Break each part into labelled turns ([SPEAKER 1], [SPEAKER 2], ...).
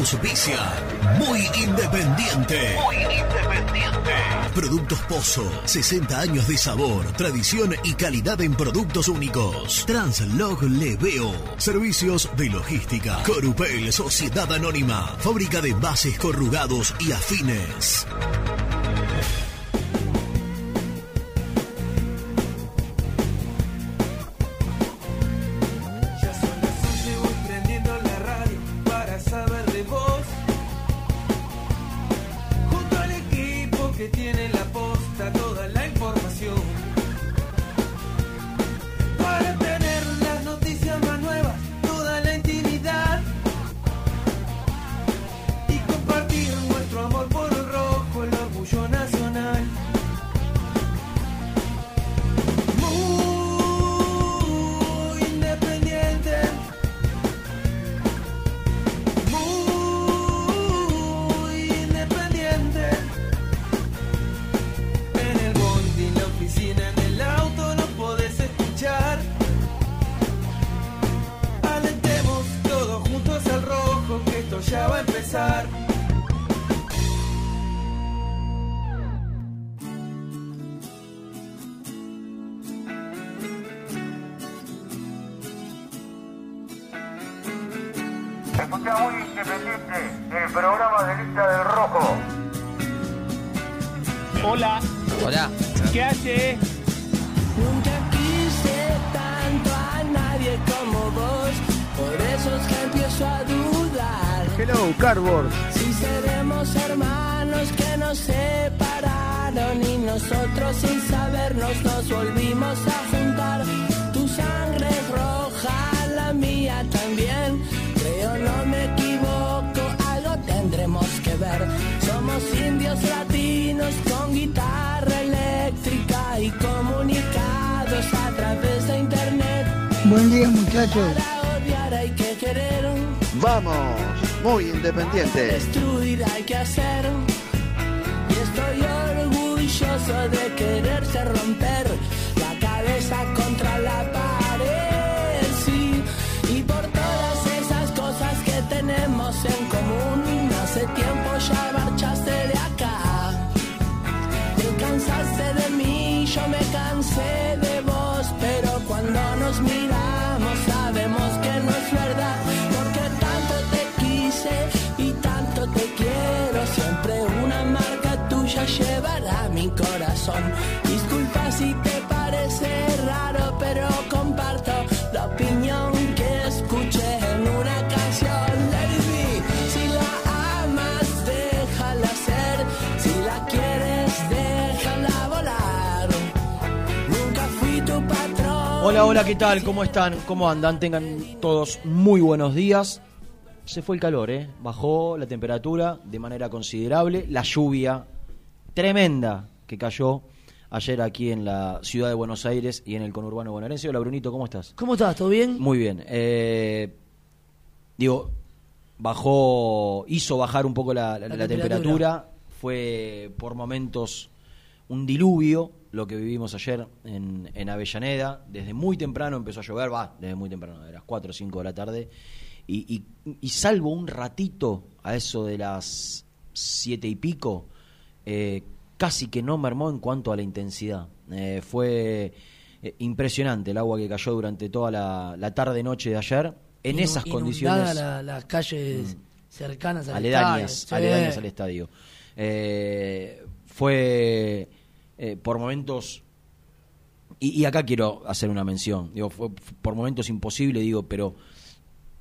[SPEAKER 1] Auspicia. Muy independiente. Muy independiente. Productos Pozo. 60 años de sabor, tradición y calidad en productos únicos. Translog Leveo. Servicios de logística. Corupel, Sociedad Anónima. Fábrica de envases corrugados y afines.
[SPEAKER 2] Tal? ¿Cómo están? ¿Cómo andan? Tengan todos muy buenos días. Se fue el calor, ¿eh? Bajó la temperatura de manera considerable. La lluvia tremenda que cayó ayer aquí en la ciudad de Buenos Aires y en el conurbano bonaerense. Hola, Brunito, ¿cómo estás?
[SPEAKER 3] ¿Cómo estás? ¿Todo bien?
[SPEAKER 2] Muy bien. Eh, digo, bajó, hizo bajar un poco la, la-
[SPEAKER 3] La
[SPEAKER 2] la
[SPEAKER 3] temperatura.
[SPEAKER 2] temperatura. Fue por momentos un diluvio lo que vivimos ayer en, en Avellaneda. Desde muy temprano empezó a llover, va, desde muy temprano, de las 4 o 5 de la tarde. Y, y- y salvo un ratito a eso de las 7 y pico, eh, casi que no mermó en cuanto a la intensidad. Eh, fue eh, impresionante el agua que cayó durante toda la, la tarde-noche de ayer. En
[SPEAKER 3] Inu-
[SPEAKER 2] esas condiciones
[SPEAKER 3] la- las calles cercanas al
[SPEAKER 2] aledañas,
[SPEAKER 3] estadio. Sí.
[SPEAKER 2] aledañas al estadio. Eh, fue eh, por momentos, y, y acá quiero hacer una mención, digo, fue por momentos imposible, digo, pero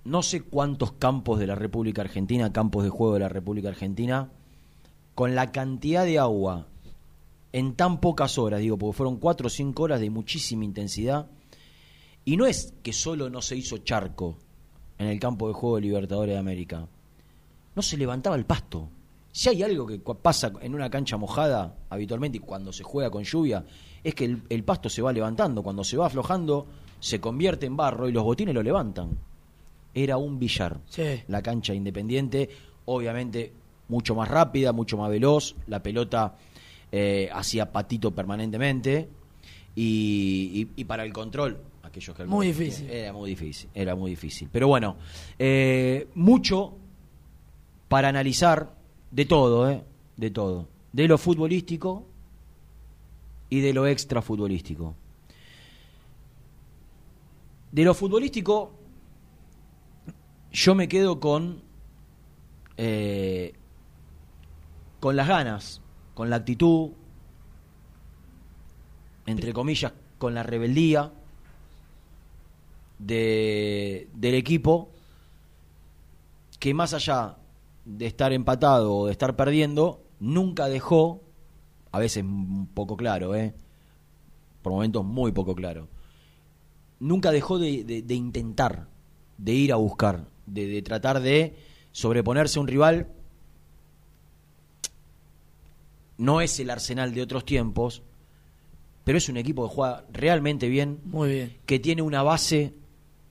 [SPEAKER 2] no sé cuántos campos de la República Argentina, campos de juego de la República Argentina, con la cantidad de agua en tan pocas horas, digo, porque fueron cuatro o cinco horas de muchísima intensidad, y no es que solo no se hizo charco en el campo de juego de Libertadores de América, no se levantaba el pasto. Si hay algo que pasa en una cancha mojada habitualmente y cuando se juega con lluvia, es que el, el pasto se va levantando. Cuando se va aflojando, se convierte en barro y los botines lo levantan. Era un billar.
[SPEAKER 3] Sí.
[SPEAKER 2] La cancha independiente, obviamente mucho más rápida, mucho más veloz. La pelota eh, hacía patito permanentemente. y, y- y para el control, aquellos que
[SPEAKER 3] Muy difícil.
[SPEAKER 2] Era muy difícil, era muy difícil. Pero bueno, eh, mucho para analizar de todo, ¿eh? De todo. De lo futbolístico y de lo extra futbolístico. De lo futbolístico, yo me quedo con. eh, con las ganas, con la actitud, entre comillas, con la rebeldía de, del equipo, que más allá de estar empatado o de estar perdiendo, nunca dejó, a veces un poco claro, ¿eh? por momentos muy poco claro, nunca dejó de, de- de intentar, de ir a buscar, de, de tratar de sobreponerse a un rival. No es el arsenal de otros tiempos, pero es un equipo que juega realmente bien,
[SPEAKER 3] Muy bien.
[SPEAKER 2] que tiene una base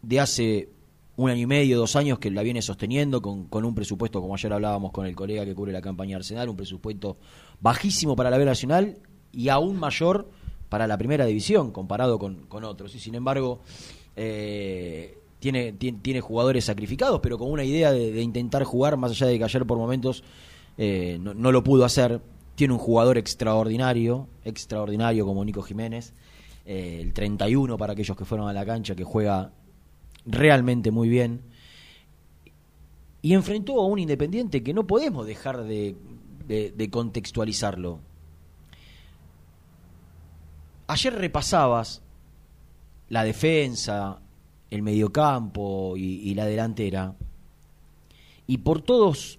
[SPEAKER 2] de hace un año y medio, dos años que la viene sosteniendo con, con un presupuesto, como ayer hablábamos con el colega que cubre la campaña Arsenal, un presupuesto bajísimo para la B Nacional y aún mayor para la primera división comparado con, con otros. Y sin embargo, eh, tiene, tiene, tiene jugadores sacrificados, pero con una idea de, intentar jugar, más allá de que ayer por momentos eh, no, no lo pudo hacer. Tiene un jugador extraordinario, extraordinario como Nico Jiménez, eh, el 31 para aquellos que fueron a la cancha, que juega realmente muy bien. Y enfrentó a un Independiente que no podemos dejar de, de- contextualizarlo. Ayer repasabas la defensa, el mediocampo y, y la delantera, y por todos,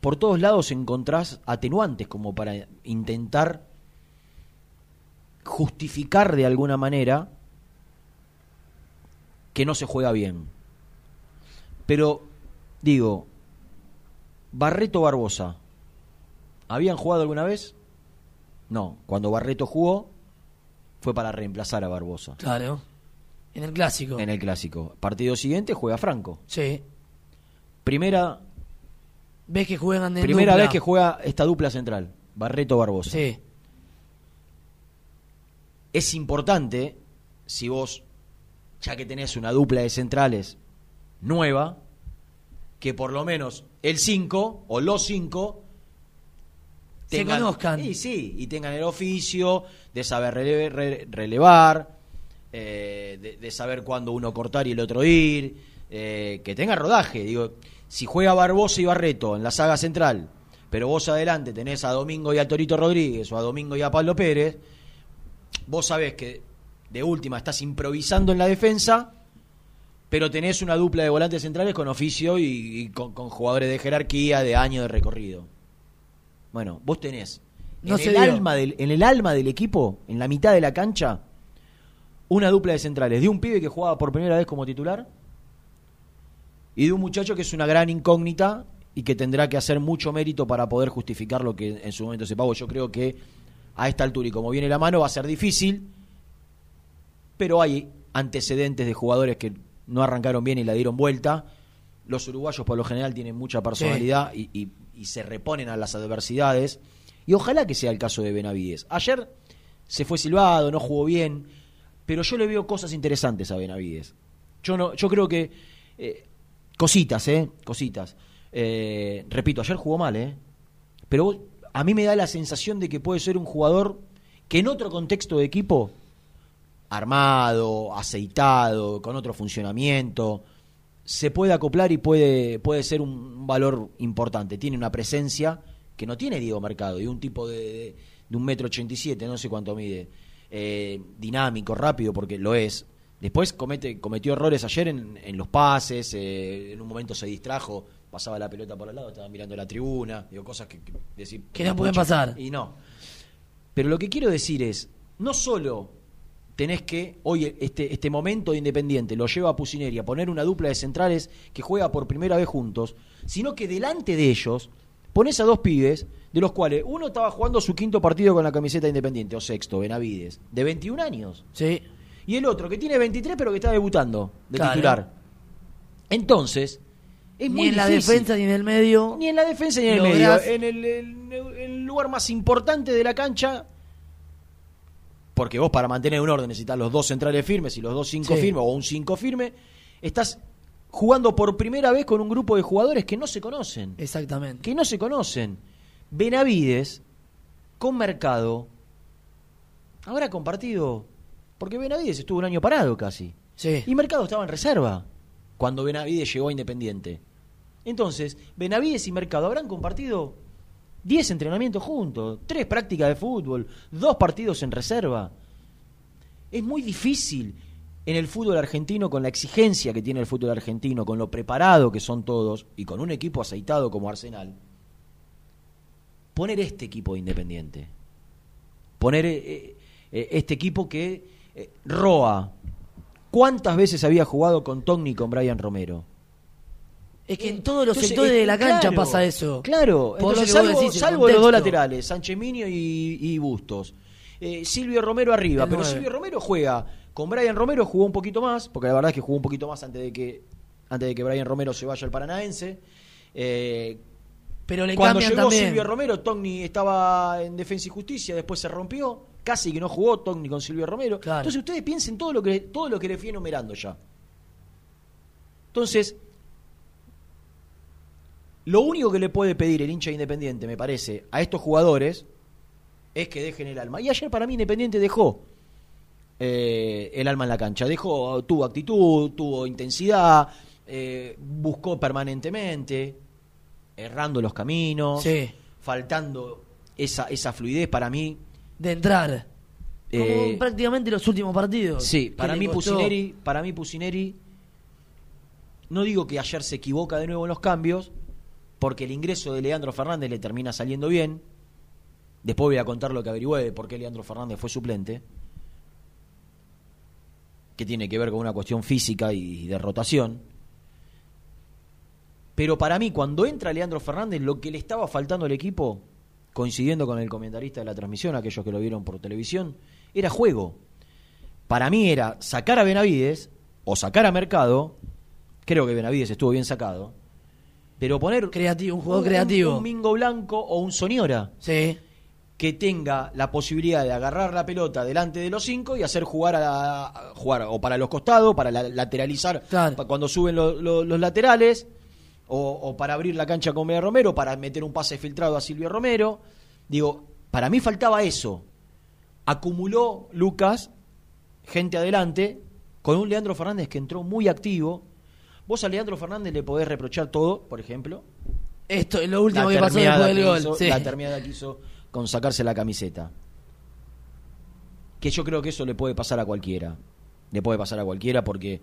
[SPEAKER 2] por todos lados encontrás atenuantes como para intentar justificar de alguna manera que no se juega bien. Pero, digo, Barreto Barbosa, ¿habían jugado alguna vez? No, cuando Barreto jugó fue para reemplazar a Barbosa.
[SPEAKER 3] Claro. En el clásico.
[SPEAKER 2] En el clásico. Partido siguiente juega Franco.
[SPEAKER 3] Sí.
[SPEAKER 2] Primera,
[SPEAKER 3] ¿Ves que juegan en
[SPEAKER 2] primera
[SPEAKER 3] dupla?
[SPEAKER 2] vez que juega esta dupla central, Barreto Barbosa.
[SPEAKER 3] Sí.
[SPEAKER 2] Es importante, si vos, ya que tenés una dupla de centrales nueva, que por lo menos el 5 o los 5
[SPEAKER 3] Se conozcan.
[SPEAKER 2] Y sí, y tengan el oficio de saber releve- re- relevar, eh, de, de saber cuándo uno cortar y el otro ir, eh, que tenga rodaje. Digo, si juega Barbosa y Barreto en la saga central, pero vos adelante tenés a Domingo y a Torito Rodríguez o a Domingo y a Pablo Pérez, vos sabés que de última estás improvisando en la defensa, pero tenés una dupla de volantes centrales con oficio y, y con, con jugadores de jerarquía, de año de recorrido. Bueno, vos tenés
[SPEAKER 3] No
[SPEAKER 2] en, el alma del, en el alma del equipo, en la mitad de la cancha, una dupla de centrales de un pibe que jugaba por primera vez como titular y de un muchacho que es una gran incógnita y que tendrá que hacer mucho mérito para poder justificar lo que en su momento se pagó. Yo creo que a esta altura y como viene la mano va a ser difícil, pero hay antecedentes de jugadores que no arrancaron bien y la dieron vuelta. Los uruguayos por lo general tienen mucha personalidad y, y- y se reponen a las adversidades. Y ojalá que sea el caso de Benavides. Ayer se fue silbado, no jugó bien, pero yo le veo cosas interesantes a Benavides. Yo no, yo creo que eh, cositas, eh, cositas. Eh, repito, ayer jugó mal, eh, pero a mí me da la sensación de que puede ser un jugador que en otro contexto de equipo armado, aceitado, con otro funcionamiento, se puede acoplar y puede, puede ser un valor importante. Tiene una presencia que no tiene Diego Mercado, y un tipo de, de, de un metro ochenta y siete, no sé cuánto mide, eh, dinámico, rápido, porque lo es. Después comete, cometió errores ayer en, en los pases, eh, en un momento se distrajo, pasaba la pelota por al lado, estaba mirando la tribuna, digo, cosas que, que decir,
[SPEAKER 3] Que no pueden pasar.
[SPEAKER 2] Y no. Pero lo que quiero decir es, no solo tenés que, hoy este, este momento de Independiente lo lleva a Pusineri a poner una dupla de centrales que juega por primera vez juntos, sino que delante de ellos pones a dos pibes, de los cuales uno estaba jugando su quinto partido con la camiseta de Independiente, o sexto, Benavides, de 21 años,
[SPEAKER 3] Sí.
[SPEAKER 2] y el otro que tiene 23 pero que está debutando de
[SPEAKER 3] Claro.
[SPEAKER 2] titular. Entonces, es
[SPEAKER 3] Ni
[SPEAKER 2] muy
[SPEAKER 3] en la defensa ni en el medio.
[SPEAKER 2] Ni en la defensa ni en el medio. En el, el- el lugar más importante de la cancha, porque vos para mantener un orden necesitas los dos centrales firmes y los dos cinco
[SPEAKER 3] Sí.
[SPEAKER 2] firmes o un cinco firme, estás jugando por primera vez con un grupo de jugadores que no se conocen,
[SPEAKER 3] Exactamente.
[SPEAKER 2] que no se conocen. Benavides con Mercado habrá compartido, porque Benavides estuvo un año parado casi.
[SPEAKER 3] Sí.
[SPEAKER 2] Y Mercado estaba en reserva cuando Benavides llegó a Independiente. Entonces, Benavides y Mercado habrán compartido 10 entrenamientos juntos, 3 prácticas de fútbol, 2 partidos en reserva. Es muy difícil en el fútbol argentino, con la exigencia que tiene el fútbol argentino, con lo preparado que son todos y con un equipo aceitado como Arsenal, poner este equipo de Independiente. Poner eh, eh, este equipo que eh, Roa, ¿cuántas veces había jugado con Togni y con Brian Romero?
[SPEAKER 3] Es que en todos los
[SPEAKER 2] Entonces,
[SPEAKER 3] sectores
[SPEAKER 2] eh,
[SPEAKER 3] de la cancha
[SPEAKER 2] claro,
[SPEAKER 3] pasa eso.
[SPEAKER 2] Claro,
[SPEAKER 3] Por lo
[SPEAKER 2] entonces,
[SPEAKER 3] que
[SPEAKER 2] salvo,
[SPEAKER 3] decís, el
[SPEAKER 2] salvo los dos laterales, Sánchez Minio y, y Bustos. Eh, Silvio Romero arriba,
[SPEAKER 3] El
[SPEAKER 2] pero. Silvio Romero juega. Con Brian Romero jugó un poquito más, porque la verdad es que jugó un poquito más antes de que antes de que Brian Romero se vaya al Paranaense. Eh,
[SPEAKER 3] Pero le
[SPEAKER 2] cuando llegó
[SPEAKER 3] también.
[SPEAKER 2] Silvio Romero, Togni estaba en Defensa y Justicia, después se rompió, casi que no jugó Togni con Silvio Romero.
[SPEAKER 3] Claro.
[SPEAKER 2] Entonces ustedes piensen todo lo que todo lo que le fui enumerando ya. Entonces, lo único que le puede pedir el hincha de Independiente, me parece, a estos jugadores es que dejen el alma. Y ayer para mí Independiente dejó eh, el alma en la cancha. Dejó, tuvo actitud, tuvo intensidad, eh, buscó permanentemente, errando los caminos,
[SPEAKER 3] Sí.
[SPEAKER 2] faltando esa, esa fluidez para mí.
[SPEAKER 3] De entrar. Como
[SPEAKER 2] Eh,
[SPEAKER 3] prácticamente los últimos partidos.
[SPEAKER 2] Sí, para mí. Pusineri, para mí Pusineri, no digo que ayer se equivoca de nuevo en los cambios, porque el ingreso de Leandro Fernández le termina saliendo bien. Después voy a contar lo que averigüé de por qué Leandro Fernández fue suplente, que tiene que ver con una cuestión física y de rotación. Pero para mí, cuando entra Leandro Fernández, lo que le estaba faltando al equipo, coincidiendo con el comentarista de la transmisión, aquellos que lo vieron por televisión, era juego. Para mí era sacar a Benavides o sacar a Mercado. Creo que Benavides estuvo bien sacado. Pero poner
[SPEAKER 3] Creativo, un jugador creativo.
[SPEAKER 2] un Mingo Blanco o un Soniora
[SPEAKER 3] Sí.
[SPEAKER 2] que tenga la posibilidad de agarrar la pelota delante de los cinco y hacer jugar a, la- a jugar o para los costados, para la- lateralizar
[SPEAKER 3] Claro.
[SPEAKER 2] pa- cuando suben lo- lo- los laterales, o, o para abrir la cancha con Bea Romero, para meter un pase filtrado a Silvio Romero. Digo, para mí faltaba eso. Acumuló Lucas gente adelante con un Leandro Fernández que entró muy activo. Vos a Leandro Fernández le podés reprochar todo, por ejemplo,
[SPEAKER 3] Esto es lo último que pasó después del gol.
[SPEAKER 2] hizo-
[SPEAKER 3] sí.
[SPEAKER 2] La terminada que hizo con sacarse la camiseta. Que yo creo que eso le puede pasar a cualquiera. Le puede pasar a cualquiera porque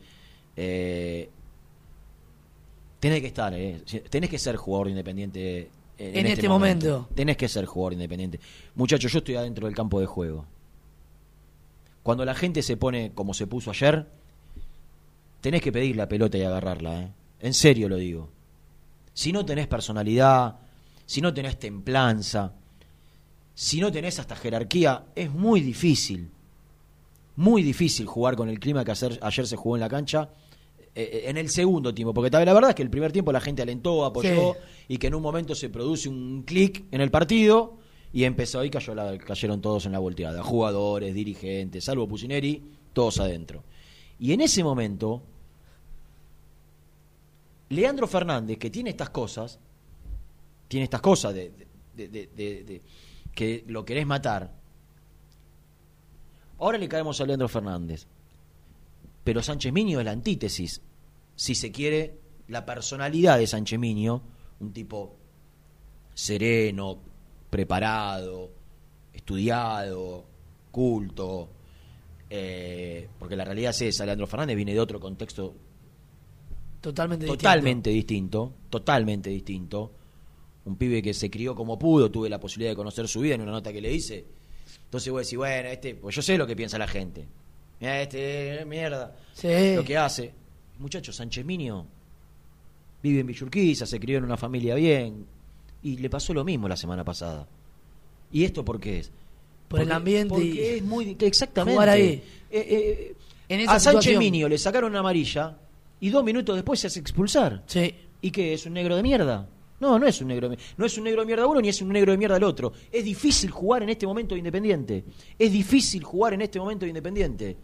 [SPEAKER 2] eh, tenés que estar, eh, tenés que ser jugador independiente en,
[SPEAKER 3] En este momento.
[SPEAKER 2] Tenés que ser jugador independiente. Muchachos, yo estoy adentro del campo de juego. Cuando la gente se pone como se puso ayer, tenés que pedir la pelota y agarrarla. ¿eh? En serio lo digo. Si no tenés personalidad, si no tenés templanza, si no tenés hasta jerarquía, es muy difícil. Muy difícil jugar con el clima que ayer, ayer se jugó en la cancha. eh, en el segundo tiempo, porque la verdad es que el primer tiempo la gente alentó, apoyó
[SPEAKER 3] Sí.
[SPEAKER 2] y que en un momento se produce un clic en el partido y empezó ahí cayó la- cayeron todos en la volteada, jugadores, dirigentes, salvo Pusineri, todos adentro. Y en ese momento Leandro Fernández, que tiene estas cosas, tiene estas cosas de, que lo querés matar. Ahora le caemos a Leandro Fernández. Pero Sánchez Minio es la antítesis. Si se quiere, la personalidad de Sánchez Minio, un tipo sereno, preparado, estudiado, culto, eh, porque la realidad es esa, Leandro Fernández viene de otro contexto
[SPEAKER 3] Totalmente distinto.
[SPEAKER 2] totalmente distinto, totalmente distinto. Un pibe que se crió como pudo, tuve la posibilidad de conocer su vida en una nota que le hice. Entonces voy a decir, bueno, este, pues yo sé lo que piensa la gente. Mira, este, eh, mierda,
[SPEAKER 3] Sí.
[SPEAKER 2] lo que hace. Muchachos, Sánchez Minio vive en Villurquiza, se crió en una familia bien. Y le pasó lo mismo la semana pasada. ¿Y esto por qué es?
[SPEAKER 3] Por el ambiente
[SPEAKER 2] porque
[SPEAKER 3] y
[SPEAKER 2] es muy exactamente.
[SPEAKER 3] jugar ahí.
[SPEAKER 2] Eh, eh,
[SPEAKER 3] En esa
[SPEAKER 2] a Sánchez. Minio le sacaron una amarilla y dos minutos después se hace expulsar.
[SPEAKER 3] Sí.
[SPEAKER 2] ¿Y qué? ¿Es un negro de mierda? No, no es un negro de mierda. No es un negro de mierda uno ni es un negro de mierda el otro. Es difícil jugar en este momento de Independiente. Es difícil jugar en este momento de Independiente.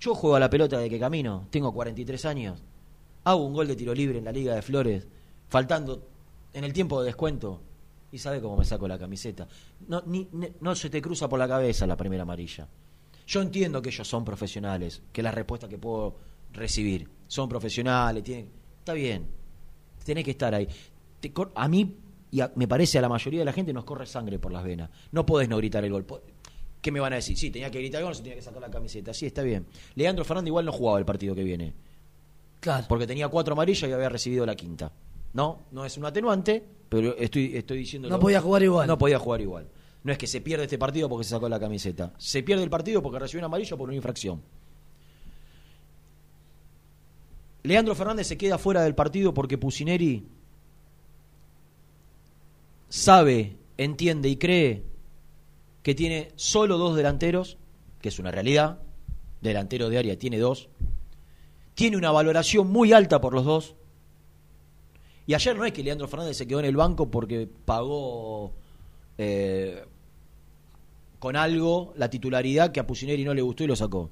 [SPEAKER 2] Yo juego a la pelota de que camino, tengo 43 años. Hago un gol de tiro libre en la Liga de Flores, faltando en el tiempo de descuento. Y sabe cómo me saco la camiseta. No, ni- ni- no se te cruza por la cabeza la primera amarilla. Yo entiendo que ellos son profesionales, que la respuesta que puedo recibir son profesionales, tienen, está bien, tenés que estar ahí. Te a mí, y a- me parece a la mayoría de la gente, nos corre sangre por las venas. No podés no gritar el gol. ¿Qué me van a decir? Sí, tenía que gritar el gol, se tenía que sacar la camiseta. Sí, está bien. Leandro Fernández igual no jugaba el partido que viene,
[SPEAKER 3] Claro.
[SPEAKER 2] porque tenía cuatro amarillas y había recibido la quinta. No, no es un atenuante, pero estoy, estoy diciendo...
[SPEAKER 3] No podía jugar igual.
[SPEAKER 2] No podía jugar igual. No es que se pierde este partido porque se sacó la camiseta. Se pierde el partido porque recibió un amarillo por una infracción. Leandro Fernández se queda fuera del partido porque Pusineri sabe, entiende y cree que tiene solo dos delanteros, que es una realidad. Delantero de área tiene dos. Tiene una valoración muy alta por los dos. Y ayer no es que Leandro Fernández se quedó en el banco porque pagó eh, con algo la titularidad que a Pusineri no le gustó y lo sacó.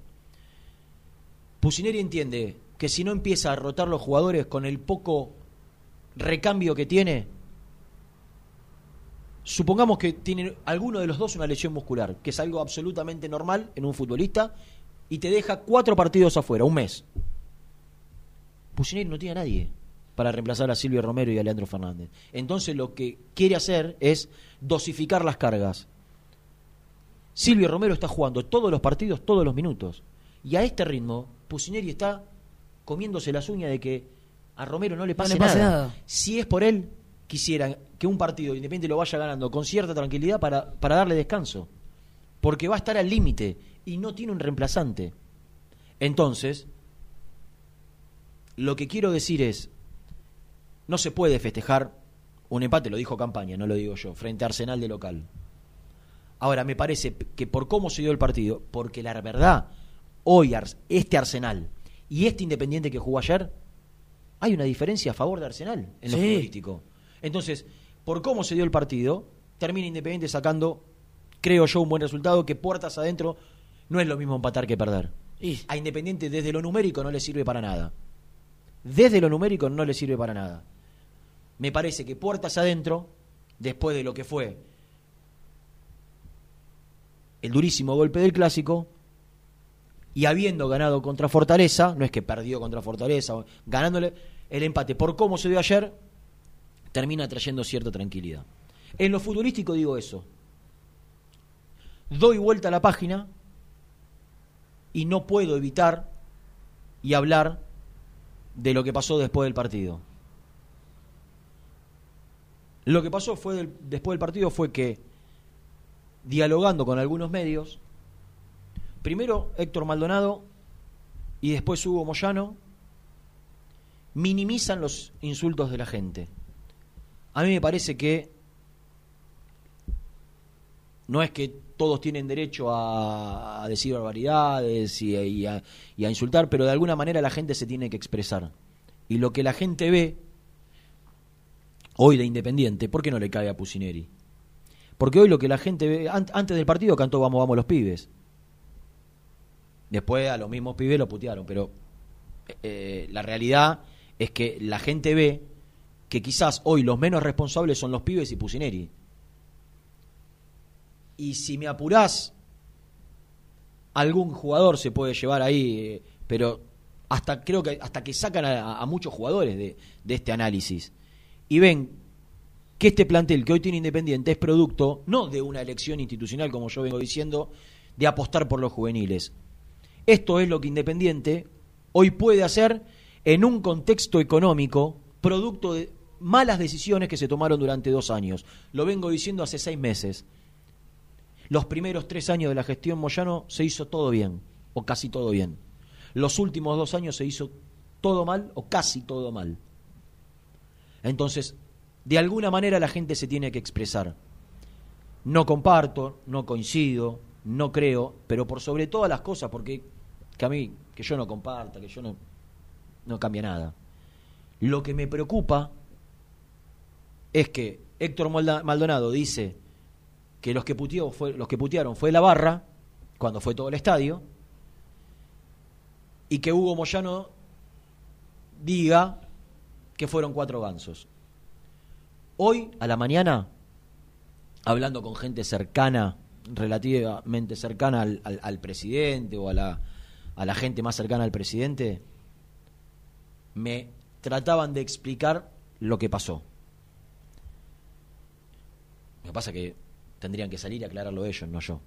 [SPEAKER 2] Pusineri entiende que si no empieza a rotar los jugadores con el poco recambio que tiene, supongamos que tiene alguno de los dos una lesión muscular, que es algo absolutamente normal en un futbolista, y te deja cuatro partidos afuera, un mes. Pusineri no tiene a nadie para reemplazar a Silvio Romero y a Leandro Fernández. Entonces lo que quiere hacer es dosificar las cargas. Silvio Romero está jugando todos los partidos, todos los minutos. Y a este ritmo, Pusineri está comiéndose las uñas de que a Romero no le pase,
[SPEAKER 3] le pase
[SPEAKER 2] nada.
[SPEAKER 3] nada.
[SPEAKER 2] Si es por él, quisiera que un partido independiente lo vaya ganando con cierta tranquilidad para, para darle descanso. Porque va a estar al límite y no tiene un reemplazante. Entonces, lo que quiero decir es, no se puede festejar un empate, lo dijo Campaña, no lo digo yo, frente a Arsenal de local. Ahora, me parece que por cómo se dio el partido, porque la verdad, hoy este Arsenal y este Independiente que jugó ayer, hay una diferencia a favor de Arsenal en lo
[SPEAKER 3] Sí.
[SPEAKER 2] futbolístico. Entonces, por cómo se dio el partido, termina Independiente sacando, creo yo, un buen resultado que puertas adentro no es lo mismo empatar que perder.
[SPEAKER 3] Y
[SPEAKER 2] A Independiente desde lo numérico no le sirve para nada. Desde lo numérico no le sirve para nada. Me parece que puertas adentro, después de lo que fue el durísimo golpe del clásico, y habiendo ganado contra Fortaleza, no es que perdió contra Fortaleza, ganándole el empate por cómo se dio ayer, termina trayendo cierta tranquilidad. En lo futbolístico digo eso. Doy vuelta a la página y no puedo evitar y hablar de lo que pasó después del partido. Lo que pasó fue después del partido fue que dialogando con algunos medios, primero Héctor Maldonado y después Hugo Moyano minimizan los insultos de la gente. A mí me parece que no es que todos tienen derecho a, decir barbaridades y a insultar, pero de alguna manera la gente se tiene que expresar. Y lo que la gente ve hoy de Independiente, ¿por qué no le cae a Pusineri? Porque hoy lo que la gente ve, an- antes del partido cantó Vamos, vamos los pibes. Después a los mismos pibes lo putearon, pero eh, la realidad es que la gente ve que quizás hoy los menos responsables son los pibes y Pusineri. Y si me apurás, algún jugador se puede llevar ahí, eh, pero hasta creo que hasta que sacan a, muchos jugadores de este análisis y ven que este plantel que hoy tiene Independiente es producto no de una elección institucional, como yo vengo diciendo, de apostar por los juveniles. Esto es lo que Independiente hoy puede hacer en un contexto económico producto de malas decisiones que se tomaron durante dos años. Lo vengo diciendo hace seis meses. Los primeros tres años de la gestión Moyano se hizo todo bien, o casi todo bien. Los últimos dos años se hizo todo mal, o casi todo mal. Entonces, de alguna manera la gente se tiene que expresar. No comparto, no coincido, no creo, pero por sobre todas las cosas, porque que a mí, que yo no comparta, que yo no, no cambia nada. Lo que me preocupa es que Héctor Maldonado dice que los que, puteó fue, los que putearon fue la barra, cuando fue todo el estadio, y que Hugo Moyano diga que fueron cuatro gansos. Hoy, a la mañana, hablando con gente cercana, relativamente cercana al, al- presidente o a la, a la gente más cercana al presidente, me trataban de explicar lo que pasó. Lo que pasa es que tendrían que salir y aclararlo ellos, no yo.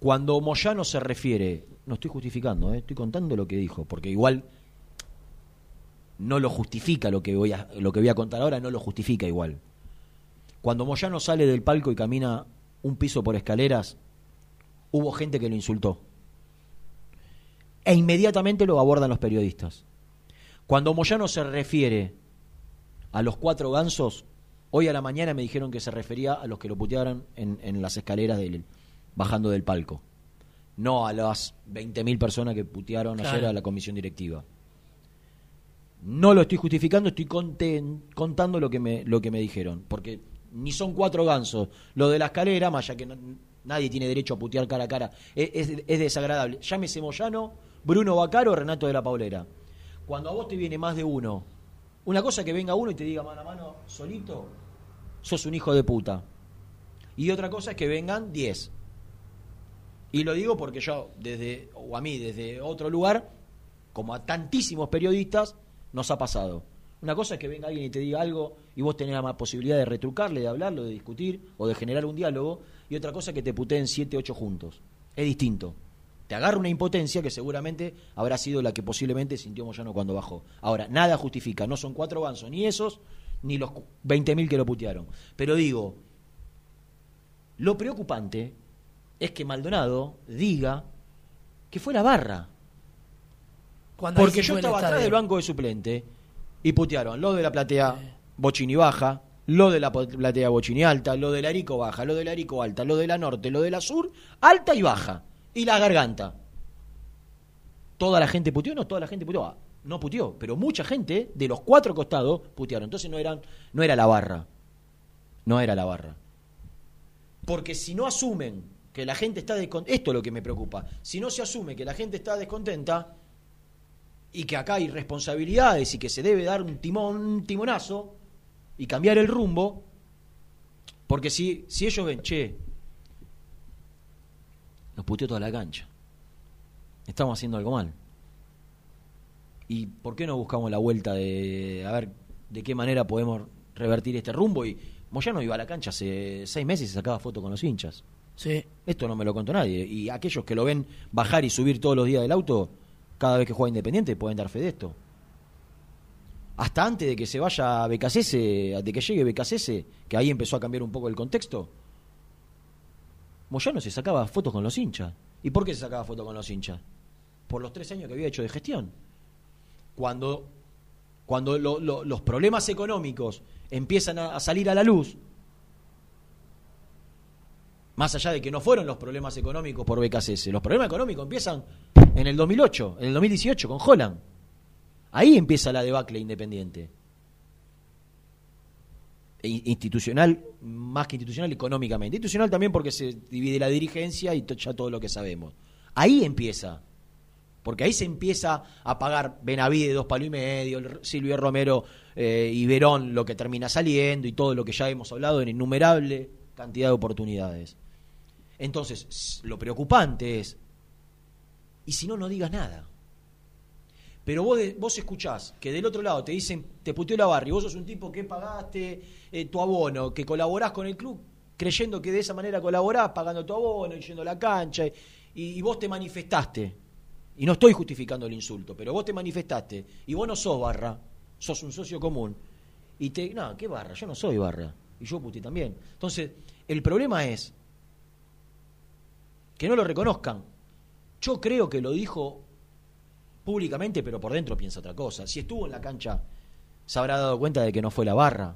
[SPEAKER 2] Cuando Moyano se refiere, no estoy justificando, eh, estoy contando lo que dijo, porque igual no lo justifica lo que voy a, lo que voy a contar ahora, no lo justifica igual. Cuando Moyano sale del palco y camina un piso por escaleras, hubo gente que lo insultó. E inmediatamente lo abordan los periodistas. Cuando Moyano se refiere a los cuatro gansos, hoy a la mañana me dijeron que se refería a los que lo putearon en, en las escaleras del, bajando del palco. No a las 20.000 personas que putearon ayer a la comisión directiva. No lo estoy justificando, estoy contando lo que, me, lo que me dijeron. Porque ni son cuatro gansos. Lo de la escalera, más ya que nadie tiene derecho a putear cara a cara, es, es- es desagradable. Llámese Moyano, Bruno Bacaro o Renato de la Paulera. Cuando a vos te viene más de uno, una cosa que venga uno y te diga mano a mano solito, sos un hijo de puta. Y otra cosa es que vengan diez. Y lo digo porque yo, desde, o a mí, desde otro lugar, como a tantísimos periodistas, nos ha pasado. Una cosa es que venga alguien y te diga algo y vos tenés la posibilidad de retrucarle, de hablarlo, de discutir o de generar un diálogo, y otra cosa es que te puteen siete, ocho juntos. Es distinto. Te agarra una impotencia que seguramente habrá sido la que posiblemente sintió Moyano cuando bajó. Ahora, nada justifica, no son cuatro gansos, ni esos, ni los 20.000 que lo putearon. Pero digo, lo preocupante es que Maldonado diga que fue la barra.
[SPEAKER 3] Cuando
[SPEAKER 2] Porque yo estaba atrás del banco de suplente y putearon lo de la platea Bochini baja, lo de la platea Bochini alta, lo de la Arico baja, lo de la Arico alta, lo de la norte, lo de la sur, alta y baja. Y la garganta. ¿Toda la gente puteó? No, toda la gente puteó. Ah, No puteó, pero mucha gente de los cuatro costados putearon. Entonces no, eran, no era la barra. No era la barra. Porque si no asumen que la gente está descontenta, esto es lo que me preocupa, si no se asume que la gente está descontenta y que acá hay responsabilidades y que se debe dar un timón, un timonazo y cambiar el rumbo, porque si, si ellos ven, che, nos puteó toda la cancha, estamos haciendo algo mal. ¿Y por qué no buscamos la vuelta de a ver de qué manera podemos revertir este rumbo? Y Moyano iba a la cancha hace seis meses y sacaba foto con los hinchas.
[SPEAKER 3] Sí.
[SPEAKER 2] Esto no me lo contó nadie. Y aquellos que lo ven bajar y subir todos los días del auto, cada vez que juega Independiente, pueden dar fe de esto. Hasta antes de que se vaya Becasese, de que llegue Becasese, que ahí empezó a cambiar un poco el contexto, Moyano se sacaba fotos con los hinchas. ¿Y por qué se sacaba fotos con los hinchas? Por los tres años que había hecho de gestión. Cuando, cuando lo- lo- los problemas económicos empiezan a- a salir a la luz, más allá de que no fueron los problemas económicos por BKCS, los problemas económicos empiezan en el 2008, en el 2018 con Holland. Ahí empieza la debacle independiente. E in- institucional, más que institucional, económicamente. Institucional también porque se divide la dirigencia y ya todo lo que sabemos. Ahí empieza. Porque ahí se empieza a pagar Benavide dos palos y medio, Silvio Romero eh, y Verón lo que termina saliendo y todo lo que ya hemos hablado en innumerable cantidad de oportunidades. Entonces, lo preocupante es, y si no, no digas nada. Pero vos, vos escuchás que del otro lado te dicen, te puteó la barra y vos sos un tipo que pagaste eh, tu abono, que colaborás con el club, creyendo que de esa manera colaborás, pagando tu abono, yendo a la cancha, y, y vos te manifestaste. Y no estoy justificando el insulto, pero vos te manifestaste y vos no sos barra, sos un socio común. Y te, no, ¿qué barra? Yo no soy barra. Y yo puteé también. Entonces, el problema es que no lo reconozcan. Yo creo que lo dijo públicamente, pero por dentro piensa otra cosa. Si estuvo en la cancha, se habrá dado cuenta de que no fue la barra.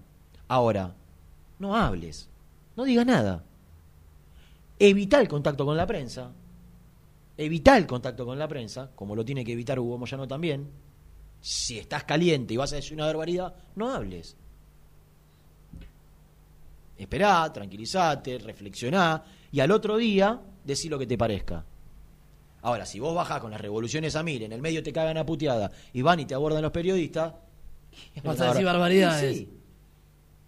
[SPEAKER 2] Ahora, no hables, no digas nada. Evita el contacto con la prensa. Evita el contacto con la prensa, como lo tiene que evitar Hugo Moyano también. Si estás caliente y vas a decir una barbaridad, no hables. Esperá, tranquilizate, reflexioná y al otro día decí lo que te parezca. Ahora, si vos bajás con las revoluciones a mil, en el medio te cagan a puteada y van y te abordan los periodistas.
[SPEAKER 3] Vas a decir barbaridades.
[SPEAKER 2] Sí.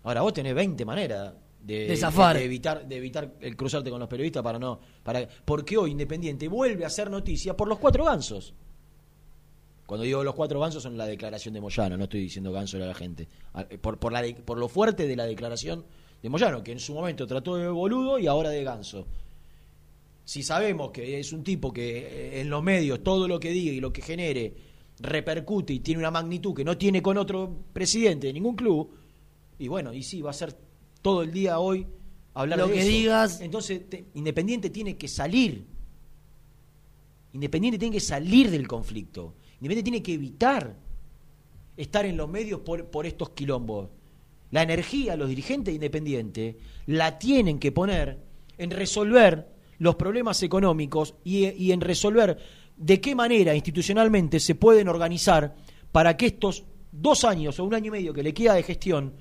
[SPEAKER 2] Ahora, vos tenés 20 maneras de,
[SPEAKER 3] De zafar.
[SPEAKER 2] de evitar, de evitar el cruzarte con los periodistas para no. Para, porque hoy Independiente vuelve a hacer noticia por los cuatro gansos. Cuando digo los cuatro gansos son la declaración de Moyano, no estoy diciendo ganso a la gente. Ah, eh, Por, por, la de- por lo fuerte de la declaración de Moyano, que en su momento trató de boludo y ahora de ganso. Si sabemos que es un tipo que eh, en los medios todo lo que diga y lo que genere repercute y tiene una magnitud que no tiene con otro presidente de ningún club, y bueno, y sí, va a ser todo el día hoy hablar
[SPEAKER 3] Lo
[SPEAKER 2] de
[SPEAKER 3] que
[SPEAKER 2] eso.
[SPEAKER 3] digas.
[SPEAKER 2] Entonces, te- Independiente tiene que salir. Independiente tiene que salir del conflicto. Independiente tiene que evitar estar en los medios por, por estos quilombos. La energía, los dirigentes de Independiente, la tienen que poner en resolver los problemas económicos y, en resolver de qué manera institucionalmente se pueden organizar para que estos dos años o un año y medio que le queda de gestión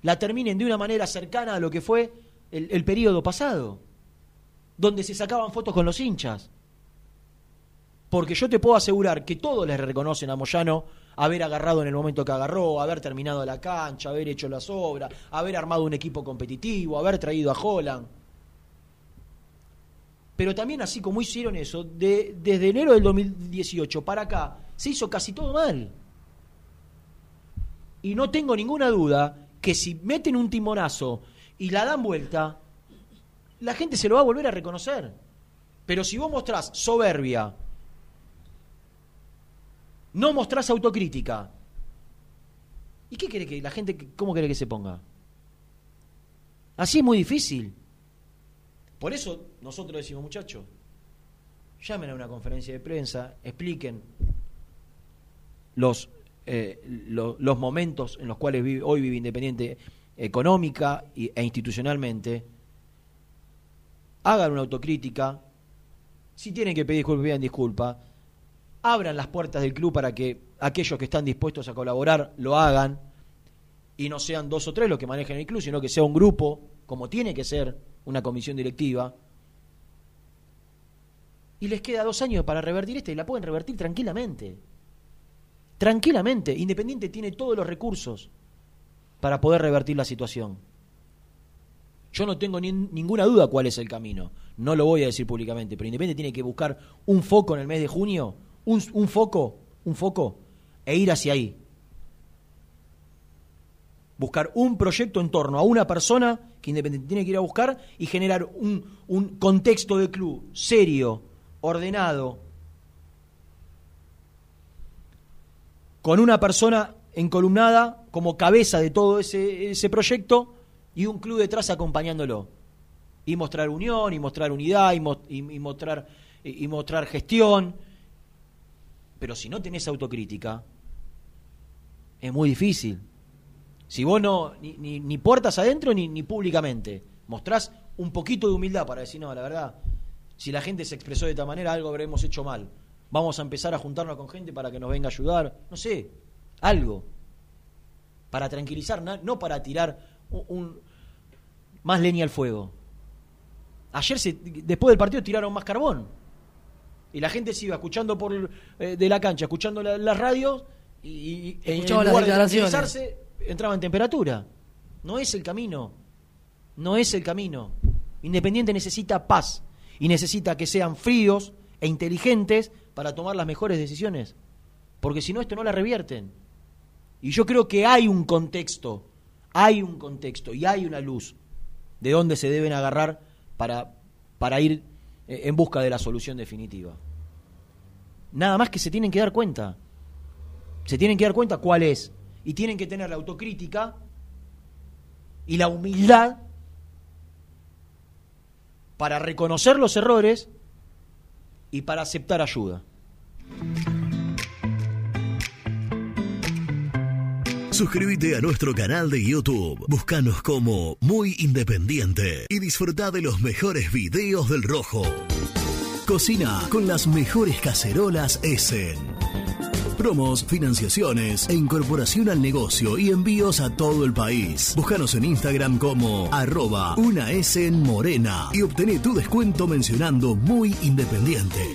[SPEAKER 2] la terminen de una manera cercana a lo que fue el, el periodo pasado, donde se sacaban fotos con los hinchas. Porque yo te puedo asegurar que todos les reconocen a Moyano haber agarrado en el momento que agarró, haber terminado la cancha, haber hecho las obras, haber armado un equipo competitivo, haber traído a Holland. Pero también así como hicieron eso, de- desde enero del 2018 para acá, se hizo casi todo mal. Y no tengo ninguna duda que si meten un timonazo y la dan vuelta, la gente se lo va a volver a reconocer. Pero si vos mostrás soberbia, no mostrás autocrítica, ¿y qué quiere que la gente, cómo quiere que se ponga? Así es muy difícil. Por eso nosotros decimos, muchachos, llamen a una conferencia de prensa, expliquen los, eh, lo- los momentos en los cuales vive- hoy vive Independiente económica e institucionalmente, hagan una autocrítica, si tienen que pedir disculpas, pidan disculpas, abran las puertas del club para que aquellos que están dispuestos a colaborar lo hagan. Y no sean dos o tres los que manejen el club, sino que sea un grupo, como tiene que ser una comisión directiva. Y les queda dos años para revertir esta y la pueden revertir tranquilamente. Tranquilamente. Independiente tiene todos los recursos para poder revertir la situación. Yo no tengo ni- ninguna duda cuál es el camino. No lo voy a decir públicamente, pero Independiente tiene que buscar un foco en el mes de junio, un, un foco, un foco, e ir hacia ahí. Buscar un proyecto en torno a una persona que Independiente tiene que ir a buscar y generar un, un contexto de club serio, ordenado, con una persona encolumnada como cabeza de todo ese, ese proyecto y un club detrás acompañándolo. Y mostrar unión, y mostrar unidad, y, mo- y- y mostrar, y, y mostrar gestión. Pero si no tenés autocrítica, es muy difícil. Si vos no, ni, ni, ni puertas adentro ni, ni públicamente, mostrás un poquito de humildad para decir, no, la verdad, si la gente se expresó de esta manera, algo habremos hecho mal. Vamos a empezar a juntarnos con gente para que nos venga a ayudar, no sé, algo. Para tranquilizar, no para tirar un, un- más leña al fuego. Ayer, se, después del partido, tiraron más carbón. Y la gente se iba escuchando por eh, de la cancha, escuchando la, las radios y, y- en lugar de tranquilizarse, entraba en temperatura. No es el camino. No es el camino. Independiente necesita paz y necesita que sean fríos e inteligentes para tomar las mejores decisiones. Porque si no, esto no la revierten. Y yo creo que hay un contexto, hay un contexto y hay una luz de dónde se deben agarrar para, para ir eh, en busca de la solución definitiva. Nada más que se tienen que dar cuenta. Se tienen que dar cuenta cuál es. Y tienen que tener la autocrítica y la humildad para reconocer los errores y para aceptar ayuda.
[SPEAKER 4] Suscríbete a nuestro canal de YouTube. Búscanos como Muy Independiente y disfruta de los mejores videos del Rojo. Cocina con las mejores cacerolas Essen. Promos, financiaciones e incorporación al negocio y envíos a todo el país. Búscanos en Instagram como arroba una S en morena y obtené tu descuento mencionando muy independiente.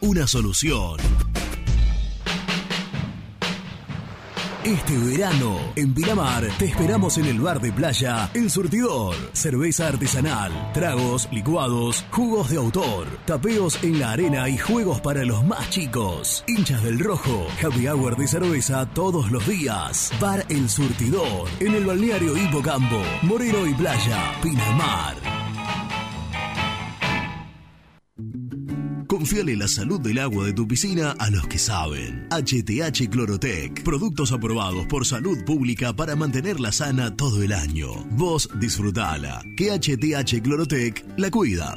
[SPEAKER 4] una solución. Este verano, en Pinamar, te esperamos en el bar de playa El Surtidor. Cerveza artesanal, tragos, licuados, jugos de autor, tapeos en la arena y juegos para los más chicos. Hinchas del rojo, happy hour de cerveza todos los días. Bar El Surtidor, en el balneario Hipocampo, Moreno y Playa, Pinamar. Confiale la salud del agua de tu piscina a los que saben. HTH Clorotec. Productos aprobados por salud pública para mantenerla sana todo el año. Vos disfrutala. Que HTH Clorotec la cuida.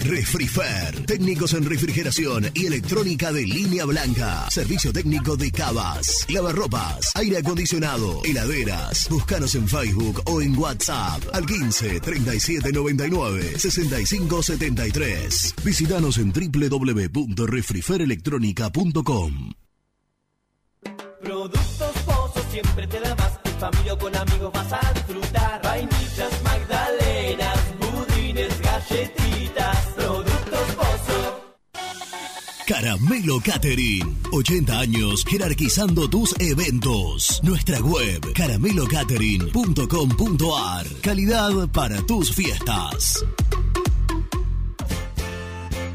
[SPEAKER 4] Refrifer, técnicos en refrigeración y electrónica de línea blanca. Servicio técnico de cavas, lavarropas, aire acondicionado, heladeras. Búscanos en Facebook o en WhatsApp al 15 37 99 65 73. Visítanos en www.refriferelectronica.com.
[SPEAKER 5] Productos Pozos siempre te da. En familia o con amigos vas a disfrutar. Vainillas,
[SPEAKER 4] Caramelo Catering. 80 años jerarquizando tus eventos. Nuestra web caramelocatering.com.ar. Calidad para tus fiestas.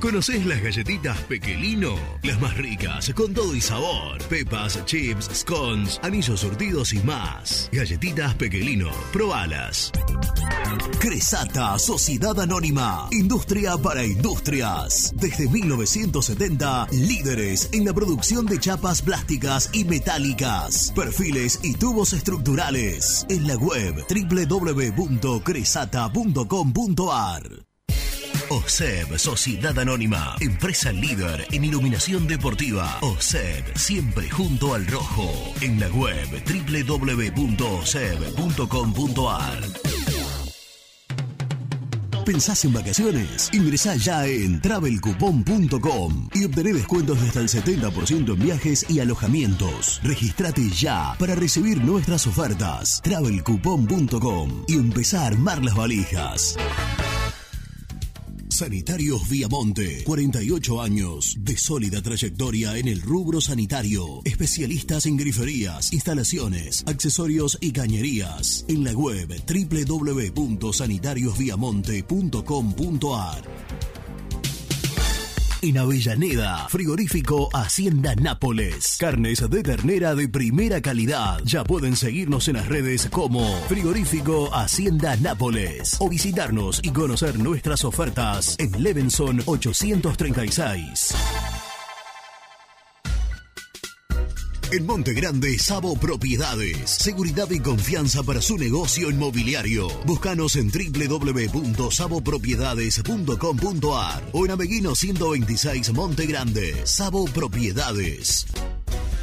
[SPEAKER 4] ¿Conoces las galletitas Pequelino? Las más ricas, con todo y sabor. Pepas, chips, scones, anillos surtidos y más. Galletitas Pequelino. Probalas. Cresata, Sociedad Anónima. Industria para industrias. Desde 1970, líderes en la producción de chapas plásticas y metálicas, perfiles y tubos estructurales. En la web www.cresata.com.ar. OSEB, Sociedad Anónima, empresa líder en iluminación deportiva. OSEB, siempre junto al rojo. En la web www.oseb.com.ar. ¿Pensás en vacaciones? Ingresá ya en travelcoupon.com y obtené descuentos de hasta el 70% en viajes y alojamientos. Registrate ya para recibir nuestras ofertas. travelcoupon.com y empezá a armar las valijas. Sanitarios Viamonte, 48 años de sólida trayectoria en el rubro sanitario. Especialistas en griferías, instalaciones, accesorios y cañerías. En la web www.sanitariosviamonte.com.ar. En Avellaneda, frigorífico Hacienda Nápoles. Carnes de ternera de primera calidad. Ya pueden seguirnos en las redes como Frigorífico Hacienda Nápoles o visitarnos y conocer nuestras ofertas en Levenson 836. En Monte Grande, Sabo Propiedades. Seguridad y confianza para su negocio inmobiliario. Búscanos en www.sabopropiedades.com.ar o en Ameguino 126 Monte Grande. Sabo Propiedades.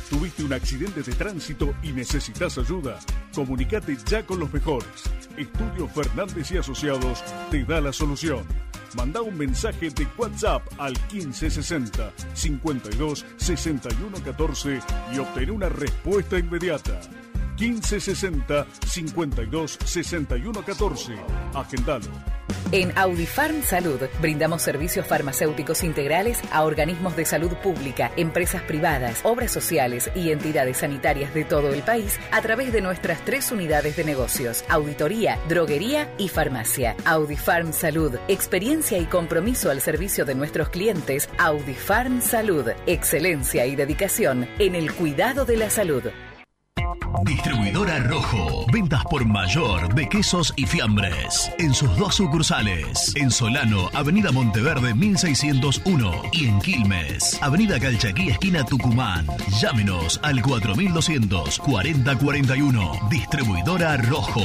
[SPEAKER 6] ¿Tuviste un accidente de tránsito y necesitas ayuda? Comunicate ya con los mejores. Estudio Fernández y Asociados te da la solución. Manda un mensaje de WhatsApp al 1560 52 61 14 y obtén una respuesta inmediata. 1560 52 61 14. Agendalo.
[SPEAKER 7] En Audifarm Salud brindamos servicios farmacéuticos integrales a organismos de salud pública, empresas privadas, obras sociales y entidades sanitarias de todo el país a través de nuestras tres unidades de negocios, auditoría, droguería y farmacia. Audifarm Salud, experiencia y compromiso al servicio de nuestros clientes. Audifarm Salud, excelencia y dedicación en el cuidado de la salud.
[SPEAKER 4] Distribuidora Rojo. Ventas por mayor de quesos y fiambres. En sus dos sucursales. En Solano, Avenida Monteverde 1601. Y en Quilmes, Avenida Calchaquí, esquina Tucumán. Llámenos al 4200 4041. Distribuidora Rojo.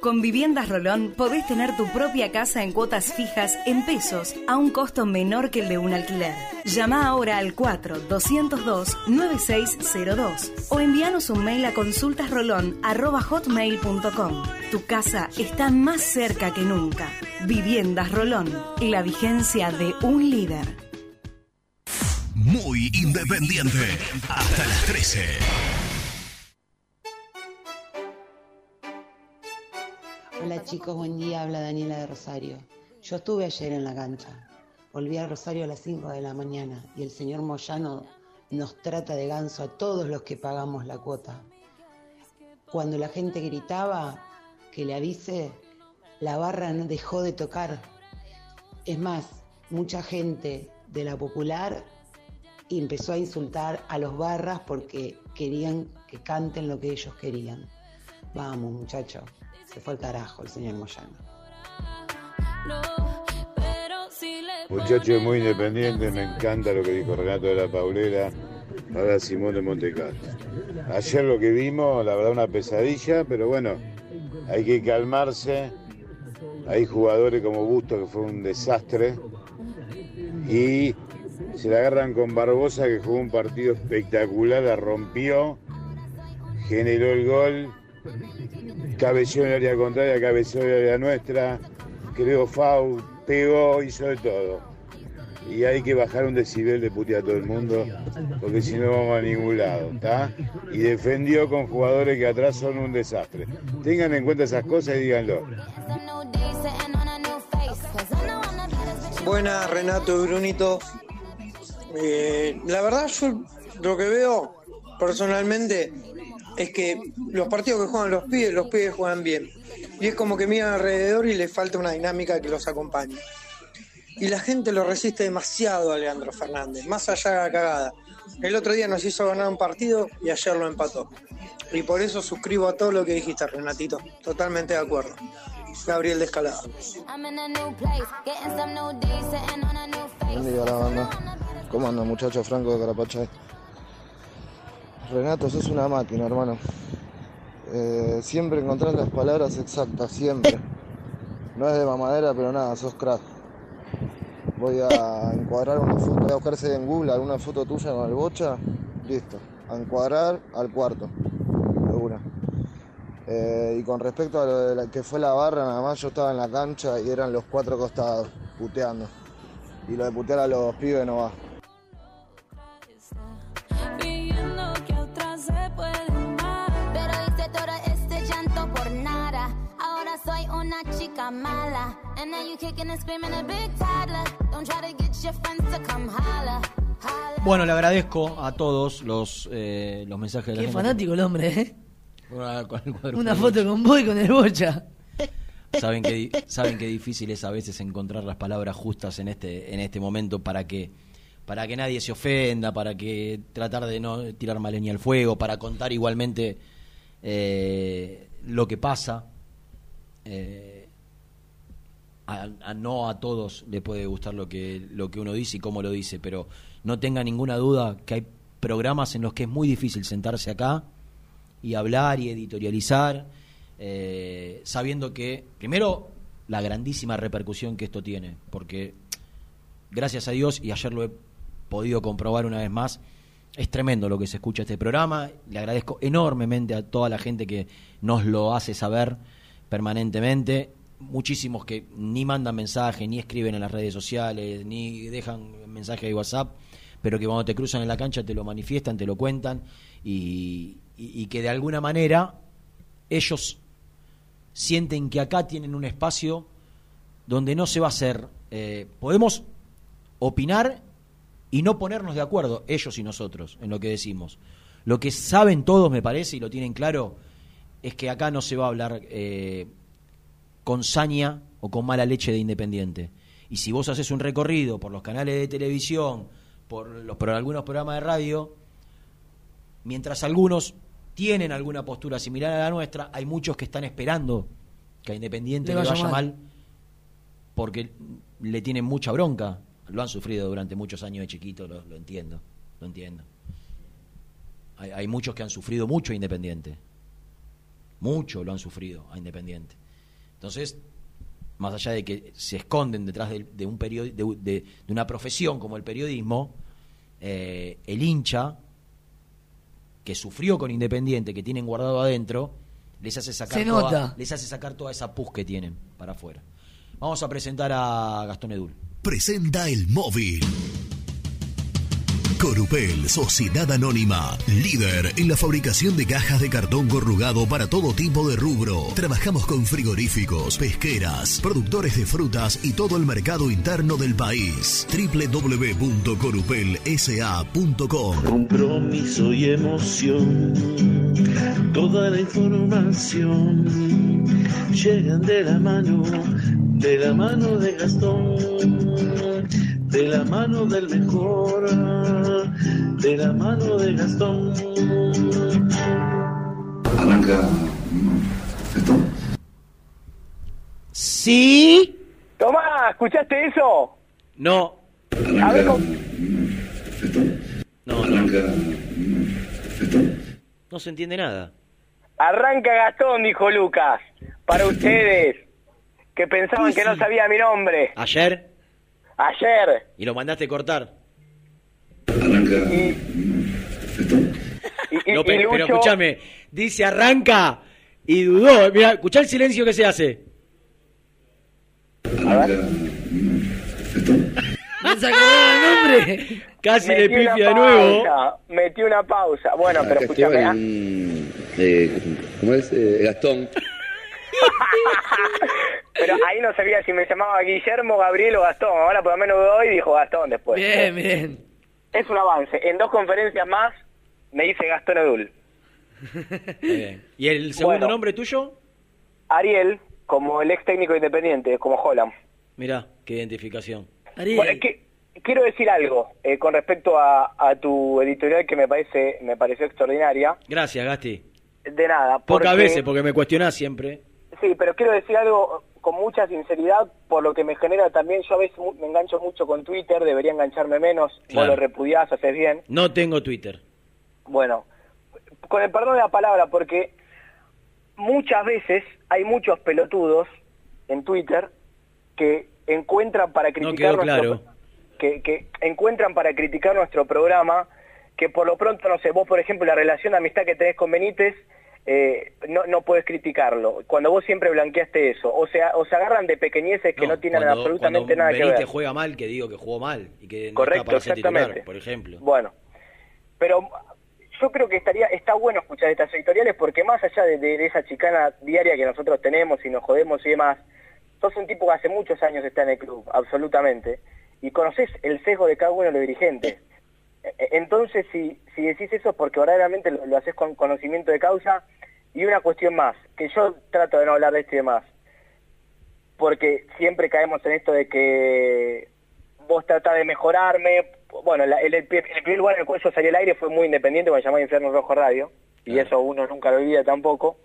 [SPEAKER 8] Con Viviendas Rolón podés tener tu propia casa en cuotas fijas en pesos a un costo menor que el de un alquiler. Llama ahora al 4-202-9602 o envíanos un mail a consultasrolón.hotmail.com. Tu casa está más cerca que nunca. Viviendas Rolón, la vigencia de un líder.
[SPEAKER 4] Muy independiente. Hasta las 13.
[SPEAKER 9] Hola chicos, buen día, habla Daniela de Rosario. Yo estuve ayer en la cancha. Volví a Rosario a las 5 de la mañana y el señor Moyano nos trata de ganso a todos los que pagamos la cuota. Cuando la gente gritaba que le avise, la barra no dejó de tocar. Es más, mucha gente de la popular empezó a insultar a los barras porque querían que canten lo que ellos querían. Vamos, muchachos. Se fue al carajo el señor Moyano.
[SPEAKER 10] Muchacho muy independiente, me encanta lo que dijo Renato de la Paulera, ahora Simón de Montecastro. Ayer lo que vimos, la verdad una pesadilla, pero bueno, hay que calmarse. Hay jugadores como Busto que fue un desastre y se la agarran con Barbosa que jugó un partido espectacular, la rompió, generó el gol, cabeció en área contraria, cabeció en área nuestra, creó FAU, pegó, hizo de todo. Y hay que bajar un decibel de putear a todo el mundo, porque si no vamos a ningún lado, ¿está? Y defendió con jugadores que atrás son un desastre. Tengan en cuenta esas cosas y díganlo.
[SPEAKER 11] Buenas, Renato y Brunito. Eh, la verdad, yo lo que veo personalmente es que los partidos que juegan los pibes, los pibes juegan bien. Y es como que miran alrededor y le falta una dinámica que los acompañe. Y la gente lo resiste demasiado a Leandro Fernández, más allá de la cagada. El otro día nos hizo ganar un partido y ayer lo empató. Y por eso suscribo a todo lo que dijiste, Renatito. Totalmente de acuerdo. Gabriel
[SPEAKER 12] banda. ¿Cómo anda, muchacho Franco de Carapachay? Renato, sos una máquina, hermano. Eh, siempre encontrás las palabras exactas, siempre. No es de mamadera, pero nada, sos crack. Voy a encuadrar una foto, voy a buscarse en Google alguna foto tuya con el bocha, listo. A encuadrar al cuarto, una. Eh, y con respecto a lo de la que fue la barra, nada más yo estaba en la cancha y eran los cuatro costados, puteando. Y lo de putear a los pibes no va.
[SPEAKER 13] Una chica mala. And now you kicking and screaming a big toddler. Don't try to get your friends to come holla.
[SPEAKER 2] Bueno, le agradezco a todos los, eh, los mensajes de la
[SPEAKER 3] Qué
[SPEAKER 2] gente.
[SPEAKER 3] fanático el hombre, ¿eh?
[SPEAKER 2] Una, con el cuadro
[SPEAKER 3] Una foto con vos y con el bocha.
[SPEAKER 2] saben que saben que difícil es a veces encontrar las palabras justas en este en este momento para que para que nadie se ofenda para que tratar de no tirar más leña al fuego para contar igualmente eh, lo que pasa Eh, a, no a todos le puede gustar lo que lo que uno dice y cómo lo dice pero no tenga ninguna duda que hay programas en los que es muy difícil sentarse acá y hablar y editorializar, eh, sabiendo que, primero, la grandísima repercusión que esto tiene, porque gracias a Dios, y ayer lo he podido comprobar una vez más. Es tremendo lo que se escucha este programa. Le agradezco enormemente a toda la gente que nos lo hace saber permanentemente. Muchísimos que ni mandan mensaje, ni escriben en las redes sociales, ni dejan mensaje de WhatsApp, pero que cuando te cruzan en la cancha te lo manifiestan, te lo cuentan y, que de alguna manera ellos sienten que acá tienen un espacio donde no se va a hacer. eh, podemos opinar y no ponernos de acuerdo, ellos y nosotros, en lo que decimos. Lo que saben todos, me parece, y lo tienen claro, es que acá no se va a hablar eh, con saña o con mala leche de Independiente. Y si vos haces un recorrido por los canales de televisión, por, los, por algunos programas de radio, mientras algunos tienen alguna postura similar a la nuestra, hay muchos que están esperando que a Independiente
[SPEAKER 3] Le
[SPEAKER 2] le,
[SPEAKER 3] vaya mal.
[SPEAKER 2] mal porque le tienen mucha bronca. Lo han sufrido durante muchos años de chiquito, lo, lo entiendo, lo entiendo. Hay, hay muchos que han sufrido mucho a Independiente. Mucho lo han sufrido a Independiente. Entonces, más allá de que se esconden detrás de, de un de, de- de una profesión como el periodismo, eh, el hincha que sufrió con Independiente, que tienen guardado adentro, les hace sacar
[SPEAKER 3] Se
[SPEAKER 2] toda, les hace sacar toda esa pus que tienen para afuera. Vamos a presentar a Gastón Edul.
[SPEAKER 4] Presenta el móvil. Corupel, Sociedad Anónima, líder en la fabricación de cajas de cartón corrugado para todo tipo de rubro. Trabajamos con frigoríficos, pesqueras, productores de frutas y todo el mercado interno del país. www.corupelsa.com
[SPEAKER 14] Compromiso y emoción, toda la información llegan de la mano, de la mano de Gastón, de la mano del mejor, de la mano de Gastón.
[SPEAKER 15] Arranca.
[SPEAKER 2] ¿Sí?
[SPEAKER 16] Tomá, ¿escuchaste eso?
[SPEAKER 2] No.
[SPEAKER 16] A ver,
[SPEAKER 2] No,
[SPEAKER 15] Arranca.
[SPEAKER 2] No se entiende nada.
[SPEAKER 16] arranca Gastón, dijo Lucas. Para ustedes, que pensaban que no sabía mi nombre.
[SPEAKER 2] Ayer
[SPEAKER 16] Ayer.
[SPEAKER 2] y lo mandaste cortar.
[SPEAKER 15] Arranca.
[SPEAKER 16] Y, y-
[SPEAKER 2] No, pero
[SPEAKER 16] Lucho-
[SPEAKER 2] escúchame, dice arranca y dudó. Mira, escuchá el silencio que se hace.
[SPEAKER 3] ¿Me sacaron el nombre?
[SPEAKER 2] Casi
[SPEAKER 16] Metí
[SPEAKER 2] le pifia de nuevo.
[SPEAKER 16] Metí una pausa. Bueno, pero
[SPEAKER 15] Acá
[SPEAKER 16] escúchame. Ah,
[SPEAKER 15] eh, ¿cómo es? Eh, Gastón.
[SPEAKER 16] Pero ahí no sabía si me llamaba Guillermo, Gabriel o Gastón. Ahora por lo menos doy y dijo Gastón después.
[SPEAKER 3] Bien, bien.
[SPEAKER 16] Es un avance. En dos conferencias más me dice Gastón Edul.
[SPEAKER 2] Bien. ¿Y el segundo
[SPEAKER 16] Bueno.
[SPEAKER 2] nombre tuyo?
[SPEAKER 16] Ariel, como el ex técnico independiente, como Holland.
[SPEAKER 2] Mirá, qué identificación.
[SPEAKER 3] Ariel.
[SPEAKER 16] Bueno, es que quiero decir algo eh, con respecto a, a tu editorial que me parece me pareció extraordinaria.
[SPEAKER 2] Gracias, Gasti.
[SPEAKER 16] De nada.
[SPEAKER 2] Pocas
[SPEAKER 16] porque-
[SPEAKER 2] veces, porque me cuestionás siempre.
[SPEAKER 16] Sí, pero quiero decir algo con mucha sinceridad, por lo que me genera también, yo a veces me engancho mucho con Twitter, debería engancharme menos, vos
[SPEAKER 2] Claro.
[SPEAKER 16] lo repudiás, haces bien.
[SPEAKER 2] No tengo Twitter.
[SPEAKER 16] Bueno, con el perdón de la palabra, porque muchas veces hay muchos pelotudos en Twitter que encuentran para
[SPEAKER 2] No
[SPEAKER 16] criticar
[SPEAKER 2] quedó
[SPEAKER 16] nuestro,
[SPEAKER 2] claro.
[SPEAKER 16] que, que encuentran para criticar nuestro programa que por lo pronto, no sé, vos por ejemplo la relación de amistad que tenés con Benítez, eh, no, no puedes criticarlo, cuando vos siempre blanqueaste eso, o sea, o se agarran de pequeñeces que no, tienen
[SPEAKER 2] Cuando-
[SPEAKER 16] absolutamente
[SPEAKER 2] cuando
[SPEAKER 16] nada que ver.
[SPEAKER 2] juega mal, que digo que jugó mal y que no
[SPEAKER 16] Correcto,
[SPEAKER 2] está para ser
[SPEAKER 16] exactamente.
[SPEAKER 2] titular, por ejemplo.
[SPEAKER 16] Bueno, pero yo creo que estaría está bueno escuchar estas editoriales porque más allá de, de- de esa chicana diaria que nosotros tenemos y nos jodemos y demás, sos un tipo que hace muchos años está en el club, absolutamente, y conoces el sesgo de cada uno de los dirigentes. E- Entonces, si, si decís eso es porque verdaderamente lo, lo haces con conocimiento de causa. Y una cuestión más, que yo trato de no hablar de esto y demás, porque siempre caemos en esto de que vos tratás de mejorarme. Bueno, la- el, el, el primer lugar en el cual yo salí al aire fue muy independiente, cuando llamaba Infierno Rojo Radio, y eso uno nunca lo olvida tampoco.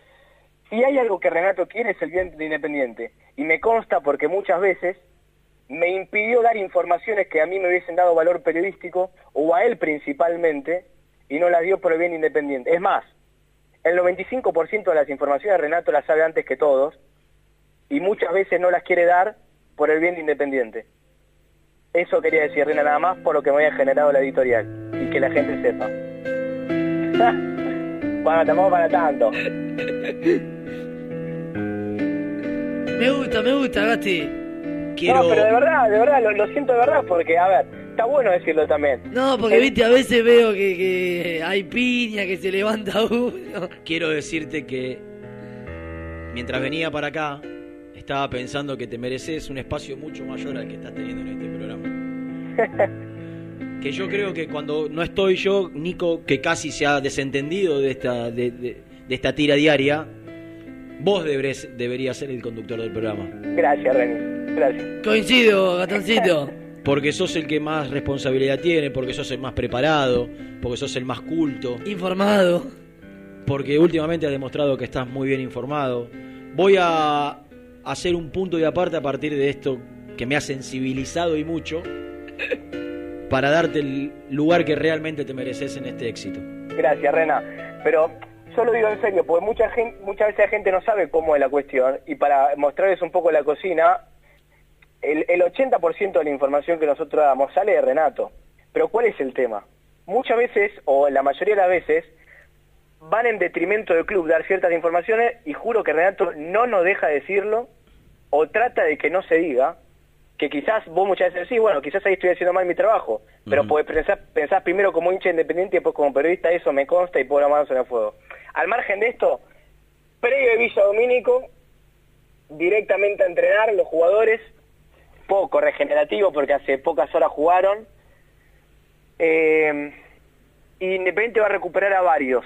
[SPEAKER 16] Si hay algo que Renato quiere es el bien de Independiente, y me consta porque muchas veces me impidió dar informaciones que a mí me hubiesen dado valor periodístico, o a él principalmente, y no las dio por el bien independiente. Es más, el 95% de las informaciones Renato las sabe antes que todos, y muchas veces no las quiere dar por el bien de Independiente. Eso quería decir, Rena, nada más por lo que me había generado la editorial. Y que la gente sepa. bueno, tampoco para tanto.
[SPEAKER 3] Me gusta, me gusta, Gasti.
[SPEAKER 16] No, pero de verdad, de verdad, lo, lo siento de verdad, porque, a ver, está bueno decirlo también.
[SPEAKER 3] No, porque
[SPEAKER 16] Eh,
[SPEAKER 3] viste, a veces veo que, que hay piña, que se levanta uno.
[SPEAKER 2] Quiero decirte que mientras venía para acá, estaba pensando que te mereces un espacio mucho mayor al que estás teniendo en este programa. Que yo creo que cuando no estoy yo, Nico, que casi se ha desentendido de esta, de, de- de esta tira diaria, vos deberés, deberías ser el conductor del programa.
[SPEAKER 16] Gracias, Reni. Gracias.
[SPEAKER 3] Coincido, gatoncito.
[SPEAKER 2] Porque sos el que más responsabilidad tiene, porque sos el más preparado, porque sos el más culto.
[SPEAKER 3] Informado.
[SPEAKER 2] Porque últimamente has demostrado que estás muy bien informado. Voy a hacer un punto de aparte a partir de esto que me ha sensibilizado y mucho para darte el lugar que realmente te mereces en este éxito.
[SPEAKER 16] Gracias, Rena. Pero yo lo digo en serio, porque mucha gente, muchas veces la gente no sabe cómo es la cuestión. Y para mostrarles un poco la cocina, el, el 80% de la información que nosotros damos sale de Renato. Pero ¿cuál es el tema? Muchas veces, o la mayoría de las veces, van en detrimento del club dar ciertas informaciones y juro que Renato no nos deja decirlo o trata de que no se diga, que quizás vos muchas veces decís, bueno, quizás ahí estoy haciendo mal mi trabajo, pero pues pensás, pensás primero como hincha independiente y después como periodista, eso me consta y pongo la mano en el fuego. Al margen de esto, previo de Villa Domínico, directamente a entrenar los jugadores, poco regenerativo porque hace pocas horas jugaron, eh, y Independiente va a recuperar a varios.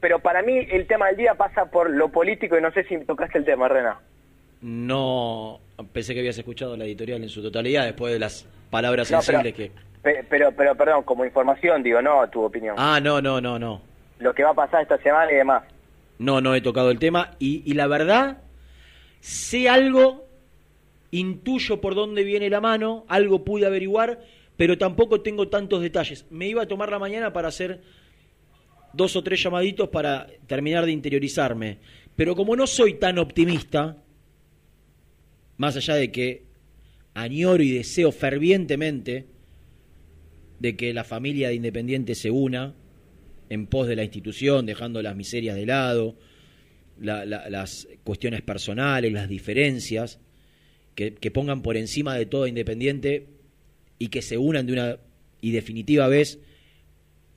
[SPEAKER 16] Pero para mí el tema del día pasa por lo político y no sé si tocaste el tema, Rena.
[SPEAKER 2] No, pensé que habías escuchado la editorial en su totalidad después de las palabras
[SPEAKER 16] No, pero-
[SPEAKER 2] sensibles que...
[SPEAKER 16] Pe- Pero, pero, perdón, como información, digo, no tu opinión.
[SPEAKER 2] Ah, no, no, no, no.
[SPEAKER 16] Lo que va a pasar esta semana y demás.
[SPEAKER 2] No, no he tocado el tema y, la verdad, sé algo, intuyo por dónde viene la mano, algo pude averiguar, pero tampoco tengo tantos detalles. Me iba a tomar la mañana para hacer dos o tres llamaditos para terminar de interiorizarme. Pero como no soy tan optimista, más allá de que añoro y deseo fervientemente de que la familia de Independiente se una en pos de la institución, dejando las miserias de lado, la- la- las cuestiones personales, las diferencias, que, pongan por encima de todo Independiente y que se unan de una y definitiva vez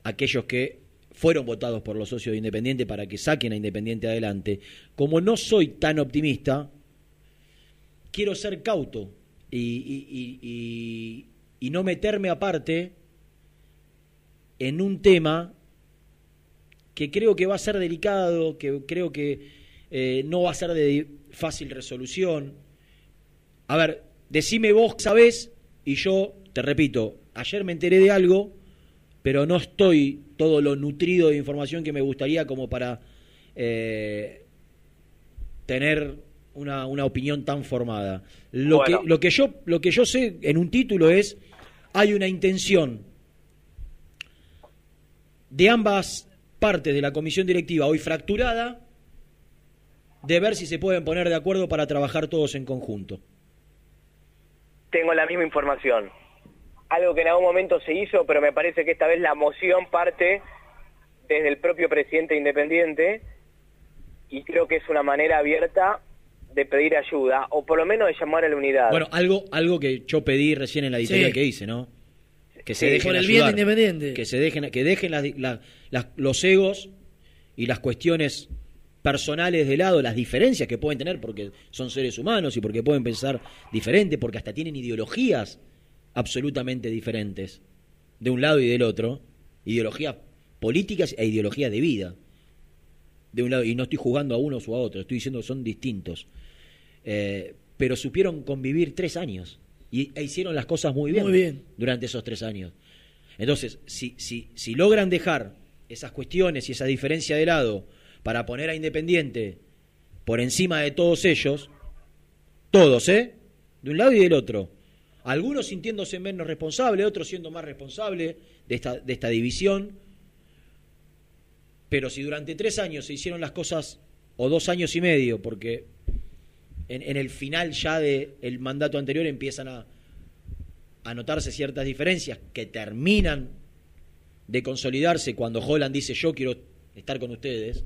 [SPEAKER 2] aquellos que fueron votados por los socios de Independiente para que saquen a Independiente adelante. Como no soy tan optimista, quiero ser cauto y- y- y no meterme aparte en un tema que creo que va a ser delicado, que creo que eh, no va a ser de fácil resolución. A ver, decime vos, sabés, y yo te repito, ayer me enteré de algo, pero no estoy todo lo nutrido de información que me gustaría como para eh, tener una, una opinión tan formada. Lo,
[SPEAKER 16] Bueno.
[SPEAKER 2] que, lo, que yo, lo que yo sé en un título es, hay una intención de ambas partes de la comisión directiva, hoy fracturada, de ver si se pueden poner de acuerdo para trabajar todos en conjunto.
[SPEAKER 16] Tengo la misma información. Algo que en algún momento se hizo, pero me parece que esta vez la moción parte desde el propio presidente independiente y creo que es una manera abierta de pedir ayuda o por lo menos de llamar a la unidad.
[SPEAKER 2] Bueno, algo, algo que yo pedí recién en la editorial
[SPEAKER 3] Sí.
[SPEAKER 2] que hice, ¿no? Que se
[SPEAKER 3] Sí,
[SPEAKER 2] dejen
[SPEAKER 3] por el bien Independiente.
[SPEAKER 2] Que se dejen, que dejen las- la- las- los egos y las cuestiones personales de lado, las diferencias que pueden tener porque son seres humanos y porque pueden pensar diferente, porque hasta tienen ideologías absolutamente diferentes de un lado y del otro, ideologías políticas e ideologías de vida. De un lado, y no estoy jugando a unos o a otros, estoy diciendo que son distintos. Eh, pero supieron convivir tres años y e hicieron las cosas muy bien,
[SPEAKER 3] Muy bien.
[SPEAKER 2] durante esos tres años. Entonces, si, si, si logran dejar esas cuestiones y esa diferencia de lado para poner a Independiente por encima de todos ellos, todos, ¿eh? De un lado y del otro. Algunos sintiéndose menos responsables, otros siendo más responsables de esta, de esta división. Pero si durante tres años se hicieron las cosas, o dos años y medio, porque en, en el final ya del mandato anterior empiezan a, a notarse ciertas diferencias que terminan de consolidarse cuando Holland dice yo quiero estar con ustedes.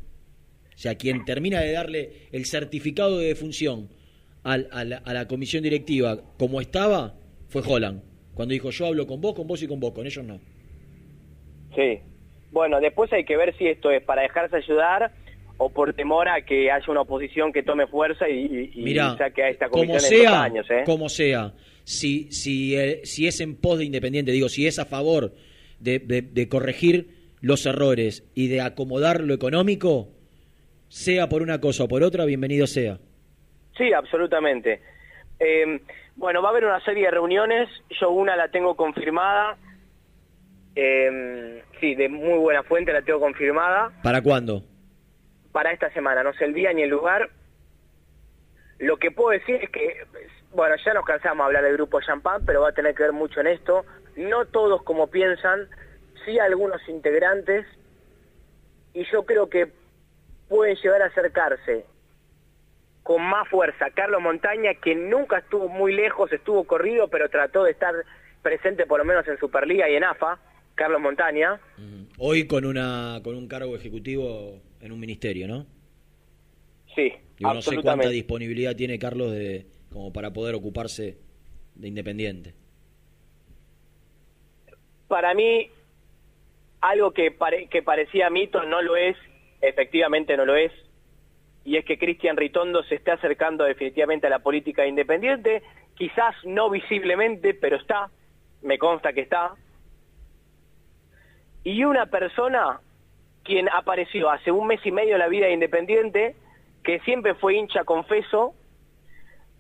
[SPEAKER 2] O sea, quien termina de darle el certificado de defunción al- a, a la comisión directiva como estaba fue Holland. Cuando dijo yo hablo con vos, con vos y con vos, con ellos no.
[SPEAKER 16] Sí. Bueno, después hay que ver si esto es para dejarse ayudar o por temor a que haya una oposición que tome fuerza y, y- y
[SPEAKER 2] Mirá,
[SPEAKER 16] saque a esta
[SPEAKER 2] como
[SPEAKER 16] comisión en dos
[SPEAKER 2] sea,
[SPEAKER 16] años. ¿eh?
[SPEAKER 2] como sea, si, si, eh, si es en pos de Independiente, digo, si es a favor de, de- de corregir los errores y de acomodar lo económico, sea por una cosa o por otra, bienvenido sea.
[SPEAKER 16] Sí, absolutamente. Eh, bueno, va a haber una serie de reuniones. Yo una la tengo confirmada. Eh, sí, de muy buena fuente la tengo confirmada.
[SPEAKER 2] ¿Para cuándo?
[SPEAKER 16] Para esta semana, no sé el día ni el lugar. Lo que puedo decir es que, bueno, ya nos cansamos de hablar del grupo Champán, pero va a tener que ver mucho en esto. No todos como piensan, sí algunos integrantes, y yo creo que pueden llegar a acercarse con más fuerza. Carlos Montaña, que nunca estuvo muy lejos, estuvo corrido, pero trató de estar presente por lo menos en Superliga y en AFA, Carlos Montaña.
[SPEAKER 2] Hoy con, una, con un cargo ejecutivo en un ministerio, ¿no?
[SPEAKER 16] Sí,
[SPEAKER 2] Digo, no sé cuánta
[SPEAKER 16] absolutamente.
[SPEAKER 2] disponibilidad tiene Carlos de, como para poder ocuparse de Independiente.
[SPEAKER 16] para mí algo que, pare- que parecía mito no lo es, efectivamente no lo es, y es que Cristian Ritondo se está acercando definitivamente a la política independiente, quizás no visiblemente, pero está, me consta que está. Y una persona quien apareció hace un mes y medio en la vida de independiente, que siempre fue hincha confeso,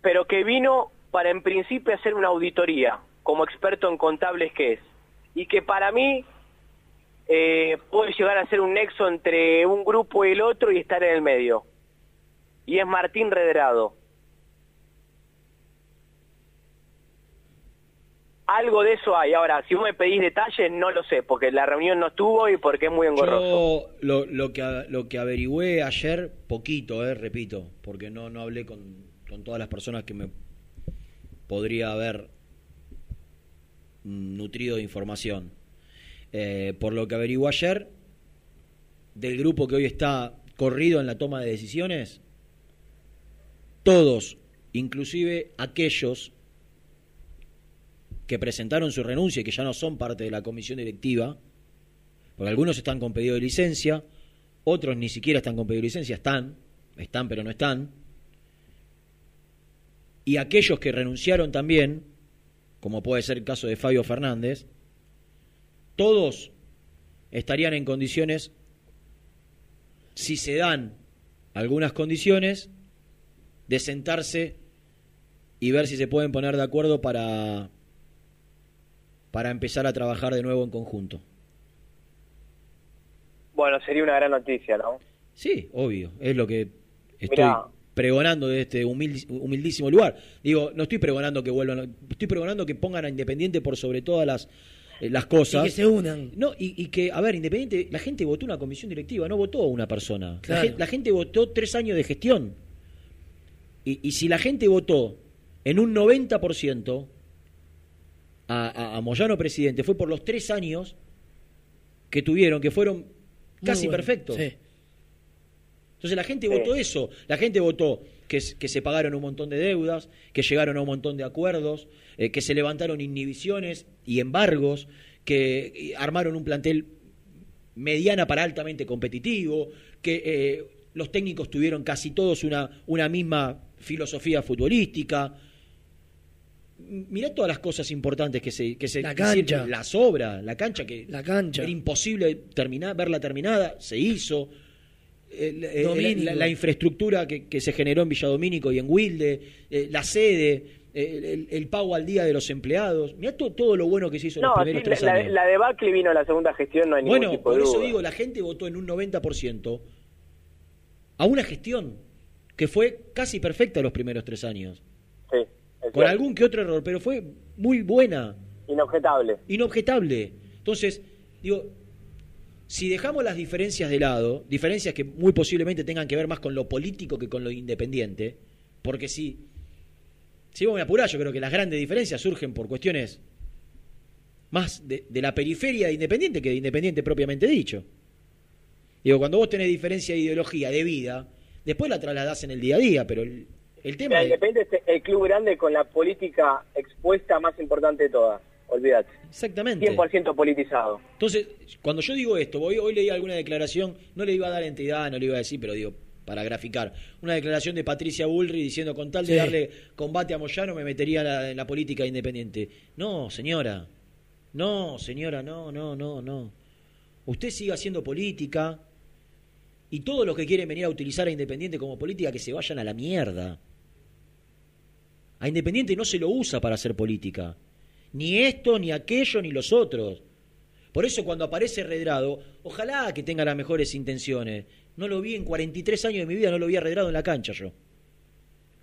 [SPEAKER 16] pero que vino para en principio hacer una auditoría, como experto en contables que es, y que para mí eh, puede llegar a ser un nexo entre un grupo y el otro y estar en el medio. Y es Martín Redrado. Algo de eso hay. Ahora, si vos me pedís detalles, no lo sé, porque la reunión no estuvo y porque es muy engorroso.
[SPEAKER 2] Yo lo, que lo que averigüé ayer, poquito, eh, repito, porque no, no hablé con, con todas las personas que me podría haber nutrido de información. Eh, por lo que averigué ayer, del grupo que hoy está corrido en la toma de decisiones, todos, inclusive aquellos que presentaron su renuncia y que ya no son parte de la comisión directiva, porque algunos están con pedido de licencia, otros ni siquiera están con pedido de licencia, están, están pero no están, y aquellos que renunciaron también, como puede ser el caso de Fabio Fernández, todos estarían en condiciones, si se dan algunas condiciones, de sentarse y ver si se pueden poner de acuerdo para, para empezar a trabajar de nuevo en conjunto.
[SPEAKER 16] Bueno, sería una gran noticia, ¿no?
[SPEAKER 2] Sí, obvio, es lo que estoy
[SPEAKER 16] Mirá.
[SPEAKER 2] pregonando de este humildísimo lugar. Digo, no estoy pregonando que vuelvan, estoy pregonando que pongan a Independiente por sobre todas las, eh, las cosas.
[SPEAKER 3] Y que se unan.
[SPEAKER 2] No, y, y que, a ver, Independiente, la gente votó una comisión directiva, no votó una persona. La,
[SPEAKER 3] Claro.
[SPEAKER 2] la gente votó tres años de gestión. Y, y si la gente votó en un 90% a, a, a Moyano presidente, fue por los tres años que tuvieron, que fueron casi
[SPEAKER 3] bueno,
[SPEAKER 2] perfectos.
[SPEAKER 3] sí.
[SPEAKER 2] Entonces la gente
[SPEAKER 3] Sí.
[SPEAKER 2] votó eso, la gente votó que, que se pagaron un montón de deudas, que llegaron a un montón de acuerdos, eh, que se levantaron inhibiciones y embargos, que eh, armaron un plantel mediana para altamente competitivo, que eh, los técnicos tuvieron casi todos una, una misma filosofía futbolística. Mirá todas las cosas importantes que se, que se
[SPEAKER 3] La cancha.
[SPEAKER 2] las obras, la cancha que
[SPEAKER 3] La cancha.
[SPEAKER 2] era imposible terminar, verla terminada, se hizo. El- el-
[SPEAKER 3] Domínico.
[SPEAKER 2] la, la infraestructura que, que se generó en Villadomínico y en Wilde, eh, la sede, eh, el, el pago al día de los empleados. Mirá to- todo lo bueno que se hizo en
[SPEAKER 16] No,
[SPEAKER 2] los primeros
[SPEAKER 16] la,
[SPEAKER 2] tres
[SPEAKER 16] la,
[SPEAKER 2] años.
[SPEAKER 16] la debacle vino en la segunda gestión, no hay ningún
[SPEAKER 2] Bueno,
[SPEAKER 16] tipo de
[SPEAKER 2] por eso
[SPEAKER 16] duda.
[SPEAKER 2] digo, la gente votó en un 90% a una gestión que fue casi perfecta los primeros tres años.
[SPEAKER 16] Sí,
[SPEAKER 2] Con algún que otro error, pero fue muy buena.
[SPEAKER 16] Inobjetable.
[SPEAKER 2] Inobjetable. Entonces, digo, si dejamos las diferencias de lado, diferencias que muy posiblemente tengan que ver más con lo político que con lo independiente, porque si, si vos me apurás, yo creo que las grandes diferencias surgen por cuestiones más de, de la periferia de Independiente que de Independiente propiamente dicho. Digo, cuando vos tenés diferencia de ideología, de vida, después la trasladás en el día a día, pero el, el tema
[SPEAKER 16] Mira,
[SPEAKER 2] es...
[SPEAKER 16] Independiente es el club grande con la política expuesta más importante de todas. Olvídate.
[SPEAKER 2] Exactamente.
[SPEAKER 16] 100% politizado.
[SPEAKER 2] Entonces, cuando yo digo esto, hoy, hoy leí alguna declaración, no le iba a dar entidad, no le iba a decir, pero digo, para graficar, una declaración de Patricia Bullrich diciendo, con tal de
[SPEAKER 3] Sí.
[SPEAKER 2] darle combate a Moyano, me metería en la, en la política independiente. No, señora. No, señora, no, no, no, no. Usted siga haciendo política y todos los que quieren venir a utilizar a Independiente como política, que se vayan a la mierda. A Independiente no se lo usa para hacer política. Ni esto, ni aquello, ni los otros. Por eso cuando aparece Redrado, ojalá que tenga las mejores intenciones. No lo vi en 43 años de mi vida, no lo vi a Redrado en la cancha yo.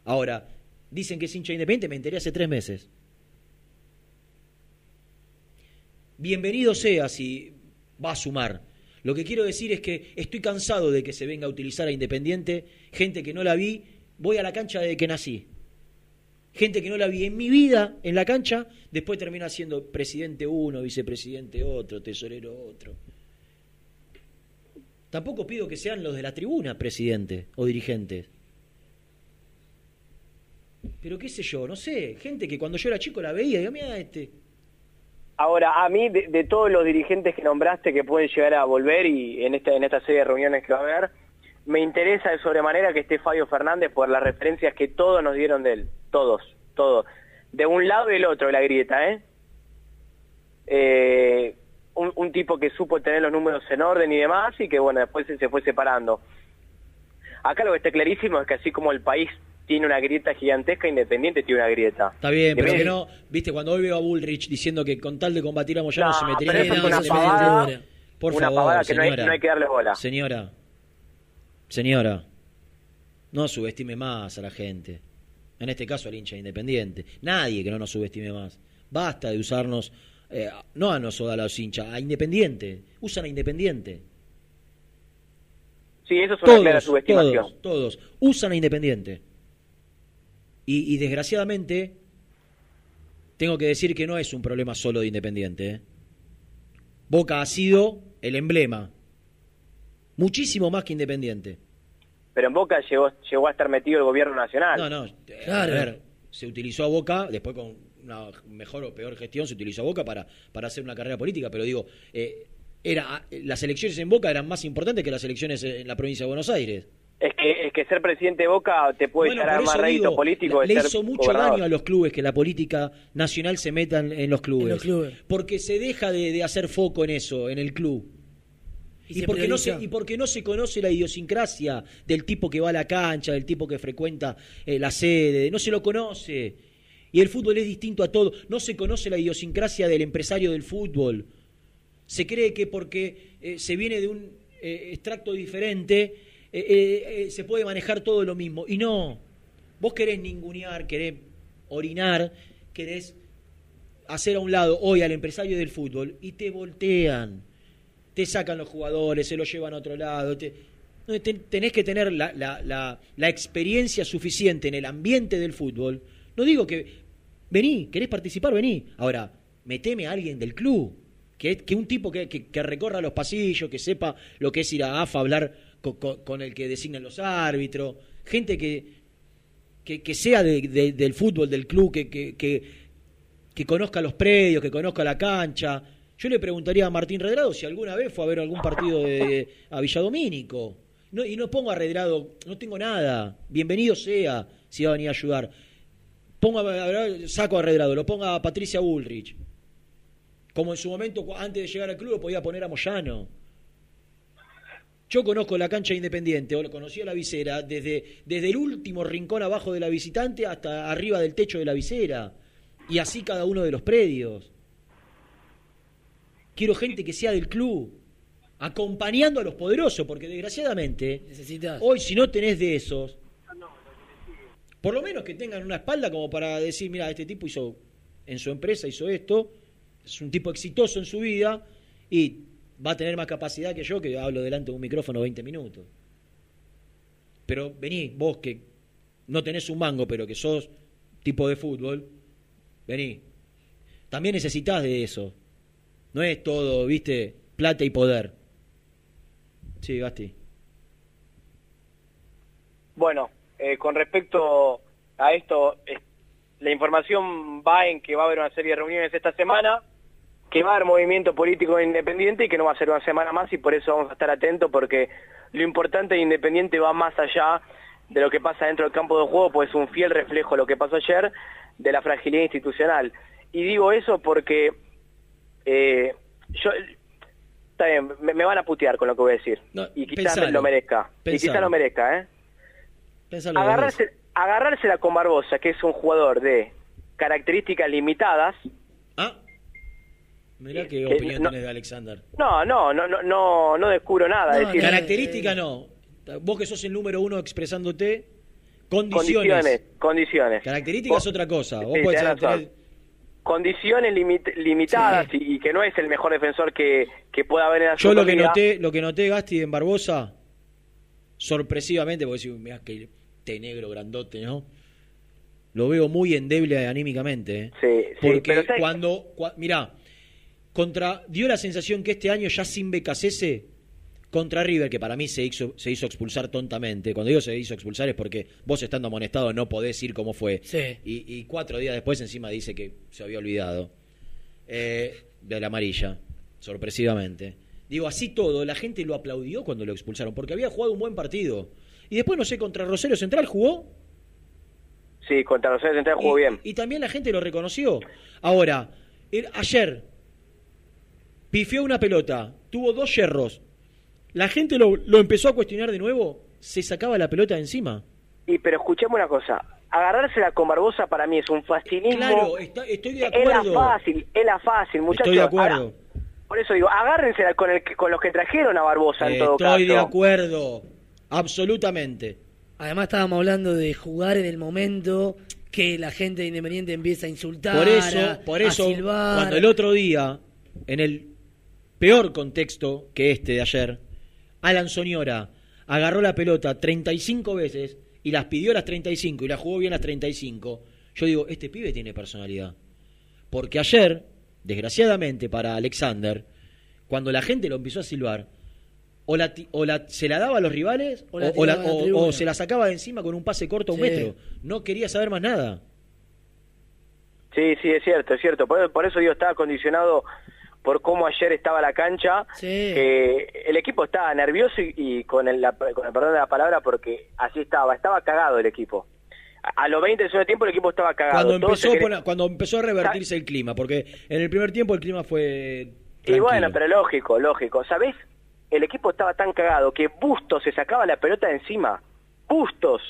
[SPEAKER 2] Ahora, dicen que es hincha independiente, me enteré hace tres meses. Bienvenido sea si va a sumar. Lo que quiero decir es que estoy cansado de que se venga a utilizar a Independiente gente que no la vi. Voy a la cancha desde que nací. Gente que no la vi en mi vida en la cancha, después termina siendo presidente uno, vicepresidente otro, tesorero otro. Tampoco pido que sean los de la tribuna presidente o dirigentes. Pero qué sé yo, no sé, gente que cuando yo era chico la veía digo, mira este.
[SPEAKER 16] Ahora, a mí, de, de todos los dirigentes que nombraste que pueden llegar a volver y en esta, en esta serie de reuniones que va a haber, me interesa de sobremanera que esté Fabio Fernández por las referencias que todos nos dieron de él. Todos, todos. De un lado y del otro de la grieta, ¿eh? Eh, un, un tipo que supo tener los números en orden y demás y que, bueno, después se, se fue separando. Acá lo que está clarísimo es que así como el país tiene una grieta gigantesca, Independiente tiene una grieta.
[SPEAKER 2] Está bien, pero que no, viste, cuando hoy veo a Bullrich diciendo que con tal de combatir a Moyano
[SPEAKER 16] No,
[SPEAKER 2] se metería en
[SPEAKER 16] una pavada,
[SPEAKER 2] Por
[SPEAKER 16] una
[SPEAKER 2] favor,
[SPEAKER 16] pavada que no hay- no hay que darle bola.
[SPEAKER 2] Señora, señora, no subestime más a la gente. En este caso al hincha independiente. Nadie que no nos subestime más. Basta de usarnos, eh, no a nosotros a los hinchas, a Independiente. Usan a Independiente.
[SPEAKER 16] Sí, eso es una clara
[SPEAKER 2] Todos,
[SPEAKER 16] subestimación.
[SPEAKER 2] todos, todos. Usan a Independiente. Y, y desgraciadamente, tengo que decir que no es un problema solo de Independiente. ¿eh? Boca ha sido el emblema. Muchísimo más que Independiente.
[SPEAKER 16] Pero en Boca llegó, llegó a estar metido el gobierno nacional.
[SPEAKER 2] No, no. eh, A ver, se utilizó a Boca, después con una mejor o peor gestión se utilizó a Boca para, para hacer una carrera política, pero digo, eh, era las elecciones en Boca eran más importantes que las elecciones en la provincia de Buenos Aires.
[SPEAKER 16] Es que, es que ser presidente de Boca te puede
[SPEAKER 2] Bueno,
[SPEAKER 16] llegar a más rédito político de
[SPEAKER 2] le
[SPEAKER 16] ser
[SPEAKER 2] hizo mucho
[SPEAKER 16] gobernador.
[SPEAKER 2] daño a los clubes que la política nacional se meta en, en los clubes.
[SPEAKER 3] En los clubes.
[SPEAKER 2] Porque se deja de, de hacer foco en eso, en el club.
[SPEAKER 3] Y
[SPEAKER 2] porque no se, y porque no se conoce la idiosincrasia del tipo que va a la cancha, del tipo que frecuenta eh, la sede, no se lo conoce. Y el fútbol es distinto a todo. No se conoce la idiosincrasia del empresario del fútbol. Se cree que porque eh, se viene de un eh, extracto diferente, se puede manejar todo lo mismo. Y no. Vos querés ningunear, querés orinar, querés hacer a un lado hoy al empresario del fútbol y te voltean. Te sacan los jugadores, se los llevan a otro lado. te- tenés que tener la, la- la- la experiencia suficiente en el ambiente del fútbol. No digo que vení, querés participar, vení. Ahora, meteme a alguien del club. Que, que un tipo que, que- que recorra los pasillos, que sepa lo que es ir a AFA hablar co- co- con, el que designan los árbitros. Gente que, que, que sea de- de- del fútbol, del club, que conozca los predios, que conozca la cancha. Yo le preguntaría a Martín Redrado si alguna vez fue a ver algún partido de, a Villadomínico. Y no pongo a Redrado, no tengo nada. Bienvenido sea si va a venir a ayudar. Pongo saco a Redrado, lo ponga a Patricia Bullrich. Como en su momento, antes de llegar al club, lo podía poner a Moyano. Yo conozco la cancha independiente, o lo conocí a la visera, desde, desde el último rincón abajo de la visitante hasta arriba del techo de la visera. Y así cada uno de los predios. Quiero gente que sea del club, acompañando a los poderosos, porque desgraciadamente, hoy si no tenés de esos, por lo menos que tengan una espalda como para decir, mira, este tipo hizo en su empresa, hizo esto, es un tipo exitoso en su vida y va a tener más capacidad que yo que hablo delante de un micrófono 20 minutos. Pero vení, vos que no tenés un mango, pero que sos tipo de fútbol, vení. También necesitas de eso. No es todo, viste, plata y poder. Sí, Gasti.
[SPEAKER 16] Bueno, eh, con respecto a esto, la información va en que va a haber una serie de reuniones esta semana, que va a haber movimiento político independiente y que no va a ser una semana más y por eso vamos a estar atentos porque lo importante de Independiente va más allá de lo que pasa dentro del campo de juego, pues es un fiel reflejo de lo que pasó ayer, de la fragilidad institucional. Y digo eso porque eh, yo... Está bien, me, me van a putear con lo que voy a decir. y quizás
[SPEAKER 2] pensalo,
[SPEAKER 16] lo merezca. Y quizás lo merezca, ¿eh?
[SPEAKER 2] Pensalo
[SPEAKER 16] agarrarse, agarrársela con Barbosa, que es un jugador de características limitadas.
[SPEAKER 2] Mirá qué
[SPEAKER 16] que
[SPEAKER 2] opinión
[SPEAKER 16] no-
[SPEAKER 2] tenés de Alexander.
[SPEAKER 16] No, no, no, no, no, no descubro nada. decir,
[SPEAKER 2] Característica no. Vos que sos el número uno expresándote, condiciones.
[SPEAKER 16] condiciones, condiciones.
[SPEAKER 2] Característica es otra cosa. Vos
[SPEAKER 16] Sí,
[SPEAKER 2] podés tener-
[SPEAKER 16] Condiciones limit- limitadas y, y que no es el mejor defensor que, que pueda haber en la
[SPEAKER 2] Yo lo que noté, lo que noté Gasti en Barbosa, sorpresivamente, porque decís, mirá que té negro grandote, ¿no? Lo veo muy endeble anímicamente. ¿eh?
[SPEAKER 16] Sí, sí,
[SPEAKER 2] Porque
[SPEAKER 16] pero ¿sabes?
[SPEAKER 2] cuando, cua- mirá, contra, dio la sensación que este año ya sin Becasese, contra River, que para mí se hizo, se hizo expulsar tontamente. Cuando digo se hizo expulsar es porque vos estando amonestado no podés ir como fue.
[SPEAKER 3] Sí.
[SPEAKER 2] Y, y cuatro días después encima dice que se había olvidado eh, de la amarilla, sorpresivamente. Digo, así todo, la gente lo aplaudió cuando lo expulsaron, porque había jugado un buen partido. Y después, no sé, contra Rosario Central jugó
[SPEAKER 16] Sí, contra Rosario Central jugó bien.
[SPEAKER 2] y también la gente lo reconoció. Ahora, el- ayer pifió una pelota, tuvo dos yerros. La gente lo, lo empezó a cuestionar de nuevo, se sacaba la pelota de encima.
[SPEAKER 16] Y pero escuchemos una cosa, agarrársela con Barbosa para mí es un fastinismo.
[SPEAKER 2] Claro, está- estoy de
[SPEAKER 16] Es la
[SPEAKER 2] acuerdo.
[SPEAKER 16] fácil, es la fácil, muchachos.
[SPEAKER 2] Estoy de acuerdo.
[SPEAKER 16] Ahora, por eso digo, agárrensela con, el, que- con los que trajeron a Barbosa en todo
[SPEAKER 2] Estoy de
[SPEAKER 16] caso.
[SPEAKER 2] acuerdo, absolutamente.
[SPEAKER 3] Además estábamos hablando de jugar en el momento que la gente de Independiente empieza a insultar,
[SPEAKER 2] Por eso,
[SPEAKER 3] a-
[SPEAKER 2] por
[SPEAKER 3] a
[SPEAKER 2] eso
[SPEAKER 3] silbar.
[SPEAKER 2] cuando el otro día, en el peor contexto que este de ayer, Alan Soñora agarró la pelota 35 veces y las pidió las 35 y las jugó bien las 35, yo digo, este pibe tiene personalidad. Porque ayer, desgraciadamente para Alexander, cuando la gente lo empezó a silbar, o, la, o la- se la daba a los rivales
[SPEAKER 3] O
[SPEAKER 2] o,
[SPEAKER 3] la
[SPEAKER 2] la-
[SPEAKER 3] la
[SPEAKER 2] se la sacaba de encima con un pase corto a un
[SPEAKER 3] Sí.
[SPEAKER 2] metro. No quería saber más nada.
[SPEAKER 16] Sí, sí, es cierto, es cierto. Por, por eso digo, estaba condicionado por cómo ayer estaba la cancha. que el equipo estaba nervioso y, y con, el, la- con el perdón de la palabra, porque así estaba, estaba cagado el equipo. A, a los 20 del segundo tiempo el equipo estaba cagado.
[SPEAKER 2] Cuando empezó,
[SPEAKER 16] querían-
[SPEAKER 2] cuando empezó a revertirse el clima, porque en el primer tiempo el clima fue...
[SPEAKER 16] Y
[SPEAKER 2] tranquilo.
[SPEAKER 16] bueno, pero lógico, lógico. ¿Sabés? El equipo estaba tan cagado que Bustos se sacaba la pelota de encima. Bustos.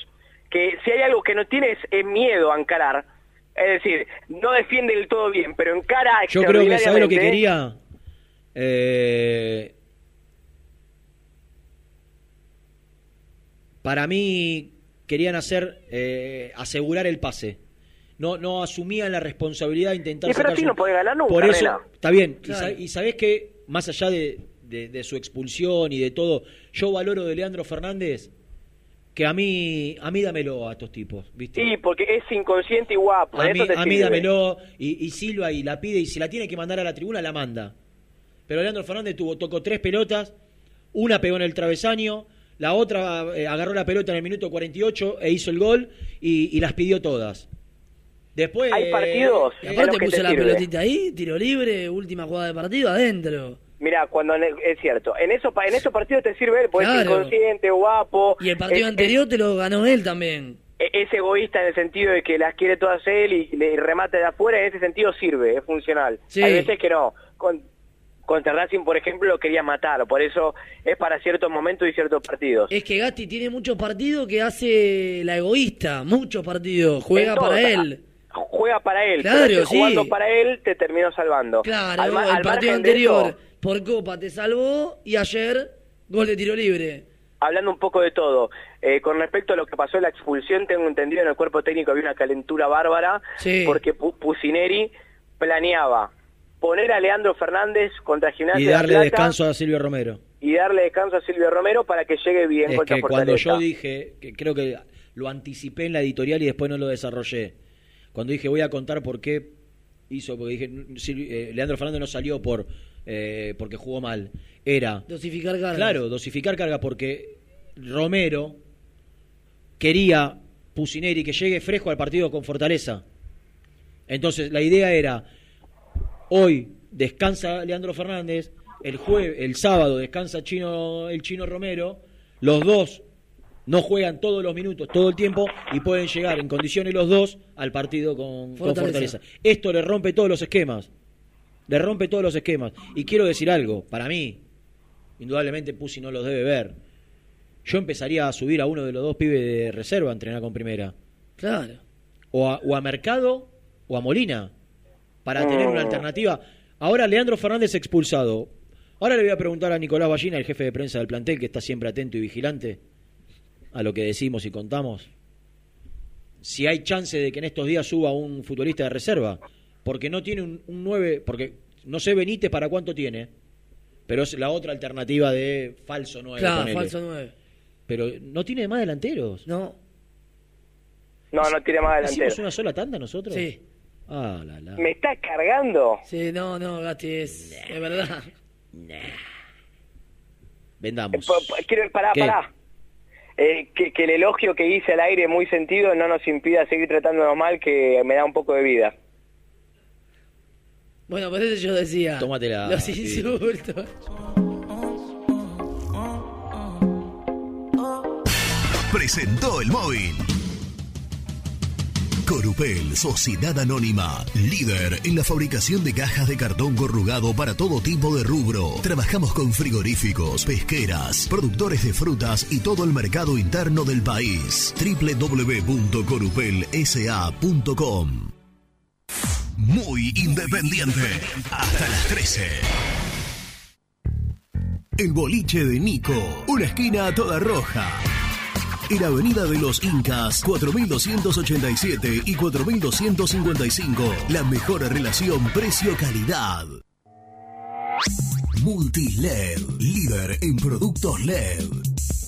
[SPEAKER 16] Que si hay algo que no tiene es, es miedo a encarar. Es decir, no defiende del todo bien, pero encara
[SPEAKER 2] Yo creo que, ¿sabes lo que quería? Eh, para mí querían hacer, eh, asegurar el pase. No, no asumían la responsabilidad de intentar
[SPEAKER 16] Y pero
[SPEAKER 2] sacar su-
[SPEAKER 16] no podés ganar nunca,
[SPEAKER 2] Por eso, está bien. Y,
[SPEAKER 16] Claro.
[SPEAKER 2] sa- y sabés que, más allá de, de- de su expulsión y de todo, yo valoro de Leandro Fernández que a mí, a mí dámelo a estos tipos, ¿viste?
[SPEAKER 16] Sí, porque es inconsciente y guapo.
[SPEAKER 2] A
[SPEAKER 16] eso
[SPEAKER 2] mí,
[SPEAKER 16] te
[SPEAKER 2] a mí
[SPEAKER 16] sirve.
[SPEAKER 2] dámelo y, y silba y la pide y si la tiene que mandar a la tribuna la manda. Pero Leandro Fernández tuvo, tocó tres pelotas, una pegó en el travesaño, la otra eh, agarró la pelota en el minuto 48 e hizo el gol y, y las pidió todas. Después
[SPEAKER 16] Hay partidos
[SPEAKER 3] Y aparte
[SPEAKER 16] te
[SPEAKER 3] la
[SPEAKER 16] sirve.
[SPEAKER 3] pelotita ahí, tiro libre, última jugada de partido, adentro.
[SPEAKER 16] Mira, cuando es cierto, en esos en esos partidos te sirve él, porque es inconsciente, guapo.
[SPEAKER 3] Y el partido
[SPEAKER 16] es-
[SPEAKER 3] anterior te lo ganó él también.
[SPEAKER 16] es, es egoísta en el sentido de que las quiere todas él y le remate de afuera, en ese sentido sirve, es funcional.
[SPEAKER 3] Sí.
[SPEAKER 16] Hay veces que no. Con, contra Racing, por ejemplo, lo quería matar, por eso es para ciertos momentos y ciertos partidos.
[SPEAKER 3] Es que Gatti tiene muchos partidos que hace la egoísta, muchos partidos, juega para él.
[SPEAKER 16] Juega para él,
[SPEAKER 3] Claro,
[SPEAKER 16] pero
[SPEAKER 3] sí.
[SPEAKER 16] jugando para él te terminó salvando.
[SPEAKER 3] Claro,
[SPEAKER 16] Al
[SPEAKER 3] el
[SPEAKER 16] al
[SPEAKER 3] partido anterior
[SPEAKER 16] eso,
[SPEAKER 3] por Copa te salvó y ayer gol de tiro libre.
[SPEAKER 16] hablando un poco de todo, eh, con respecto a lo que pasó en la expulsión, tengo entendido en el cuerpo técnico había una calentura bárbara,
[SPEAKER 3] Sí.
[SPEAKER 16] porque Pu- Pusineri planeaba poner a Leandro Fernández contra Gimnasia
[SPEAKER 2] Y
[SPEAKER 16] de
[SPEAKER 2] darle
[SPEAKER 16] Plata
[SPEAKER 2] descanso a Silvio Romero.
[SPEAKER 16] y darle descanso a Silvio Romero para que llegue bien
[SPEAKER 2] Es
[SPEAKER 16] contra
[SPEAKER 2] que cuando yo dije, que creo que lo anticipé en la editorial y después no lo desarrollé. Cuando dije voy a contar por qué hizo, porque dije, Silvi- eh, Leandro Fernández no salió por eh, porque jugó mal. Era
[SPEAKER 3] Dosificar cargas.
[SPEAKER 2] Claro, dosificar carga porque Romero quería Pusineri que llegue fresco al partido con fortaleza. Entonces la idea era hoy descansa Leandro Fernández, el jueves, el sábado descansa Chino, el Chino Romero, los dos no juegan todos los minutos, todo el tiempo y pueden llegar en condiciones los dos al partido con con
[SPEAKER 3] Fortaleza.
[SPEAKER 2] fortaleza. Esto le rompe todos los esquemas. Le rompe todos los esquemas. Y quiero decir algo, para mí, indudablemente Pusi no los debe ver. Yo empezaría a subir a uno de los dos pibes de reserva a entrenar con primera.
[SPEAKER 3] Claro.
[SPEAKER 2] O a, o a Mercado o a Molina. Para tener una alternativa. Ahora Leandro Fernández expulsado. Ahora le voy a preguntar a Nicolás Ballina, el jefe de prensa del plantel, que está siempre atento y vigilante a lo que decimos y contamos. Si hay chance de que en estos días suba un futbolista de reserva. Porque no tiene un, un 9. Porque no sé Benítez para cuánto tiene. Pero es la otra alternativa de falso 9.
[SPEAKER 3] Claro,
[SPEAKER 2] ponele.
[SPEAKER 3] falso 9.
[SPEAKER 2] Pero no tiene más delanteros.
[SPEAKER 3] No.
[SPEAKER 16] No, no tiene más delantero.
[SPEAKER 2] ¿Hicimos una sola tanda nosotros?
[SPEAKER 3] Sí.
[SPEAKER 2] Ah, la, la.
[SPEAKER 16] ¿Me está cargando?
[SPEAKER 3] Sí, no, no, Gasti, es, es verdad.
[SPEAKER 2] Vendamos.
[SPEAKER 16] Pa- pa- Quiero, pará,
[SPEAKER 2] ¿Qué?
[SPEAKER 16] pará. Eh, que, que el elogio que hice al aire muy sentido no nos impida seguir tratándonos mal, que me da un poco de vida.
[SPEAKER 3] Bueno, por eso yo decía.
[SPEAKER 2] Tómatela,
[SPEAKER 3] Los insultos.
[SPEAKER 4] Presentó el móvil. Corupel, Sociedad Anónima, líder en la fabricación de cajas de cartón corrugado para todo tipo de rubro. Trabajamos con frigoríficos, pesqueras, productores de frutas y todo el mercado interno del país. www.corupelsa.com Muy independiente. Hasta las 13. El boliche de Nico, una esquina toda roja. En Avenida de los Incas, 4287 y 4255. La mejor relación precio-calidad. Multiled, líder en productos LED.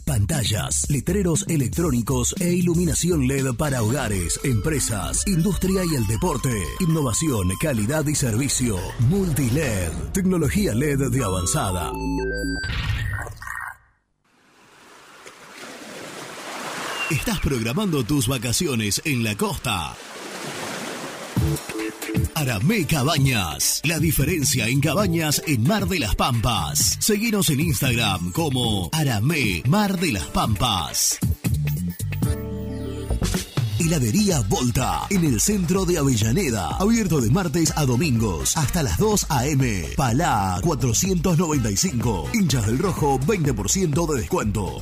[SPEAKER 4] Pantallas, letreros electrónicos e iluminación LED para hogares, empresas, industria y el deporte. Innovación, calidad y servicio. Multiled, tecnología LED de avanzada. ¿Estás programando tus vacaciones en la costa? Aramé Cabañas. La diferencia en cabañas en Mar de las Pampas. Seguinos en Instagram como Aramé Mar de las Pampas. Heladería Volta, en el centro de Avellaneda. Abierto de martes a domingos hasta las 2 a.m. Palá 495. Hinchas del Rojo, 20% de descuento.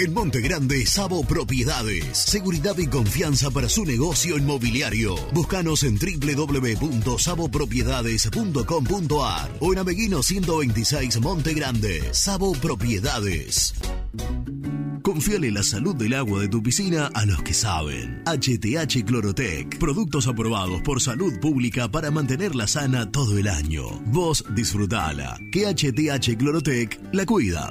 [SPEAKER 4] En Monte Grande, Sabo Propiedades. Seguridad y confianza para su negocio inmobiliario. Búscanos en www.sabopropiedades.com.ar o en Ameguino 126 Monte Grande. Sabo Propiedades. Confíale la salud del agua de tu piscina a los que saben. HTH Clorotec. Productos aprobados por salud pública para mantenerla sana todo el año. Vos disfrutala. Que HTH Clorotec la cuida.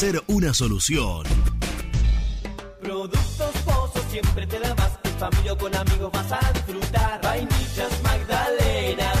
[SPEAKER 4] una solución.
[SPEAKER 5] Productos Pozos siempre te da más. En familia con amigos vas a disfrutar. Vainillas, magdalenas,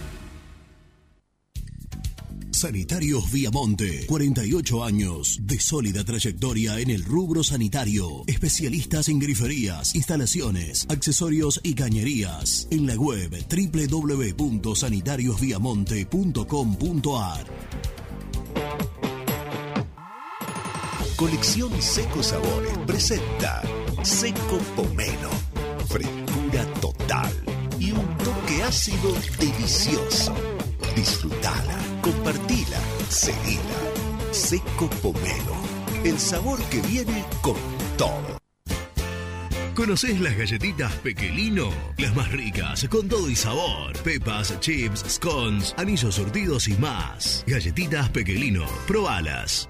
[SPEAKER 4] Sanitarios Viamonte, 48 años de sólida trayectoria en el rubro sanitario. Especialistas en griferías, instalaciones, accesorios y cañerías. En la web www.sanitariosviamonte.com.ar.
[SPEAKER 17] Colección Seco Sabores presenta Seco Pomelo. Frescura total y un toque ácido delicioso. Disfrutala, compartila, seguila. Seco Pomelo. El sabor que viene con todo.
[SPEAKER 4] ¿Conoces las galletitas Pequelino? Las más ricas, con todo y sabor. Pepas, chips, scones, anillos surtidos y más. Galletitas Pequelino, probalas.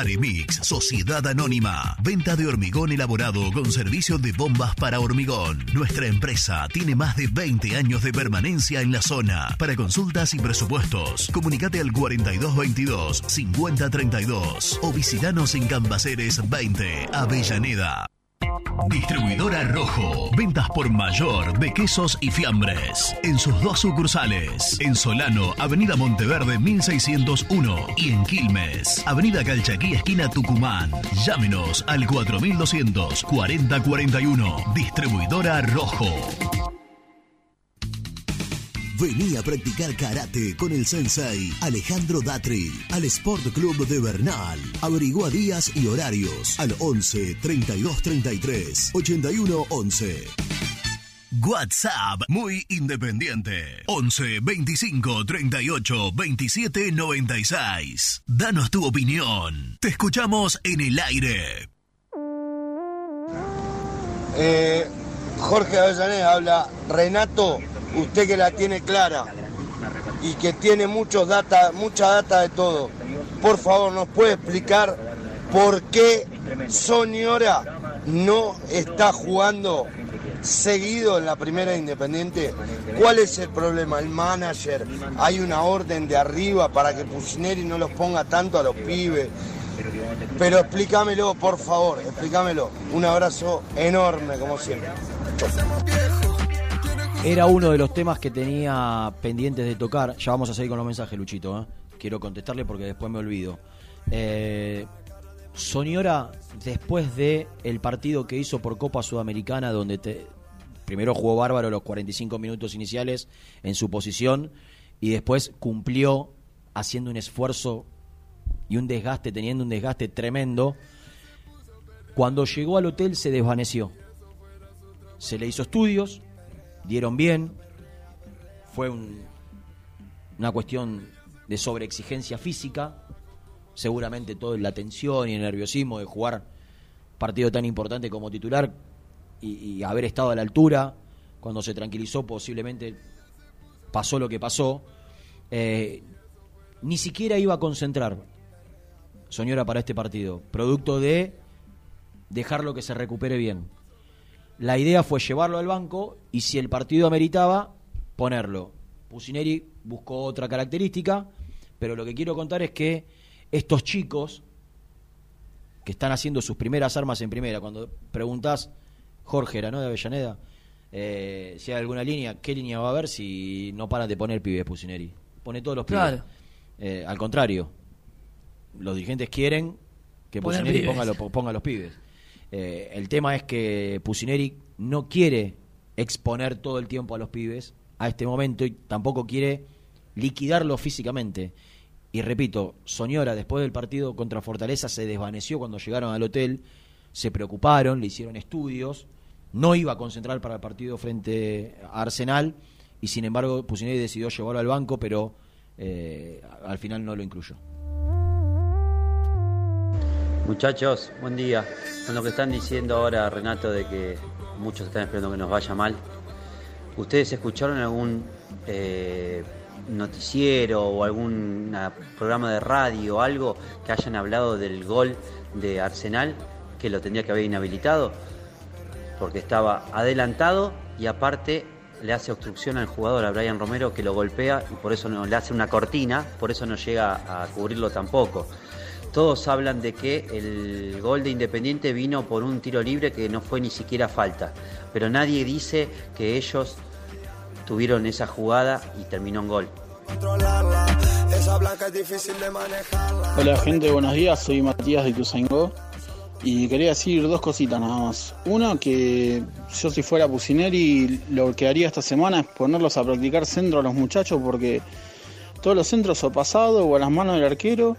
[SPEAKER 4] Aremix, Sociedad Anónima. Venta de hormigón elaborado con servicio de bombas para hormigón. Nuestra empresa tiene más de 20 años de permanencia en la zona. Para consultas y presupuestos, comunicate al 4222-5032 o visitanos en Cambaceres 20, Avellaneda. Distribuidora Rojo. Ventas por mayor de quesos y fiambres. En sus dos sucursales. En Solano, Avenida Monteverde 1601. Y en Quilmes, Avenida Calchaquí, esquina Tucumán. Llámenos al 4200 4041. Distribuidora Rojo. Vení a practicar karate con el sensei Alejandro Datri al Sport Club de Bernal. Averigua días y horarios al 11 32 33 81 11. WhatsApp muy independiente 11 25 38 27 96. Danos tu opinión. Te escuchamos en el aire.
[SPEAKER 12] Eh, Jorge Avellaneda habla. Renato, usted que la tiene clara y que tiene muchos data, mucha data de todo. Por favor, ¿nos puede explicar por qué Soñora no está jugando seguido en la primera Independiente? ¿Cuál es el problema? El manager, hay una orden de arriba para que Pusineri no los ponga tanto a los pibes. Pero explícamelo, por favor, explícamelo. Un abrazo enorme, como siempre.
[SPEAKER 2] Era uno de los temas que tenía pendientes de tocar. Ya vamos a seguir con los mensajes, Luchito. ¿eh? Quiero contestarle porque después me olvido. Eh, Soñora, después de el partido que hizo por Copa Sudamericana, donde te- primero jugó bárbaro los 45 minutos iniciales en su posición y después cumplió haciendo un esfuerzo y un desgaste, teniendo un desgaste tremendo. Cuando llegó al hotel se desvaneció. Se le hizo estudios, dieron bien, fue un- una cuestión de sobreexigencia física, seguramente toda la tensión y el nerviosismo de jugar partido tan importante como titular y, haber estado a la altura, cuando se tranquilizó posiblemente pasó lo que pasó, eh, ni siquiera iba a concentrar Soñora para este partido, producto de dejarlo que se recupere bien. La idea fue llevarlo al banco y si el partido ameritaba, ponerlo. Pusineri buscó otra característica, pero lo que quiero contar es que estos chicos que están haciendo sus primeras armas en primera, cuando preguntás, Jorge era, ¿no? De Avellaneda, eh, si hay alguna línea, ¿qué línea va a haber si no paran de poner pibes Pusineri? Pone todos los pibes.
[SPEAKER 3] Claro.
[SPEAKER 2] Eh, al contrario, los dirigentes quieren que Pusineri ponga, los- ponga los pibes. Eh, el tema es que Pusineri no quiere exponer todo el tiempo a los pibes a este momento y tampoco quiere liquidarlos físicamente. Y repito, Soñora después del partido contra Fortaleza se desvaneció cuando llegaron al hotel, se preocuparon, le hicieron estudios, no iba a concentrar para el partido frente a Arsenal y sin embargo Pusineri decidió llevarlo al banco, pero eh, al final no lo incluyó.
[SPEAKER 18] Muchachos, buen día. Con lo que están diciendo ahora, Renato, de que muchos están esperando que nos vaya mal. ¿Ustedes escucharon algún eh, noticiero o algún programa de radio o algo que hayan hablado del gol de Arsenal que lo tendría que haber inhabilitado? Porque estaba adelantado y aparte le hace obstrucción al jugador, a Brian Romero, que lo golpea y por eso no le hace una cortina, por eso no llega a cubrirlo tampoco. Todos hablan de que el gol de Independiente vino por un tiro libre que no fue ni siquiera falta, pero nadie dice que ellos tuvieron esa jugada y terminó en gol.
[SPEAKER 19] Esa blanca es difícil de manejarla.
[SPEAKER 20] Hola gente, buenos días, soy Matías de Ituzaingó y quería decir dos cositas nada más. Una, que yo si fuera Pusineri lo que haría esta semana es ponerlos a practicar centro a los muchachos porque todos los centros o pasado o a las manos del arquero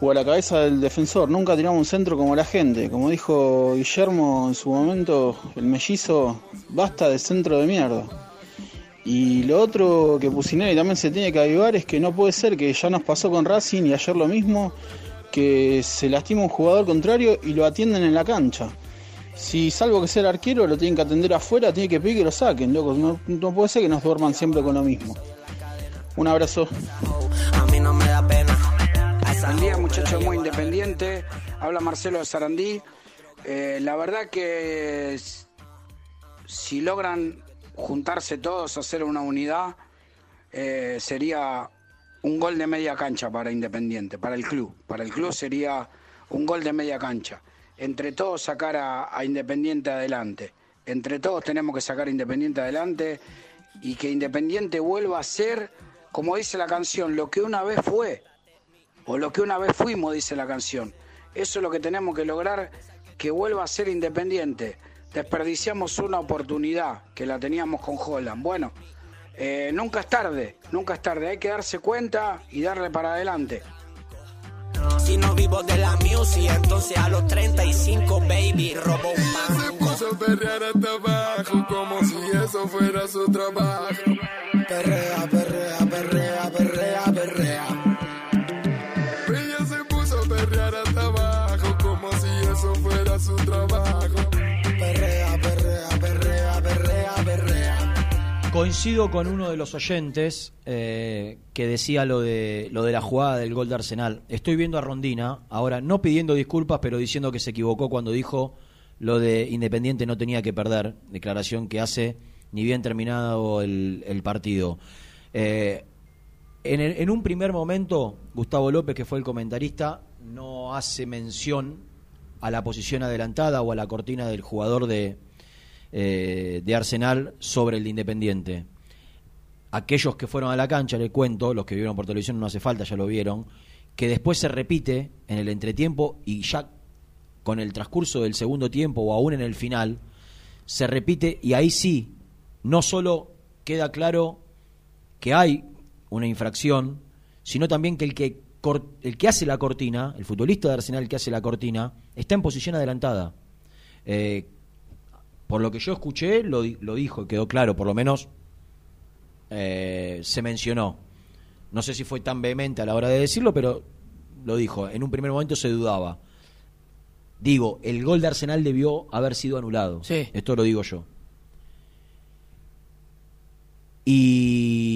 [SPEAKER 20] o a la cabeza del defensor. Nunca tiramos un centro como la gente. Como dijo Guillermo en su momento, el mellizo, basta de centro de mierda. Y lo otro que Pusineri también se tiene que avivar es que no puede ser que ya nos pasó con Racing y ayer lo mismo, que se lastima un jugador contrario y lo atienden en la cancha. Si salvo que sea el arquero, lo tienen que atender afuera, tiene que pedir que lo saquen, loco. No, no puede ser que nos duerman siempre con lo mismo. Un abrazo.
[SPEAKER 21] Buen día, muchachos muy independiente. Habla Marcelo de Sarandí. Eh, la verdad que si logran juntarse todos, hacer una unidad, eh, sería un gol de media cancha para Independiente, para el club. Para el club sería un gol de media cancha. Entre todos sacar a, a Independiente adelante. Entre todos tenemos que sacar a Independiente adelante y que Independiente vuelva a ser, como dice la canción, lo que una vez fue o lo que una vez fuimos, dice la canción. Eso es lo que tenemos que lograr, que vuelva a ser independiente. Desperdiciamos una oportunidad que la teníamos con Holland. Bueno, eh, nunca es tarde, nunca es tarde. Hay que darse cuenta y darle para adelante.
[SPEAKER 19] Si no vivo de la music, entonces a los 35, baby, robo un banco.
[SPEAKER 22] puso a perrear hasta abajo como si eso fuera su trabajo.
[SPEAKER 19] Perrea, perrea,
[SPEAKER 22] su trabajo.
[SPEAKER 19] Perrea, perrea, perrea, perrea, perrea.
[SPEAKER 2] Coincido con uno de los oyentes eh, que decía lo de, lo de la jugada del gol de Arsenal. Estoy viendo a Rondina, ahora no pidiendo disculpas, pero diciendo que se equivocó cuando dijo lo de Independiente no tenía que perder, declaración que hace ni bien terminado el, partido. Eh, en un primer momento, Gustavo López, que fue el comentarista, no hace mención a la posición adelantada o a la cortina del jugador de, eh, de Arsenal sobre el de Independiente. Aquellos que fueron a la cancha, le cuento, los que vieron por televisión no hace falta, ya lo vieron, que después se repite en el entretiempo y ya con el transcurso del segundo tiempo o aún en el final, se repite y ahí sí, no solo queda claro que hay una infracción, sino también que el que el que hace la cortina, el futbolista de Arsenal que hace la cortina, está en posición adelantada. Eh, por lo que yo escuché, lo, lo dijo, quedó claro, por lo menos eh, se mencionó. No sé si fue tan vehemente a la hora de decirlo, pero lo dijo, en un primer momento se dudaba. Digo, el gol de Arsenal debió haber sido anulado.
[SPEAKER 23] Sí.
[SPEAKER 2] Esto lo digo yo. Y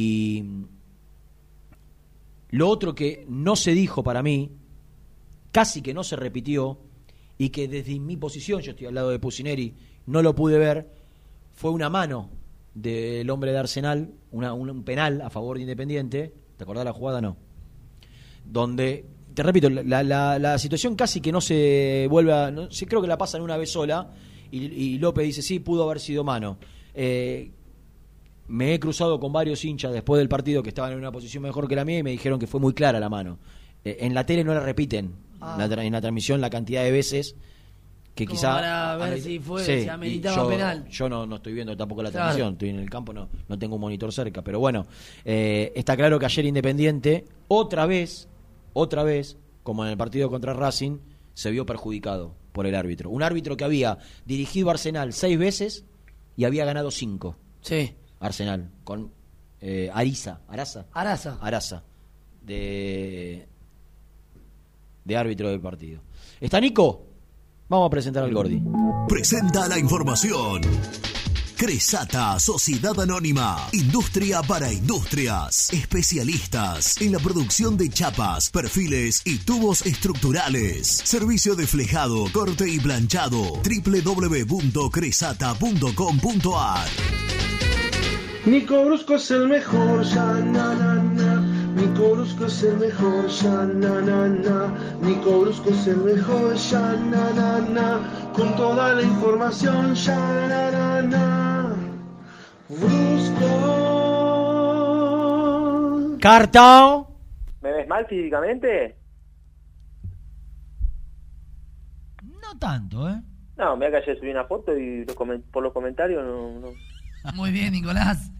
[SPEAKER 2] lo otro que no se dijo para mí, casi que no se repitió, y que desde mi posición, yo estoy al lado de Pusineri, no lo pude ver, fue una mano del hombre de Arsenal, un, penal a favor de Independiente. ¿Te acordás la jugada? No. Donde, te repito, la, la- situación casi que no se vuelve a. Creo que la pasan una vez sola, y, y López dice: Sí, pudo haber sido mano. Eh, me he cruzado con varios hinchas después del partido que estaban en una posición mejor que la mía y me dijeron que fue muy clara la mano. Eh, en la tele no la repiten,
[SPEAKER 23] Ah.
[SPEAKER 2] la tra- en la transmisión, la cantidad de veces que
[SPEAKER 23] Como
[SPEAKER 2] quizá...
[SPEAKER 23] para ver si fue-
[SPEAKER 2] Sí,
[SPEAKER 23] si ameritaba
[SPEAKER 2] yo,
[SPEAKER 23] penal.
[SPEAKER 2] Yo no, no estoy viendo tampoco la
[SPEAKER 23] Claro.
[SPEAKER 2] transmisión, estoy en el campo, no, no tengo un monitor cerca, pero bueno, eh, está claro que ayer Independiente, otra vez, otra vez, como en el partido contra Racing, se vio perjudicado por el árbitro. Un árbitro que había dirigido a Arsenal seis veces y había ganado cinco.
[SPEAKER 23] Sí.
[SPEAKER 2] Arsenal, con eh, Ariza, Arasa.
[SPEAKER 23] Arasa.
[SPEAKER 2] Arasa, de, de árbitro del partido. ¿Está Nico? Vamos a presentar al Gordi.
[SPEAKER 4] Presenta la información. Cresata, Sociedad Anónima, Industria para Industrias, especialistas en la producción de chapas, perfiles y tubos estructurales. Servicio de flejado, corte y planchado. www.cresata.com.ar
[SPEAKER 14] Nico Brusco es el mejor, ya na na na. Nico Brusco es el mejor, ya na na na. Nico Brusco es el mejor, ya na na na. Con toda la información, ya na na na. Brusco.
[SPEAKER 2] Cartao.
[SPEAKER 24] ¿Me ves mal físicamente?
[SPEAKER 2] No tanto, ¿eh?
[SPEAKER 24] No, me que ayer subí una foto y por los comentarios no, no.
[SPEAKER 3] Muy bien, Nicolás.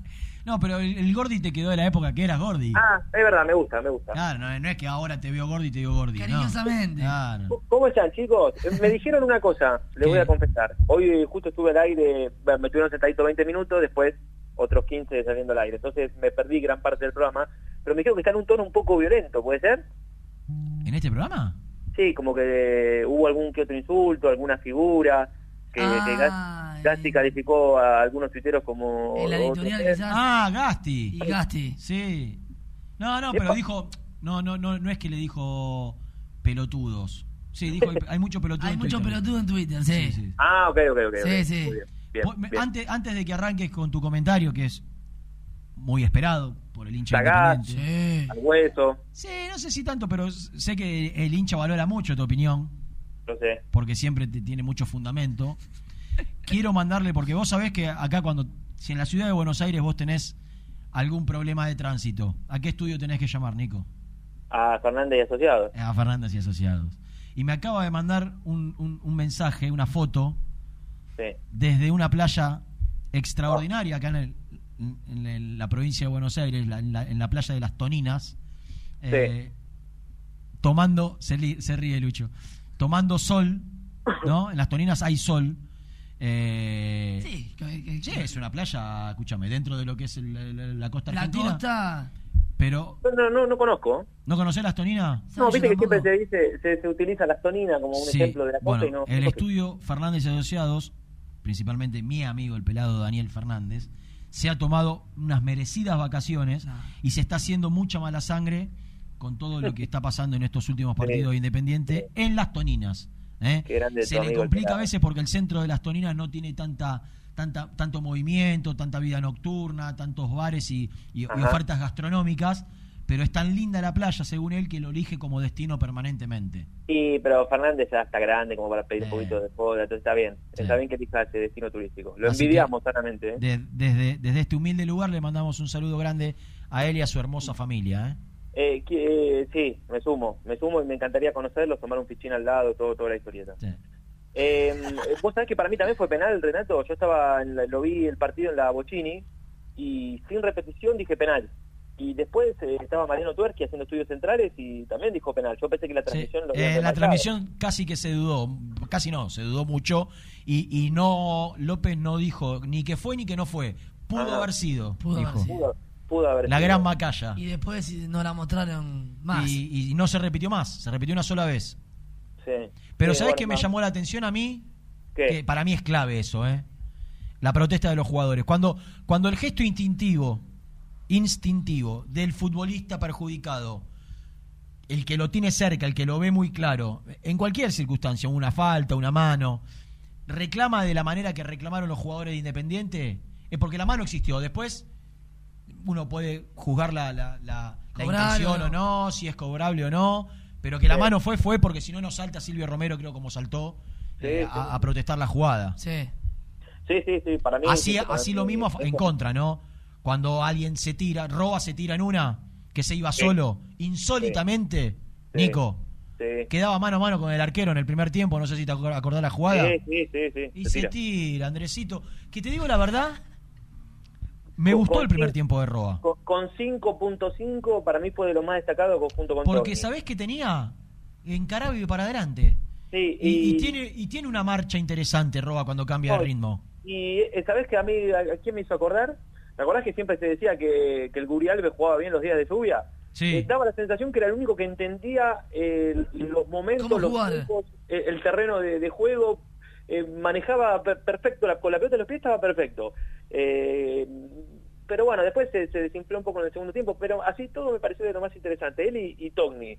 [SPEAKER 2] No, pero el, el Gordi te quedó de la época que eras Gordi.
[SPEAKER 24] Ah, es verdad, me gusta, me gusta.
[SPEAKER 2] Claro, no, no es que ahora te veo Gordi y te digo Gordi. no.
[SPEAKER 3] Cariñosamente.
[SPEAKER 2] Claro.
[SPEAKER 24] ¿Cómo están, chicos? Eh, Me dijeron una cosa, les voy a confesar. Hoy justo estuve al aire, bueno, me tuvieron sentadito 20 minutos, después otros 15 saliendo al aire. Entonces me perdí gran parte del programa, pero me dijeron que está en un tono un poco violento, ¿puede ser?
[SPEAKER 2] ¿En este programa?
[SPEAKER 24] Sí, como que hubo algún que otro insulto, alguna figura, que, que Gas- Gasti calificó a algunos tuiteros como...
[SPEAKER 3] En la editorial quizás.
[SPEAKER 2] Ah, Gasti.
[SPEAKER 3] Y Gasti.
[SPEAKER 2] Sí. No, no, pero dijo. No, no, no, no es que le dijo pelotudos. Sí, dijo hay, hay mucho pelotudo
[SPEAKER 3] Hay
[SPEAKER 2] en
[SPEAKER 3] mucho
[SPEAKER 2] Twitter.
[SPEAKER 3] pelotudo en Twitter, sí.
[SPEAKER 24] Ah, ok, ok, ok.
[SPEAKER 3] Sí, sí.
[SPEAKER 24] Muy bien, bien,
[SPEAKER 2] Vos- me-
[SPEAKER 24] bien.
[SPEAKER 2] Antes, antes de que arranques con tu comentario, que es muy esperado por el hincha
[SPEAKER 24] Sagaz,
[SPEAKER 2] independiente.
[SPEAKER 24] al hueso,
[SPEAKER 2] Sí, no sé si tanto, pero sé que el hincha valora mucho tu opinión, porque siempre te tiene mucho fundamento. Quiero mandarle, porque vos sabés que acá cuando, si en la ciudad de Buenos Aires vos tenés algún problema de tránsito, ¿a qué estudio tenés que llamar, Nico?
[SPEAKER 24] A Fernández y Asociados.
[SPEAKER 2] A Fernández y Asociados. Y me acaba de mandar un, un- un mensaje, una foto,
[SPEAKER 24] Sí.
[SPEAKER 2] desde una playa extraordinaria acá en, el- en el- la provincia de Buenos Aires, la- en, la, en la playa de las Toninas, eh, tomando, se, li- se ríe Lucho, tomando sol, ¿no? En las Toninas hay sol. eh,
[SPEAKER 3] Sí, que- que-
[SPEAKER 2] sí, es una playa, escúchame, dentro de lo que es el- la, la costa
[SPEAKER 3] La
[SPEAKER 2] argentina.
[SPEAKER 3] costa.
[SPEAKER 2] Pero,
[SPEAKER 24] No, no, no, no conozco.
[SPEAKER 2] ¿no conocés las Toninas?
[SPEAKER 24] No, viste que siempre se dice, se, se utiliza la astonina como un
[SPEAKER 2] Sí,
[SPEAKER 24] ejemplo de la cosa
[SPEAKER 2] bueno,
[SPEAKER 24] y no.
[SPEAKER 2] el
[SPEAKER 24] no-
[SPEAKER 2] estudio Fernández y Asociados, principalmente mi amigo el pelado Daniel Fernández, se ha tomado unas merecidas vacaciones y se está haciendo mucha mala sangre con todo lo que está pasando en estos últimos partidos de Independiente en las Toninas. ¿eh? Se le complica a veces porque el centro de las Toninas no tiene tanta tanta tanto movimiento, tanta vida nocturna, tantos bares y, y- y
[SPEAKER 24] Ajá.
[SPEAKER 2] ofertas gastronómicas, pero es tan linda la playa, según él, que lo elige como destino permanentemente.
[SPEAKER 24] Sí, pero Fernández ya está grande como para pedir un
[SPEAKER 2] Eh.
[SPEAKER 24] poquito de joda, entonces está bien. Está bien que elija ese destino turístico. Lo
[SPEAKER 2] Así
[SPEAKER 24] envidiamos sanamente. ¿eh?
[SPEAKER 2] De- desde, desde este humilde lugar le mandamos un saludo grande a él y a su hermosa familia. ¿eh?
[SPEAKER 24] Eh, que- eh, sí, me sumo, me sumo y me encantaría conocerlos, tomar un fichín al lado, todo, toda la historieta. Eh, Vos sabés que para mí también fue penal, Renato. Yo estaba, en la- lo vi el partido en la Bochini y sin repetición dije penal. Y después eh, estaba Mariano Tuerqui haciendo estudios centrales y también dijo penal. Yo pensé que la transmisión lo había
[SPEAKER 2] Eh, la transmisión casi que se dudó, casi no, se dudó mucho y, y no López no dijo ni que fue ni que no fue. Pudo
[SPEAKER 24] Ah.
[SPEAKER 2] haber sido.
[SPEAKER 3] Pudo
[SPEAKER 2] dijo.
[SPEAKER 3] haber sido.
[SPEAKER 24] Pudo, pudo haber
[SPEAKER 2] La
[SPEAKER 24] sido.
[SPEAKER 2] gran Macaya.
[SPEAKER 3] Y después no la mostraron más.
[SPEAKER 2] Y, y no se repitió más, se repitió una sola vez.
[SPEAKER 24] Sí.
[SPEAKER 2] Pero
[SPEAKER 24] Sí,
[SPEAKER 2] ¿sabes
[SPEAKER 24] bueno,
[SPEAKER 2] qué me llamó la atención a mí?
[SPEAKER 24] ¿Qué?
[SPEAKER 2] Que para mí es clave eso, ¿eh? La protesta de los jugadores. Cuando, cuando el gesto instintivo, instintivo, del futbolista perjudicado, el que lo tiene cerca, el que lo ve muy claro, en cualquier circunstancia, una falta, una mano, reclama de la manera que reclamaron los jugadores de Independiente, es porque la mano existió. Después uno puede juzgar la, la, la- intención
[SPEAKER 3] o
[SPEAKER 2] no, si es cobrable o no, pero que la mano fue, fue, porque si no, no salta Silvio Romero, creo, como saltó,
[SPEAKER 24] Sí,
[SPEAKER 2] eh,
[SPEAKER 24] sí.
[SPEAKER 2] a, a protestar la jugada.
[SPEAKER 3] Sí.
[SPEAKER 24] Sí, sí, sí, para mí...
[SPEAKER 2] Así,
[SPEAKER 24] para
[SPEAKER 2] así
[SPEAKER 24] mí-
[SPEAKER 2] lo mismo en contra, ¿no? Cuando alguien se tira, roba, se tira en una, que se iba
[SPEAKER 24] Sí.
[SPEAKER 2] solo, insólitamente,
[SPEAKER 24] Sí.
[SPEAKER 2] Nico,
[SPEAKER 24] Sí.
[SPEAKER 2] quedaba mano a mano con el arquero en el primer tiempo, no sé si te acor- acordás la jugada.
[SPEAKER 24] Sí, sí, sí, sí,
[SPEAKER 2] Y
[SPEAKER 24] se
[SPEAKER 2] se
[SPEAKER 24] tira.
[SPEAKER 2] tira, Andresito. Que te digo la verdad, me gustó
[SPEAKER 24] con
[SPEAKER 2] el primer tiempo de Roa.
[SPEAKER 24] Con, con 5.5 para mí fue de lo más destacado junto con
[SPEAKER 2] Porque sabés que tenía encarado y para adelante.
[SPEAKER 24] Sí,
[SPEAKER 2] Y, y
[SPEAKER 24] y-
[SPEAKER 2] tiene, y tiene una marcha interesante, Roa, cuando cambia de ritmo.
[SPEAKER 24] Y eh, ¿sabés que a mí, a, quién me hizo acordar? ¿Te acordás que siempre se decía que, que el Guri Alves jugaba bien los días de lluvia?
[SPEAKER 2] Sí.
[SPEAKER 24] Eh, daba la sensación que era el único que entendía eh, los momentos,
[SPEAKER 3] ¿Cómo
[SPEAKER 24] los tiempos, eh, el terreno de, de juego, eh, manejaba per- perfecto, la, con la pelota en los pies estaba perfecto. Eh, pero bueno, después se, se desinfló un poco en el segundo tiempo, pero así todo me pareció de lo más interesante. Él y, y Togni.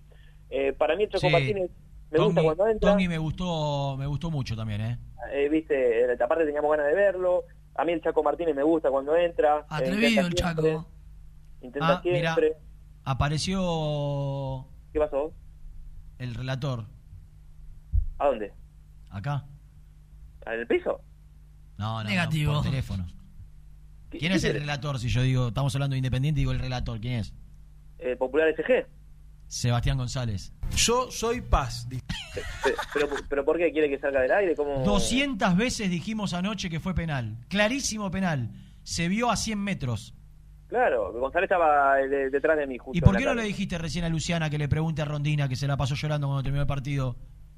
[SPEAKER 24] Eh, para mí el Choco
[SPEAKER 2] Sí.
[SPEAKER 24] Martínez me gusta cuando entra.
[SPEAKER 2] Tommy me gustó, me gustó mucho también, ¿eh?
[SPEAKER 24] Eh, viste, aparte teníamos ganas de verlo. A mí el Chaco Martínez me gusta cuando entra. eh,
[SPEAKER 3] Atrevido el
[SPEAKER 24] siempre,
[SPEAKER 3] Chaco.
[SPEAKER 24] Intenta
[SPEAKER 2] Ah,
[SPEAKER 24] siempre.
[SPEAKER 2] Apareció
[SPEAKER 24] ¿Qué pasó?
[SPEAKER 2] el relator
[SPEAKER 24] ¿A dónde?
[SPEAKER 2] acá.
[SPEAKER 24] ¿En el piso?
[SPEAKER 2] No, no, no,
[SPEAKER 3] Negativo.
[SPEAKER 2] por teléfono.
[SPEAKER 24] ¿Qué-
[SPEAKER 2] ¿Quién es el relator? Si yo digo, estamos hablando de Independiente, digo el relator. ¿Quién es?
[SPEAKER 24] Eh, Popular SG.
[SPEAKER 2] Sebastián González.
[SPEAKER 25] Yo soy paz.
[SPEAKER 24] Pe- Pero, pero ¿por qué quiere que salga del aire? ¿Cómo?
[SPEAKER 2] 200 veces dijimos anoche que fue penal. Clarísimo penal. Se vio a 100 metros.
[SPEAKER 24] Claro, González estaba eh, de- detrás de mí justo.
[SPEAKER 2] ¿Y por qué no le dijiste recién a Luciana que le pregunte a Rondina que se la pasó llorando cuando terminó el partido?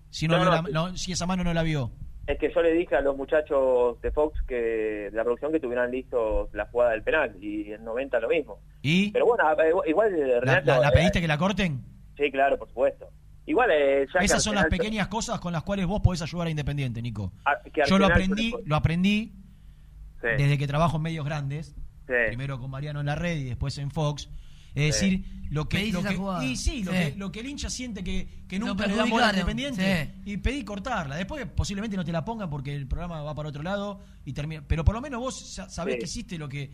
[SPEAKER 2] Si, no
[SPEAKER 24] No,
[SPEAKER 2] vio
[SPEAKER 24] no,
[SPEAKER 2] la- no, si esa mano no la vio.
[SPEAKER 24] Es que yo le dije a los muchachos de Fox que de la producción que tuvieran listos la jugada del penal y en 90 lo mismo.
[SPEAKER 2] ¿Y?
[SPEAKER 24] Pero bueno, eh, igual, eh,
[SPEAKER 2] ¿La,
[SPEAKER 24] Renato,
[SPEAKER 2] la-
[SPEAKER 24] eh,
[SPEAKER 2] pediste que la corten?
[SPEAKER 24] Sí, claro, por supuesto. Igual eh, ya
[SPEAKER 2] Esas son las pequeñas cosas con las cuales vos podés ayudar a Independiente, Nico.
[SPEAKER 24] a- que al
[SPEAKER 2] Yo lo aprendí, lo aprendí
[SPEAKER 24] Sí.
[SPEAKER 2] desde que trabajo en medios grandes.
[SPEAKER 24] Sí.
[SPEAKER 2] Primero con Mariano en la red y después en Fox. Es
[SPEAKER 24] Sí.
[SPEAKER 2] decir, lo que,
[SPEAKER 3] Pedís
[SPEAKER 2] lo
[SPEAKER 3] esa
[SPEAKER 2] que-
[SPEAKER 3] jugada.
[SPEAKER 2] y sí, lo,
[SPEAKER 3] Sí.
[SPEAKER 2] Que, lo que el hincha siente que, que
[SPEAKER 3] Lo
[SPEAKER 2] nunca le dan bola a
[SPEAKER 3] perjudicaron,
[SPEAKER 2] Independiente
[SPEAKER 3] sí.
[SPEAKER 2] y pedí cortarla. Después posiblemente no te la pongan porque el programa va para otro lado y termina. Pero por lo menos vos sa- sabés
[SPEAKER 24] Sí.
[SPEAKER 2] que hiciste lo que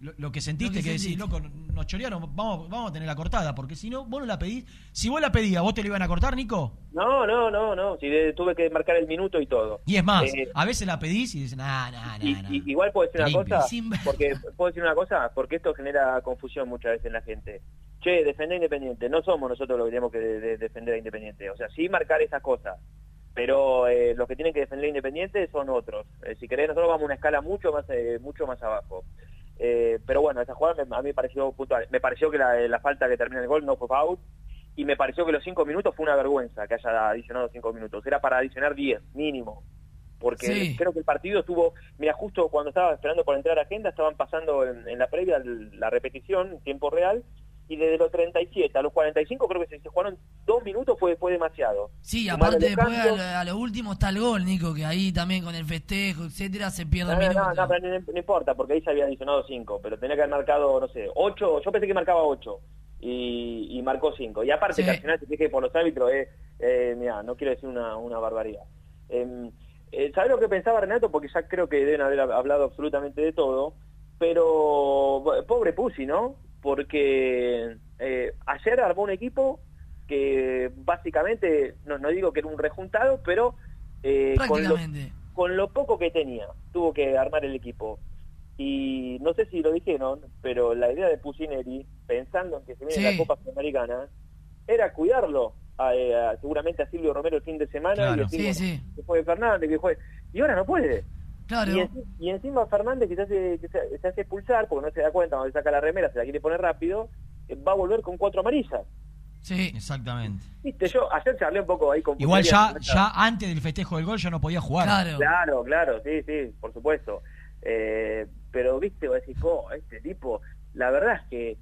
[SPEAKER 2] lo, lo que sentiste,
[SPEAKER 3] Lo que
[SPEAKER 2] que, decís, loco, nos chorearon, vamos, vamos a tener la cortada, porque si no, vos no la pedís. Si vos la pedías, ¿vos te la iban a cortar, Nico?
[SPEAKER 24] No, no, no, no. Si de- tuve que marcar el minuto y todo.
[SPEAKER 2] Y es más,
[SPEAKER 24] Eh,
[SPEAKER 2] a veces la pedís y dicen, nah, nah,
[SPEAKER 24] y-
[SPEAKER 2] nah,
[SPEAKER 24] igual puedo decir una cosa,
[SPEAKER 3] Sin
[SPEAKER 24] porque puedo decir una cosa, porque esto genera confusión muchas veces en la gente. Che, defender a Independiente, no somos nosotros los que tenemos que de- de- defender a Independiente. O sea, sí marcar esas cosas, pero eh, los que tienen que defender a Independiente son otros. Eh, si querés, nosotros vamos a una escala mucho más eh, mucho más abajo. Eh, pero bueno, esa jugada me- a mí me pareció puntual. Me pareció que la, la falta que termina el gol no fue foul y me pareció que los cinco minutos fue una vergüenza que haya adicionado cinco minutos. Era para adicionar diez, mínimo. Porque
[SPEAKER 3] Sí.
[SPEAKER 24] creo que el partido estuvo, mira, justo cuando estaba esperando por entrar a agenda, estaban pasando en, en la previa la repetición en tiempo real, y desde los 37 a los 45 creo que se, jugaron dos minutos, fue, fue demasiado.
[SPEAKER 3] Sí, aparte después a lo, a lo último está el gol, Nico, que ahí también con el festejo, etcétera, se pierde
[SPEAKER 24] No,
[SPEAKER 3] el
[SPEAKER 24] no, no,
[SPEAKER 3] minuto.
[SPEAKER 24] no, pero no, no importa, porque ahí se había adicionado 5, pero tenía que haber marcado, no sé, 8, yo pensé que marcaba 8 y, y marcó 5. Y aparte
[SPEAKER 3] Sí.
[SPEAKER 24] que al final se fije por los árbitros, eh, eh, mira, no quiero decir una, una barbaridad. Eh, eh, ¿Sabes lo que pensaba Renato? Porque ya creo que deben haber hablado absolutamente de todo, pero pobre Pusi, ¿no? Porque eh, ayer armó un equipo que básicamente, no, no digo que era un rejuntado, pero eh, con lo- con lo poco que tenía, tuvo que armar el equipo. Y no sé si lo dijeron, pero la idea de Pusineri, pensando en que se viene
[SPEAKER 3] Sí.
[SPEAKER 24] la Copa Sudamericana, era cuidarlo a, eh, a- seguramente a Silvio Romero el fin de semana
[SPEAKER 2] Claro.
[SPEAKER 24] y decir,
[SPEAKER 3] Sí, sí.
[SPEAKER 24] que juegue Fernández, que juegue... Y ahora no puede.
[SPEAKER 3] Claro.
[SPEAKER 24] Y, enci- y encima Fernández, que se hace, que se, se hace expulsar, porque no se da cuenta cuando le saca la remera, se la quiere poner rápido, eh, va a volver con cuatro amarillas.
[SPEAKER 3] Sí.
[SPEAKER 2] Exactamente.
[SPEAKER 24] Viste, yo ayer charlé un poco ahí con
[SPEAKER 2] Igual ya, ya antes del festejo del gol ya no podía jugar.
[SPEAKER 3] Claro.
[SPEAKER 24] Claro, claro, sí, sí, por supuesto. Eh, pero, viste, vos decís, oh, este tipo la verdad es que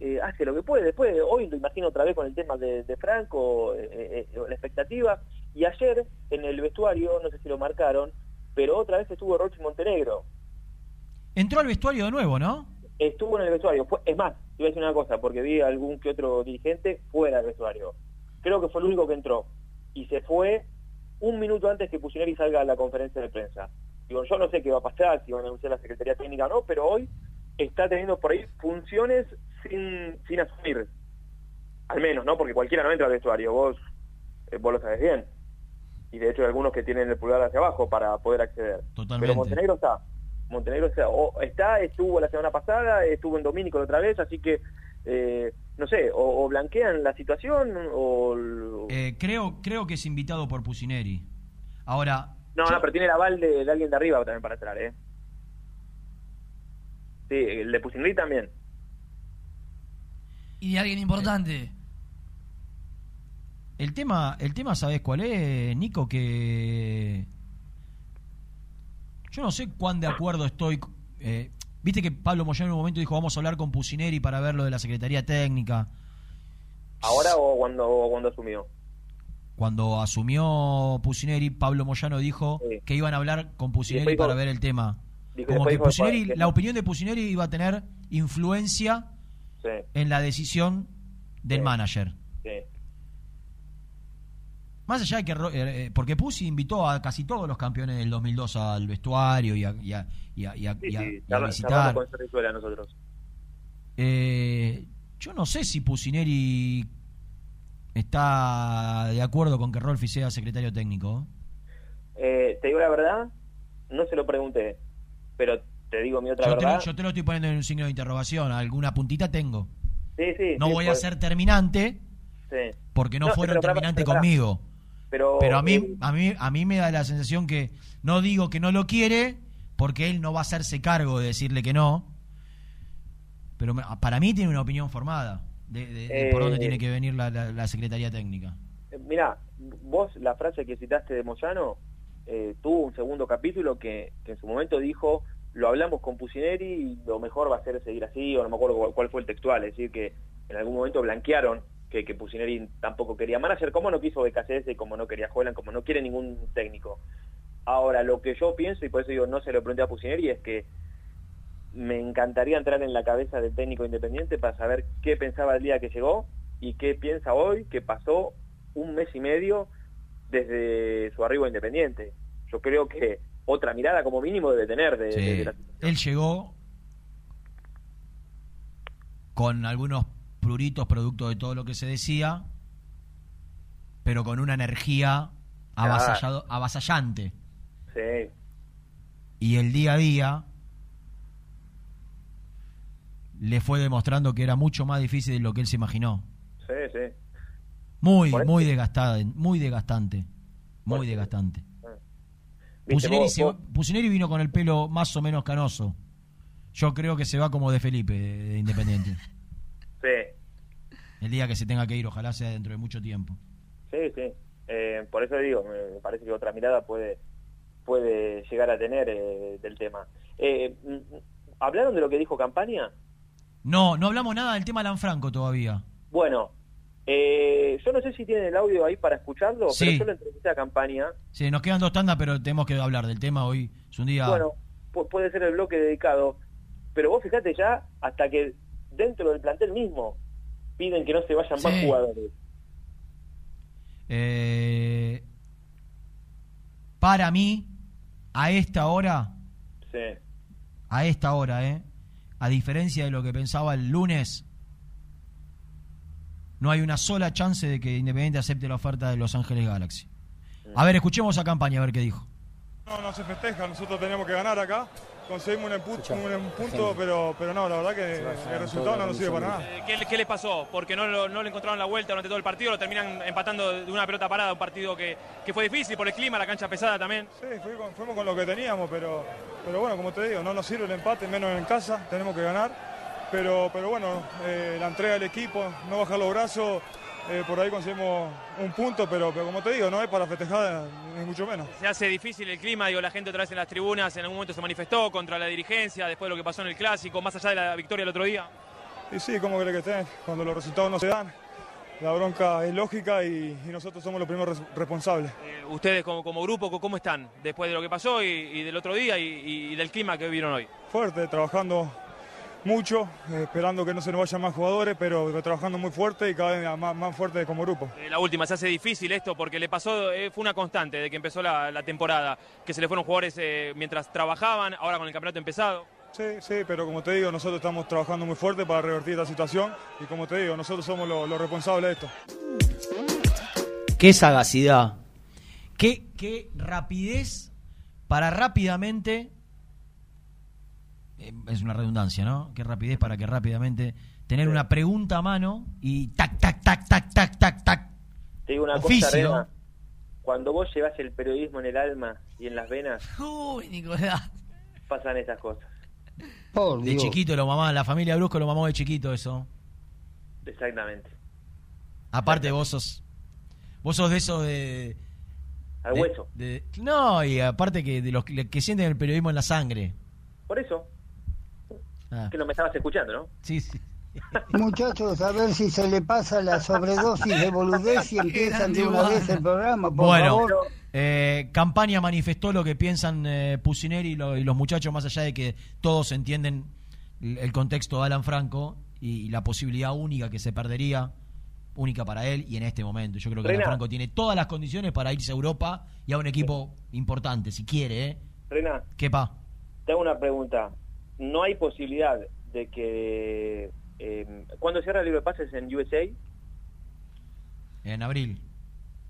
[SPEAKER 24] eh, hace lo que puede. Después, hoy lo imagino otra vez con el tema de, de Franco, eh, eh, la expectativa. Y ayer, en el vestuario, no sé si lo marcaron, pero otra vez estuvo Rochi Montenegro.
[SPEAKER 2] Entró al vestuario de nuevo, ¿no?
[SPEAKER 24] Estuvo en el vestuario. Es más, te iba a decir una cosa, porque vi a algún que otro dirigente fuera del vestuario. Creo que fue el único que entró. Y se fue un minuto antes que Pusineri salga a la conferencia de prensa. Digo, yo no sé qué va a pasar, si van a anunciar la Secretaría Técnica o no, pero hoy está teniendo por ahí funciones sin, sin asumir. Al menos, ¿no? Porque cualquiera no entra al vestuario, vos, eh, vos lo sabes bien. Y de hecho hay algunos que tienen el pulgar hacia abajo para poder acceder.
[SPEAKER 2] Totalmente.
[SPEAKER 24] Pero Montenegro está. Montenegro está, o- está, estuvo la semana pasada, estuvo en Domínico la otra vez, así que, eh, no sé, o, o blanquean la situación o...
[SPEAKER 2] Eh, creo, creo que es invitado por Pusineri. Ahora,
[SPEAKER 24] No, no, pero tiene el aval de, de alguien de arriba también para entrar, ¿eh? Sí, el de Pusineri también.
[SPEAKER 3] Y de alguien importante.
[SPEAKER 2] El tema, el tema, ¿sabes cuál es, Nico? Que yo no sé cuán de acuerdo estoy. eh, Viste que Pablo Moyano en un momento dijo vamos a hablar con Pusineri para ver lo de la Secretaría Técnica.
[SPEAKER 24] ¿Ahora o cuando, o cuando asumió?
[SPEAKER 2] Cuando asumió Pusineri, Pablo Moyano dijo que iban a hablar con Pusineri para ver el tema.
[SPEAKER 24] dijo-
[SPEAKER 2] Como que la opinión de Pusineri iba a tener influencia
[SPEAKER 24] Sí,
[SPEAKER 2] en la decisión del manager. Más allá de que... Eh, eh, porque Pusi invitó a casi todos los campeones del 2002 al vestuario y a, y a- y a- y a-
[SPEAKER 24] Sí,
[SPEAKER 2] y a-
[SPEAKER 24] sí,
[SPEAKER 2] y a
[SPEAKER 24] charla-
[SPEAKER 2] visitar.
[SPEAKER 24] con nosotros.
[SPEAKER 2] Eh, yo no sé si Pusineri está de acuerdo con que Rolfi sea secretario técnico.
[SPEAKER 24] Eh, te digo la verdad, no se lo pregunté, pero te digo mi otra
[SPEAKER 2] Yo te, lo,
[SPEAKER 24] verdad.
[SPEAKER 2] yo te lo estoy poniendo en un signo de interrogación. Alguna puntita tengo.
[SPEAKER 24] Sí, sí.
[SPEAKER 2] No
[SPEAKER 24] sí,
[SPEAKER 2] voy a
[SPEAKER 24] pues,
[SPEAKER 2] ser terminante porque no,
[SPEAKER 24] No,
[SPEAKER 2] fueron terminantes conmigo.
[SPEAKER 24] Pero,
[SPEAKER 2] Pero a mí,
[SPEAKER 24] eh,
[SPEAKER 2] a mí, a mí me da la sensación que no digo que no lo quiere, porque él no va a hacerse cargo de decirle que no. Pero me- para mí tiene una opinión formada de, de- de por
[SPEAKER 24] Eh,
[SPEAKER 2] dónde tiene que venir la, la- la Secretaría Técnica.
[SPEAKER 24] Mira, vos la frase que citaste de Moyano eh, tuvo un segundo capítulo que, que en su momento dijo lo hablamos con Pusineri y lo mejor va a ser seguir así, o no me acuerdo cuál, cuál fue el textual, es decir, que en algún momento blanquearon que, que Pusineri tampoco quería manager, como no quiso BKCS y como no quería Juelan, como no quiere ningún técnico. Ahora, lo que yo pienso, y por eso digo, no se lo pregunté a Pusineri, es que me encantaría entrar en la cabeza del técnico independiente para saber qué pensaba el día que llegó y qué piensa hoy que pasó un mes y medio desde su arribo a Independiente. Yo creo que otra mirada como mínimo debe tener de,
[SPEAKER 2] Sí.
[SPEAKER 24] de- de la
[SPEAKER 2] Él llegó con algunos pruritos producto de todo lo que se decía, pero con una energía avasallado- avasallante.
[SPEAKER 24] Sí,
[SPEAKER 2] Y el día a día le fue demostrando que era mucho más difícil de lo que él se imaginó.
[SPEAKER 24] sí, sí.
[SPEAKER 2] Muy,
[SPEAKER 24] Por
[SPEAKER 2] muy desgastada, muy desgastante. Muy desgastante.
[SPEAKER 24] Viste,
[SPEAKER 2] Pusineri, se Pusineri vino con el pelo más o menos canoso. Yo creo que se va como de Felipe, de Independiente. El día que se tenga que ir, ojalá sea dentro de mucho tiempo.
[SPEAKER 24] sí, sí. Eh, por eso digo, me parece que otra mirada puede puede llegar a tener eh, del tema. Eh, mm, ¿Hablaron de lo que dijo Campaña?
[SPEAKER 2] No, no hablamos nada del tema Lanfranco todavía.
[SPEAKER 24] Bueno, eh, yo no sé si tienen el audio ahí para escucharlo,
[SPEAKER 2] Sí.
[SPEAKER 24] pero yo lo entrevisté a Campaña.
[SPEAKER 2] Sí, nos quedan dos tandas, pero tenemos que hablar del tema hoy. Es un día...
[SPEAKER 24] Bueno, pu- puede ser el bloque dedicado, pero vos fíjate ya hasta que dentro del plantel mismo piden que no se vayan más jugadores.
[SPEAKER 2] Eh, para mí, a esta hora,
[SPEAKER 24] Sí.
[SPEAKER 2] a esta hora, ¿eh? a diferencia de lo que pensaba el lunes, no hay una sola chance de que Independiente acepte la oferta de Los Ángeles Galaxy. A ver, escuchemos a campaña, a ver qué dijo.
[SPEAKER 26] No, no se festeja, nosotros tenemos que ganar acá, conseguimos un, empu- un- un punto, pero, pero no, la verdad que el resultado no nos sirve para nada.
[SPEAKER 27] ¿Qué, qué le pasó? Porque no, lo- no le encontraron la vuelta durante todo el partido, lo terminan empatando de una pelota parada, un partido que, que fue difícil por el clima, la cancha pesada también.
[SPEAKER 26] Sí, fuimos con lo que teníamos, pero, pero bueno, como te digo, no nos sirve el empate, menos en casa, tenemos que ganar. Pero, pero bueno, eh, la entrega del equipo, no bajar los brazos eh, por ahí conseguimos un punto, pero, pero como te digo, no es para festejar ni mucho menos.
[SPEAKER 27] Se hace difícil el clima, digo, la gente otra vez en las tribunas en algún momento se manifestó contra la dirigencia después de lo que pasó en el clásico, más allá de la victoria el otro día.
[SPEAKER 26] Y sí, ¿cómo cree que estén? Cuando los resultados no se dan, la bronca es lógica y, y nosotros somos los primeros res- responsables.
[SPEAKER 27] Eh, Ustedes como, como grupo, ¿cómo están después de lo que pasó y, y del otro día y, y del clima que vieron hoy?
[SPEAKER 26] Fuerte, trabajando mucho, eh, esperando que no se nos vayan más jugadores, pero trabajando muy fuerte y cada vez más, más fuerte como grupo.
[SPEAKER 27] Eh, La última, se hace difícil esto porque le pasó, eh, fue una constante desde que empezó la, la temporada, que se le fueron jugadores eh, mientras trabajaban, ahora con el campeonato empezado.
[SPEAKER 26] Sí, sí, pero como te digo, nosotros estamos trabajando muy fuerte para revertir esta situación y como te digo, nosotros somos los, los responsables de esto.
[SPEAKER 28] Qué sagacidad.
[SPEAKER 2] ¿Qué, qué rapidez para rápidamente. Eh, Es una redundancia, ¿no? Qué rapidez para que rápidamente tener una pregunta a mano y tac, tac, tac, tac, tac, tac, tac.
[SPEAKER 24] Te digo una
[SPEAKER 2] Oficio.
[SPEAKER 24] cosa, Rema. Cuando vos llevas el periodismo en el alma y en las venas,
[SPEAKER 3] Uy, Nicolás.
[SPEAKER 24] pasan esas cosas.
[SPEAKER 2] De chiquito lo mamá, la familia Brusco lo mamó de chiquito eso.
[SPEAKER 24] Exactamente.
[SPEAKER 2] Aparte vos sos. Vos sos de esos de.
[SPEAKER 24] Al
[SPEAKER 2] de-
[SPEAKER 24] hueso.
[SPEAKER 2] de- no, y aparte que de los que, que sienten el periodismo en la sangre.
[SPEAKER 24] Por eso,
[SPEAKER 2] Ah.
[SPEAKER 24] que no me estabas escuchando, ¿no?
[SPEAKER 2] Sí, sí.
[SPEAKER 29] Muchachos, a ver si se le pasa la sobredosis de boludez y empiezan de una vez el programa, por
[SPEAKER 2] bueno,
[SPEAKER 29] favor.
[SPEAKER 2] eh, Campaña manifestó lo que piensan eh, Pusineri y, lo- y los muchachos, más allá de que todos entienden el, contexto de Alan Franco y, la posibilidad única que se perdería, única para él y en este momento. Yo creo que Alan. Franco tiene todas las condiciones para irse a Europa y a un equipo importante, si quiere, ¿eh? ¿Qué pa?
[SPEAKER 24] te hago una pregunta. ¿No hay posibilidad de que... Eh, ¿Cuándo cierra el libro de pases en USA?
[SPEAKER 2] En abril.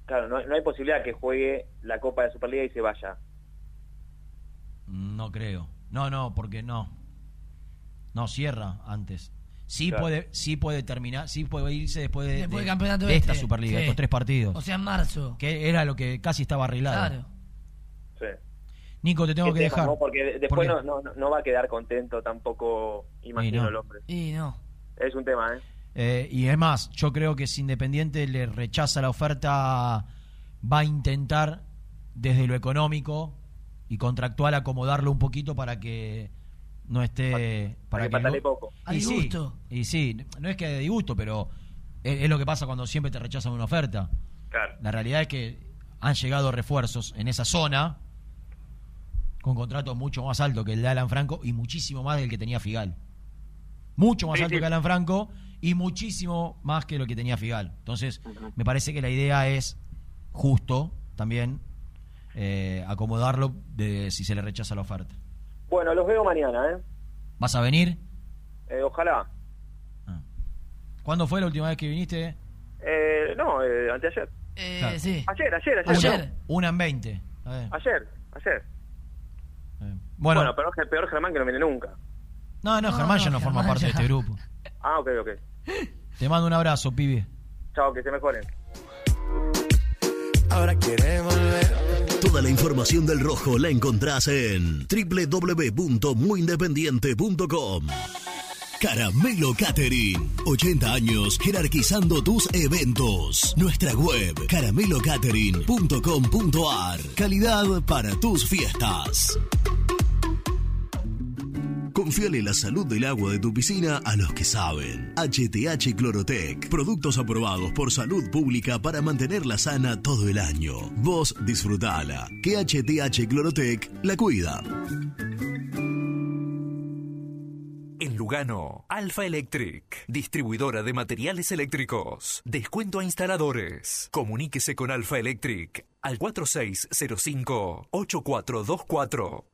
[SPEAKER 24] Claro, no, no hay posibilidad que juegue la Copa de Superliga y se vaya.
[SPEAKER 2] No creo. No, no, porque no. No, cierra antes. Sí
[SPEAKER 24] Claro.
[SPEAKER 2] puede, sí puede terminar, sí puede irse después de,
[SPEAKER 3] Después
[SPEAKER 2] de- de esta Superliga,
[SPEAKER 3] sí.
[SPEAKER 2] estos tres partidos.
[SPEAKER 3] O sea, en marzo.
[SPEAKER 2] que era lo que casi estaba arreglado.
[SPEAKER 3] Claro.
[SPEAKER 2] Nico, te tengo que
[SPEAKER 24] tema,
[SPEAKER 2] dejar.
[SPEAKER 24] ¿no? Porque de-
[SPEAKER 2] ¿Por
[SPEAKER 24] después no, no, no- va a quedar contento tampoco, imagino,
[SPEAKER 2] no.
[SPEAKER 24] el hombre.
[SPEAKER 3] Y no.
[SPEAKER 24] Es un tema, ¿eh?
[SPEAKER 2] Eh, y es más, yo creo que si Independiente le rechaza la oferta, va a intentar desde lo económico y contractual acomodarlo un poquito para que no esté
[SPEAKER 24] para que patale poco.
[SPEAKER 3] A
[SPEAKER 2] y sí,
[SPEAKER 3] disgusto.
[SPEAKER 2] y sí, no es que de disgusto, pero es, es lo que pasa cuando siempre te rechazan una oferta.
[SPEAKER 24] Claro.
[SPEAKER 2] La realidad es que han llegado refuerzos en esa zona con contratos mucho más altos que el de Alan Franco y muchísimo más del que tenía Figal. Mucho más
[SPEAKER 24] Sí,
[SPEAKER 2] alto
[SPEAKER 24] sí.
[SPEAKER 2] que Alan Franco y muchísimo más que lo que tenía Figal. Entonces, me parece que la idea es justo también eh, acomodarlo de si se le rechaza la oferta.
[SPEAKER 24] Bueno, los veo mañana, ¿eh?
[SPEAKER 2] ¿Vas a venir?
[SPEAKER 24] Eh, ojalá.
[SPEAKER 2] ¿Cuándo fue la última vez que viniste?
[SPEAKER 24] Eh, no, eh, anteayer.
[SPEAKER 3] Eh,
[SPEAKER 2] Claro.
[SPEAKER 3] sí.
[SPEAKER 24] Ayer, ayer, ayer.
[SPEAKER 2] Una, una en 20. A ver.
[SPEAKER 24] Ayer, ayer.
[SPEAKER 2] Bueno,
[SPEAKER 24] Bueno, peor, peor Germán que no viene nunca.
[SPEAKER 2] no, no,
[SPEAKER 3] No,
[SPEAKER 2] Germán ya
[SPEAKER 3] no,
[SPEAKER 2] forma parte de este grupo.
[SPEAKER 24] Ah, ok, ok.
[SPEAKER 2] Te mando un abrazo, pibe.
[SPEAKER 24] Chao, que se mejoren.
[SPEAKER 4] Ahora quiere volver. Toda la información del rojo la encontrás en www.muyindependiente.com. Caramelo Catering. 80 años jerarquizando tus eventos. Nuestra web caramelocatering.com.ar. Calidad para tus fiestas. Confíale la salud del agua de tu piscina a los que saben. HTH Clorotec. Productos aprobados por salud pública para mantenerla sana todo el año. Vos disfrutala. Que HTH Clorotec la cuida.
[SPEAKER 30] En Lugano, Alfa Electric, distribuidora de materiales eléctricos. Descuento a instaladores. Comuníquese con Alfa Electric al 4605-8424.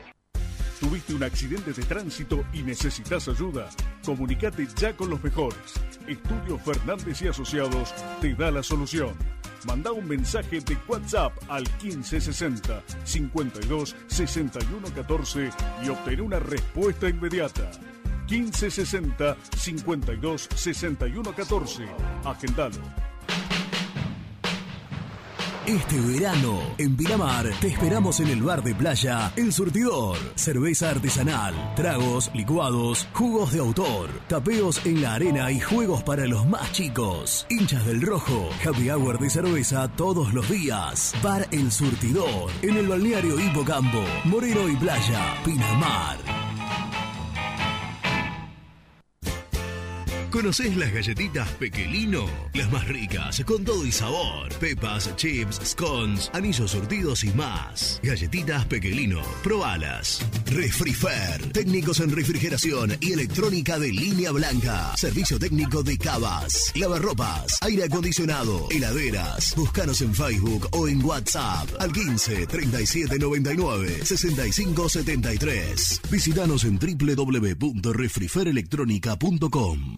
[SPEAKER 31] ¿Tuviste un accidente de tránsito y necesitas ayuda? Comunicate ya con los mejores. Estudio Fernández y Asociados te da la solución. Manda un mensaje de WhatsApp al 1560 52 61 14 y obtén una respuesta inmediata. 1560 52 61 14. Agendalo.
[SPEAKER 4] Este verano, en Pinamar, te esperamos en el bar de playa El Surtidor. Cerveza artesanal, tragos, licuados, jugos de autor, tapeos en la arena y juegos para los más chicos. Hinchas del rojo, happy hour de cerveza todos los días. Bar El Surtidor, en el balneario Hipocampo, Moreno y Playa, Pinamar. ¿Conocés las galletitas Pequelino? Las más ricas, con todo y sabor. Pepas, chips, scones, anillos surtidos y más. Galletitas Pequelino, probalas. Refrifer, técnicos en refrigeración y electrónica de línea blanca. Servicio técnico de cavas, lavarropas, aire acondicionado, heladeras. Búscanos en Facebook o en WhatsApp al 15 37 99 65 73. Visítanos en www.refriferelectronica.com.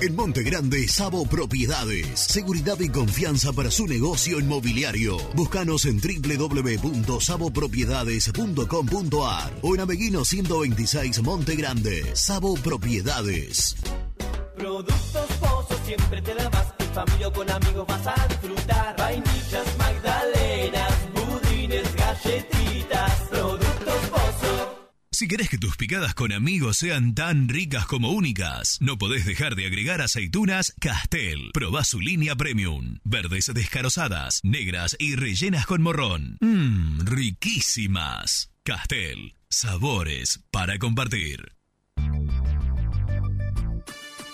[SPEAKER 4] En Monte Grande, Sabo Propiedades. Seguridad y confianza para su negocio inmobiliario. Búscanos en www.sabopropiedades.com.ar o en Ameguino 126 Monte Grande. Sabo Propiedades.
[SPEAKER 19] Productos Pozos siempre te da más. En familia o con amigos vas a disfrutar. Vainillas, magdalenas, budines, galletitas.
[SPEAKER 4] Si querés que tus picadas con amigos sean tan ricas como únicas, no podés dejar de agregar aceitunas Castel. Probá su línea premium. Verdes descarozadas, negras y rellenas con morrón. Mmm, riquísimas. Castel. Sabores para compartir.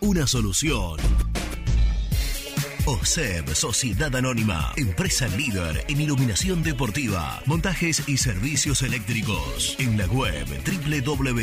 [SPEAKER 4] una solución. OSEB, Sociedad Anónima, empresa líder en iluminación deportiva, montajes y servicios eléctricos. En la web www.oseb.com.ar.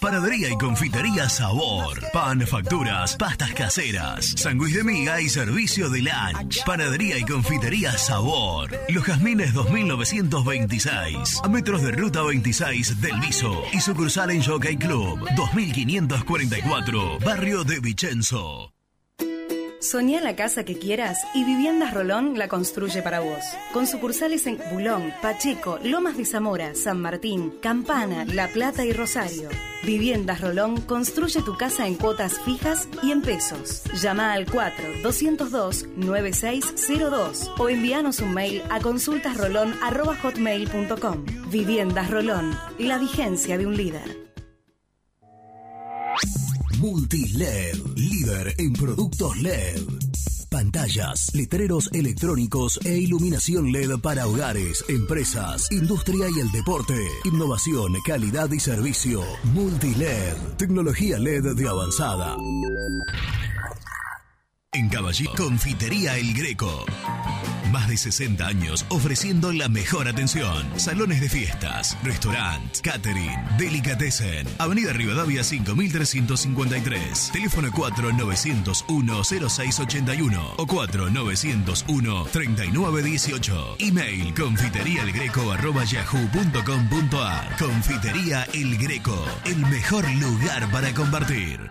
[SPEAKER 4] Panadería y confitería Sabor. Pan, facturas, pastas caseras, sándwich de miga y servicio de lunch. Panadería y confitería Sabor. Los Jazmines 2926. A metros de ruta 26 del Viso. Y sucursal en Jockey Club 2544. Barrio de Vicenzo.
[SPEAKER 32] Soñá la casa que quieras y Viviendas Rolón la construye para vos. Con sucursales en Bulón, Pacheco, Lomas de Zamora, San Martín, Campana, La Plata y Rosario. Viviendas Rolón construye tu casa en cuotas fijas y en pesos. Llama al 4-202-9602 o envíanos un mail a consultasrolón.com. Viviendas Rolón, la vigencia de un líder.
[SPEAKER 4] Multiled, líder en productos LED. Pantallas, letreros electrónicos e iluminación LED para hogares, empresas, industria y el deporte. Innovación, calidad y servicio. Multiled, tecnología LED de avanzada. En Caballito, Confitería El Greco. Más de 60 años ofreciendo la mejor atención. Salones de fiestas, restaurant, catering, delicatessen. Avenida Rivadavia 5353. Teléfono 4901-0681 o 4901-3918. Email confiteríaelgreco.yahoo.com.ar Confitería El Greco. El mejor lugar para compartir.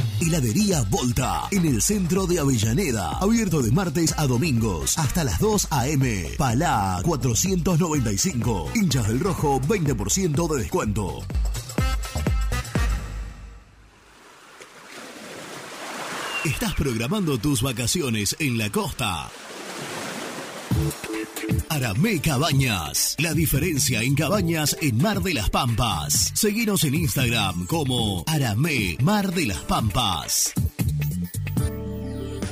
[SPEAKER 4] Heladería Volta, en el centro de Avellaneda. Abierto de martes a domingos, hasta las 2 a.m. Palá 495. Hinchas del Rojo, 20% de descuento. Estás programando tus vacaciones en la costa. Aramé Cabañas. La diferencia en cabañas en Mar de las Pampas. Seguinos en Instagram como Aramé Mar de las Pampas.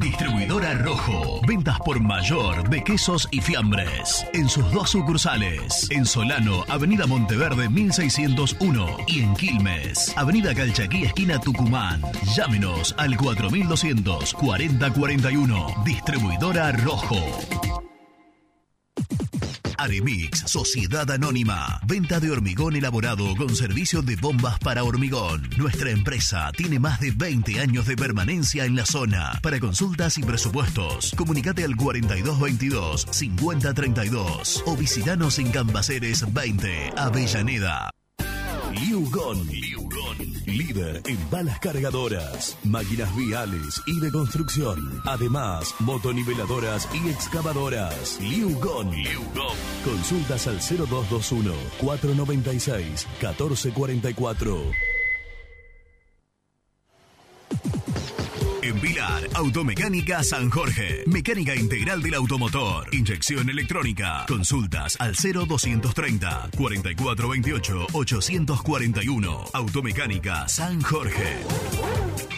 [SPEAKER 4] Distribuidora Rojo. Ventas por mayor de quesos y fiambres. En sus dos sucursales. En Solano, Avenida Monteverde 1601. Y en Quilmes, Avenida Calchaquí, esquina Tucumán. Llámenos al 4200 4041. Distribuidora Rojo. Aremix, Sociedad Anónima. Venta de hormigón elaborado con servicio de bombas para hormigón. Nuestra empresa tiene más de 20 años de permanencia en la zona. Para consultas y presupuestos, comunicate al 4222-5032 o visitanos en Cambaceres 20, Avellaneda. Liu Gon. Líder en balas cargadoras, máquinas viales y de construcción. Además, motoniveladoras y excavadoras. Liu Gon. Consultas al 0221 496 1444. Automecánica San Jorge. Mecánica integral del automotor. Inyección electrónica. Consultas al 0230 4428 841. Automecánica San Jorge.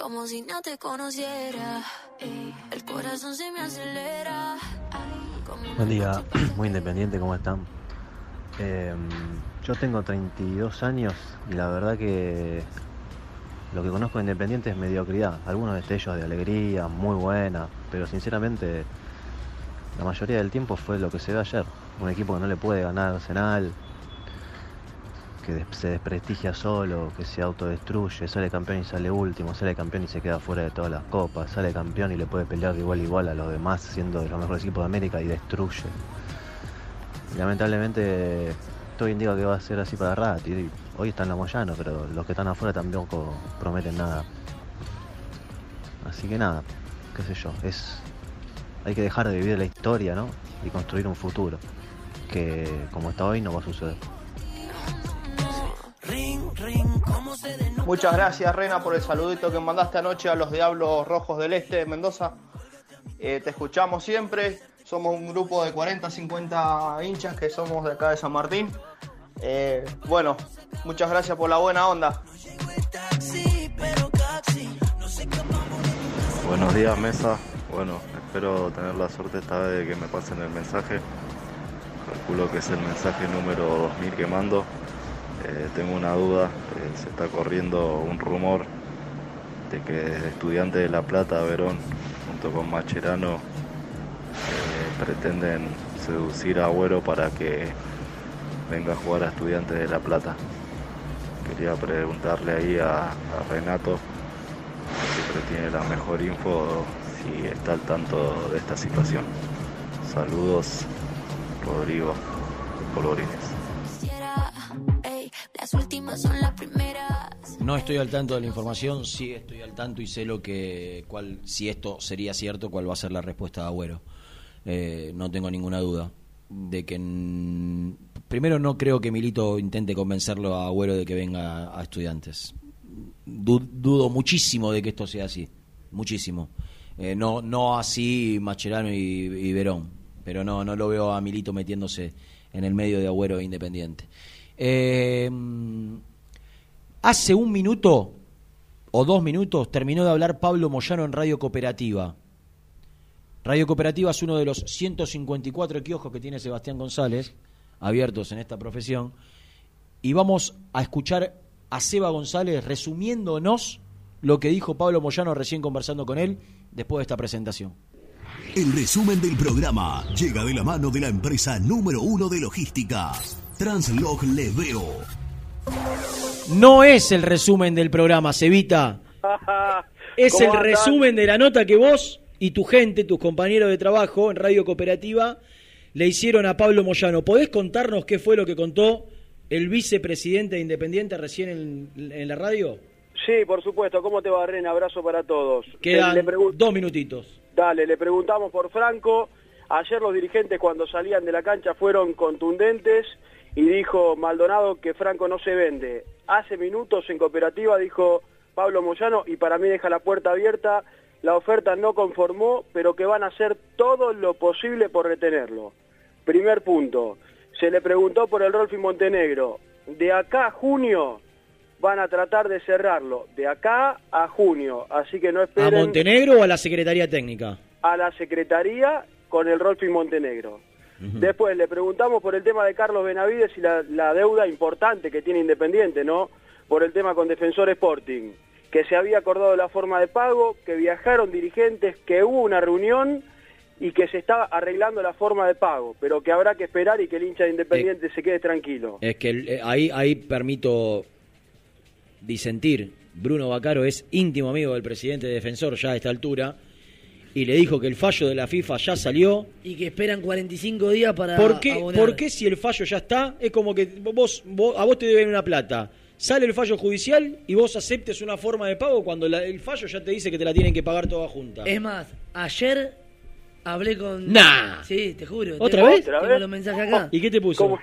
[SPEAKER 33] Como si no te conociera, ey, el corazón se me acelera.
[SPEAKER 34] Buen día, muy independiente, ¿cómo están? Eh, yo tengo 32 años y la verdad que lo que conozco de Independiente es mediocridad. Algunos destellos de alegría, muy buena, pero sinceramente la mayoría del tiempo fue lo que se ve ayer. Un equipo que no le puede ganar Arsenal, que se desprestigia solo, que se autodestruye, sale campeón y sale último, sale campeón y se queda fuera de todas las copas, sale campeón y le puede pelear de igual a igual a los demás, siendo de los mejores equipos de América y destruye. Lamentablemente todo indica que va a ser así para rato. Y hoy está en la Moyano, pero los que están afuera tampoco prometen nada. Así que nada, qué sé yo, es hay que dejar de vivir la historia, ¿no? Y construir un futuro que como está hoy no va a suceder.
[SPEAKER 35] Muchas gracias, Rena, por el saludito que mandaste anoche a los Diablos Rojos del Este de Mendoza. Eh, te escuchamos siempre. somos un grupo de 40, 50 hinchas que somos de acá de San Martín. Eh, bueno, muchas gracias por la buena onda.
[SPEAKER 36] Buenos días, mesa. Bueno, espero tener la suerte esta vez de que me pasen el mensaje. Calculo que es el mensaje número 2000 que mando. Eh, tengo una duda, eh, se está corriendo un rumor de que estudiantes de La Plata, Verón, junto con Macherano, eh, pretenden seducir a Agüero para que venga a jugar a estudiantes de La Plata. Quería preguntarle ahí a, a Renato, que siempre tiene la mejor info, si está al tanto de esta situación. Saludos, Rodrigo Colorines.
[SPEAKER 2] No estoy al tanto de la información, sí estoy al tanto y sé lo que, cuál, si esto sería cierto, cuál va a ser la respuesta de Agüero. Eh, no tengo ninguna duda de que primero no creo que Milito intente convencerlo a Agüero de que venga a estudiantes. Du- dudo muchísimo de que esto sea así, muchísimo. Eh, no, no así Macherano y, y Verón, pero no, no lo veo a Milito metiéndose en el medio de Agüero e Independiente. Eh, hace un minuto o dos minutos terminó de hablar Pablo Moyano en Radio Cooperativa. Radio Cooperativa es uno de los 154 kioscos que tiene Sebastián González, abiertos en esta profesión, y vamos a escuchar a Seba González resumiéndonos lo que dijo Pablo Moyano recién conversando con él después de esta presentación.
[SPEAKER 4] El resumen del programa llega de la mano de la empresa número uno de logística, Translog Leveo.
[SPEAKER 2] No es el resumen del programa, Cevita. Es
[SPEAKER 37] ¿Cómo
[SPEAKER 2] el resumen de la nota que vos y tu gente, tus compañeros de trabajo en Radio Cooperativa, le hicieron a Pablo Moyano. ¿Podés contarnos qué fue lo que contó el vicepresidente de Independiente recién en, en la radio?
[SPEAKER 37] Sí, por supuesto. ¿Cómo te va, Ren? Abrazo para todos.
[SPEAKER 2] Quedan
[SPEAKER 37] Le- le pregun-
[SPEAKER 2] dos minutitos.
[SPEAKER 37] Dale, le preguntamos por Franco. Ayer los dirigentes cuando salían de la cancha fueron contundentes y dijo Maldonado que Franco no se vende. Hace minutos en cooperativa dijo Pablo Moyano y para mí deja la puerta abierta. La oferta no conformó, pero que van a hacer todo lo posible por retenerlo. Primer punto. Se le preguntó por el Rolfi Montenegro. De acá a junio van a tratar de cerrarlo. De acá a junio. Así que no
[SPEAKER 2] ¿A
[SPEAKER 37] esperen
[SPEAKER 2] Montenegro o a la Secretaría Técnica?
[SPEAKER 37] a la Secretaría con el Rolfi Montenegro. Después le preguntamos por el tema de Carlos Benavides y la, la deuda importante que tiene Independiente, ¿no? Por el tema con Defensor Sporting, que se había acordado la forma de pago, que viajaron dirigentes, que hubo una reunión y que se está arreglando la forma de pago, pero que habrá que esperar y que el hincha de Independiente se quede tranquilo.
[SPEAKER 2] Es que eh, ahí, ahí permito disentir. Bruno Bacaro es íntimo amigo del presidente de Defensor ya a esta altura y le dijo que el fallo de la FIFA ya salió.
[SPEAKER 3] Y que esperan 45 días para
[SPEAKER 2] ¿Por qué,
[SPEAKER 3] abonar.
[SPEAKER 2] por qué si el fallo ya está? Es como que vos, vos- a vos te deben una plata. Sale el fallo judicial y vos aceptes una forma de pago cuando la- el fallo ya te dice que te la tienen que pagar toda junta.
[SPEAKER 3] Es más, ayer hablé con...
[SPEAKER 2] Nah.
[SPEAKER 3] Sí, te juro.
[SPEAKER 2] ¿Otra
[SPEAKER 3] tengo-
[SPEAKER 2] vez?
[SPEAKER 3] Tengo
[SPEAKER 2] ¿Otra vez?
[SPEAKER 3] los mensajes acá.
[SPEAKER 2] ¿Y qué te puso?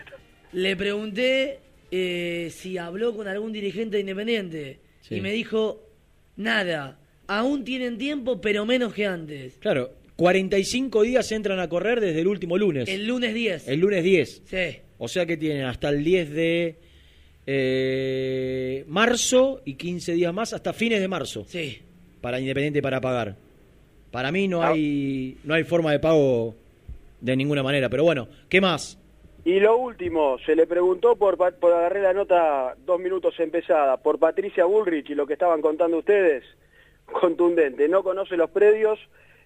[SPEAKER 3] Le pregunté eh, si habló con algún dirigente de Independiente
[SPEAKER 2] Sí.
[SPEAKER 3] y me dijo, nada, aún tienen tiempo, pero menos que antes.
[SPEAKER 2] Claro, 45 días entran a correr desde el último lunes.
[SPEAKER 3] El lunes 10.
[SPEAKER 2] El lunes 10.
[SPEAKER 3] Sí.
[SPEAKER 2] O sea que tienen hasta el 10 de eh, marzo y 15 días más hasta fines de marzo.
[SPEAKER 3] Sí.
[SPEAKER 2] Para Independiente para pagar. Para mí no hay no hay forma de pago de ninguna manera, pero bueno, ¿qué más?
[SPEAKER 37] Y lo último, se le preguntó por, pa- por agarré la nota dos minutos empezada, por Patricia Bullrich y lo que estaban contando ustedes, contundente, no conoce los predios,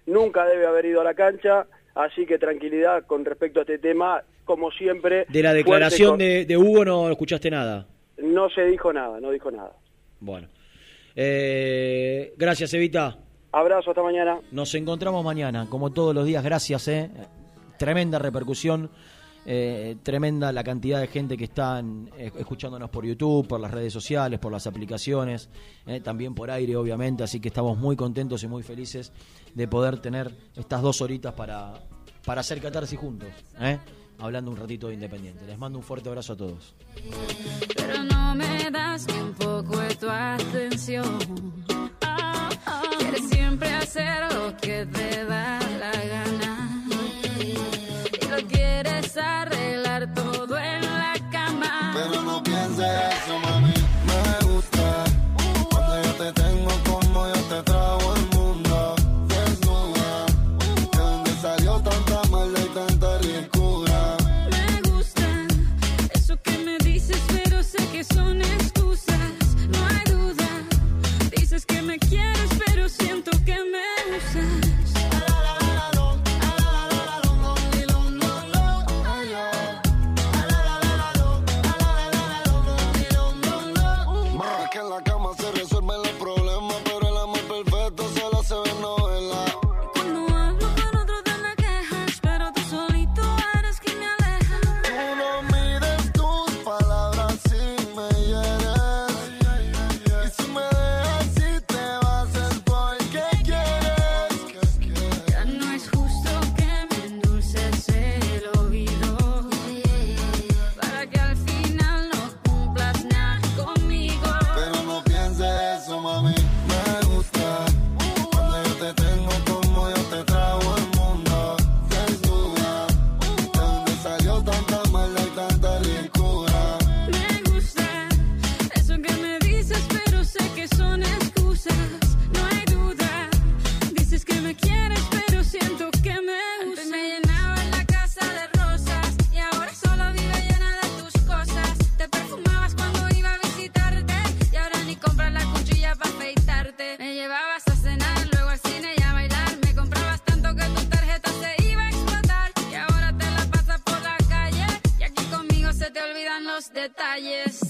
[SPEAKER 37] nunca debe haber ido a la cancha, así que tranquilidad con respecto a este tema, como siempre.
[SPEAKER 2] De la declaración
[SPEAKER 37] con-
[SPEAKER 2] de, de Hugo no escuchaste nada.
[SPEAKER 37] No se dijo nada, no dijo nada.
[SPEAKER 2] Bueno. Eh, gracias, Evita.
[SPEAKER 37] Abrazo, hasta mañana.
[SPEAKER 2] Nos encontramos mañana, como todos los días. Gracias, eh. Tremenda repercusión, eh, tremenda la cantidad de gente que están eh, escuchándonos por YouTube, por las redes sociales, por las aplicaciones, eh, también por aire, obviamente. Así que estamos muy contentos y muy felices de poder tener estas dos horitas para, para hacer catarsis juntos, hablando un ratito de Independiente. Les mando un fuerte abrazo a todos.
[SPEAKER 33] pero no me das un poco de tu atención. Quieres siempre hacer lo que te da la gana quieres arreglar todo en la cama. Pero no pienses eso, mami. Detalles.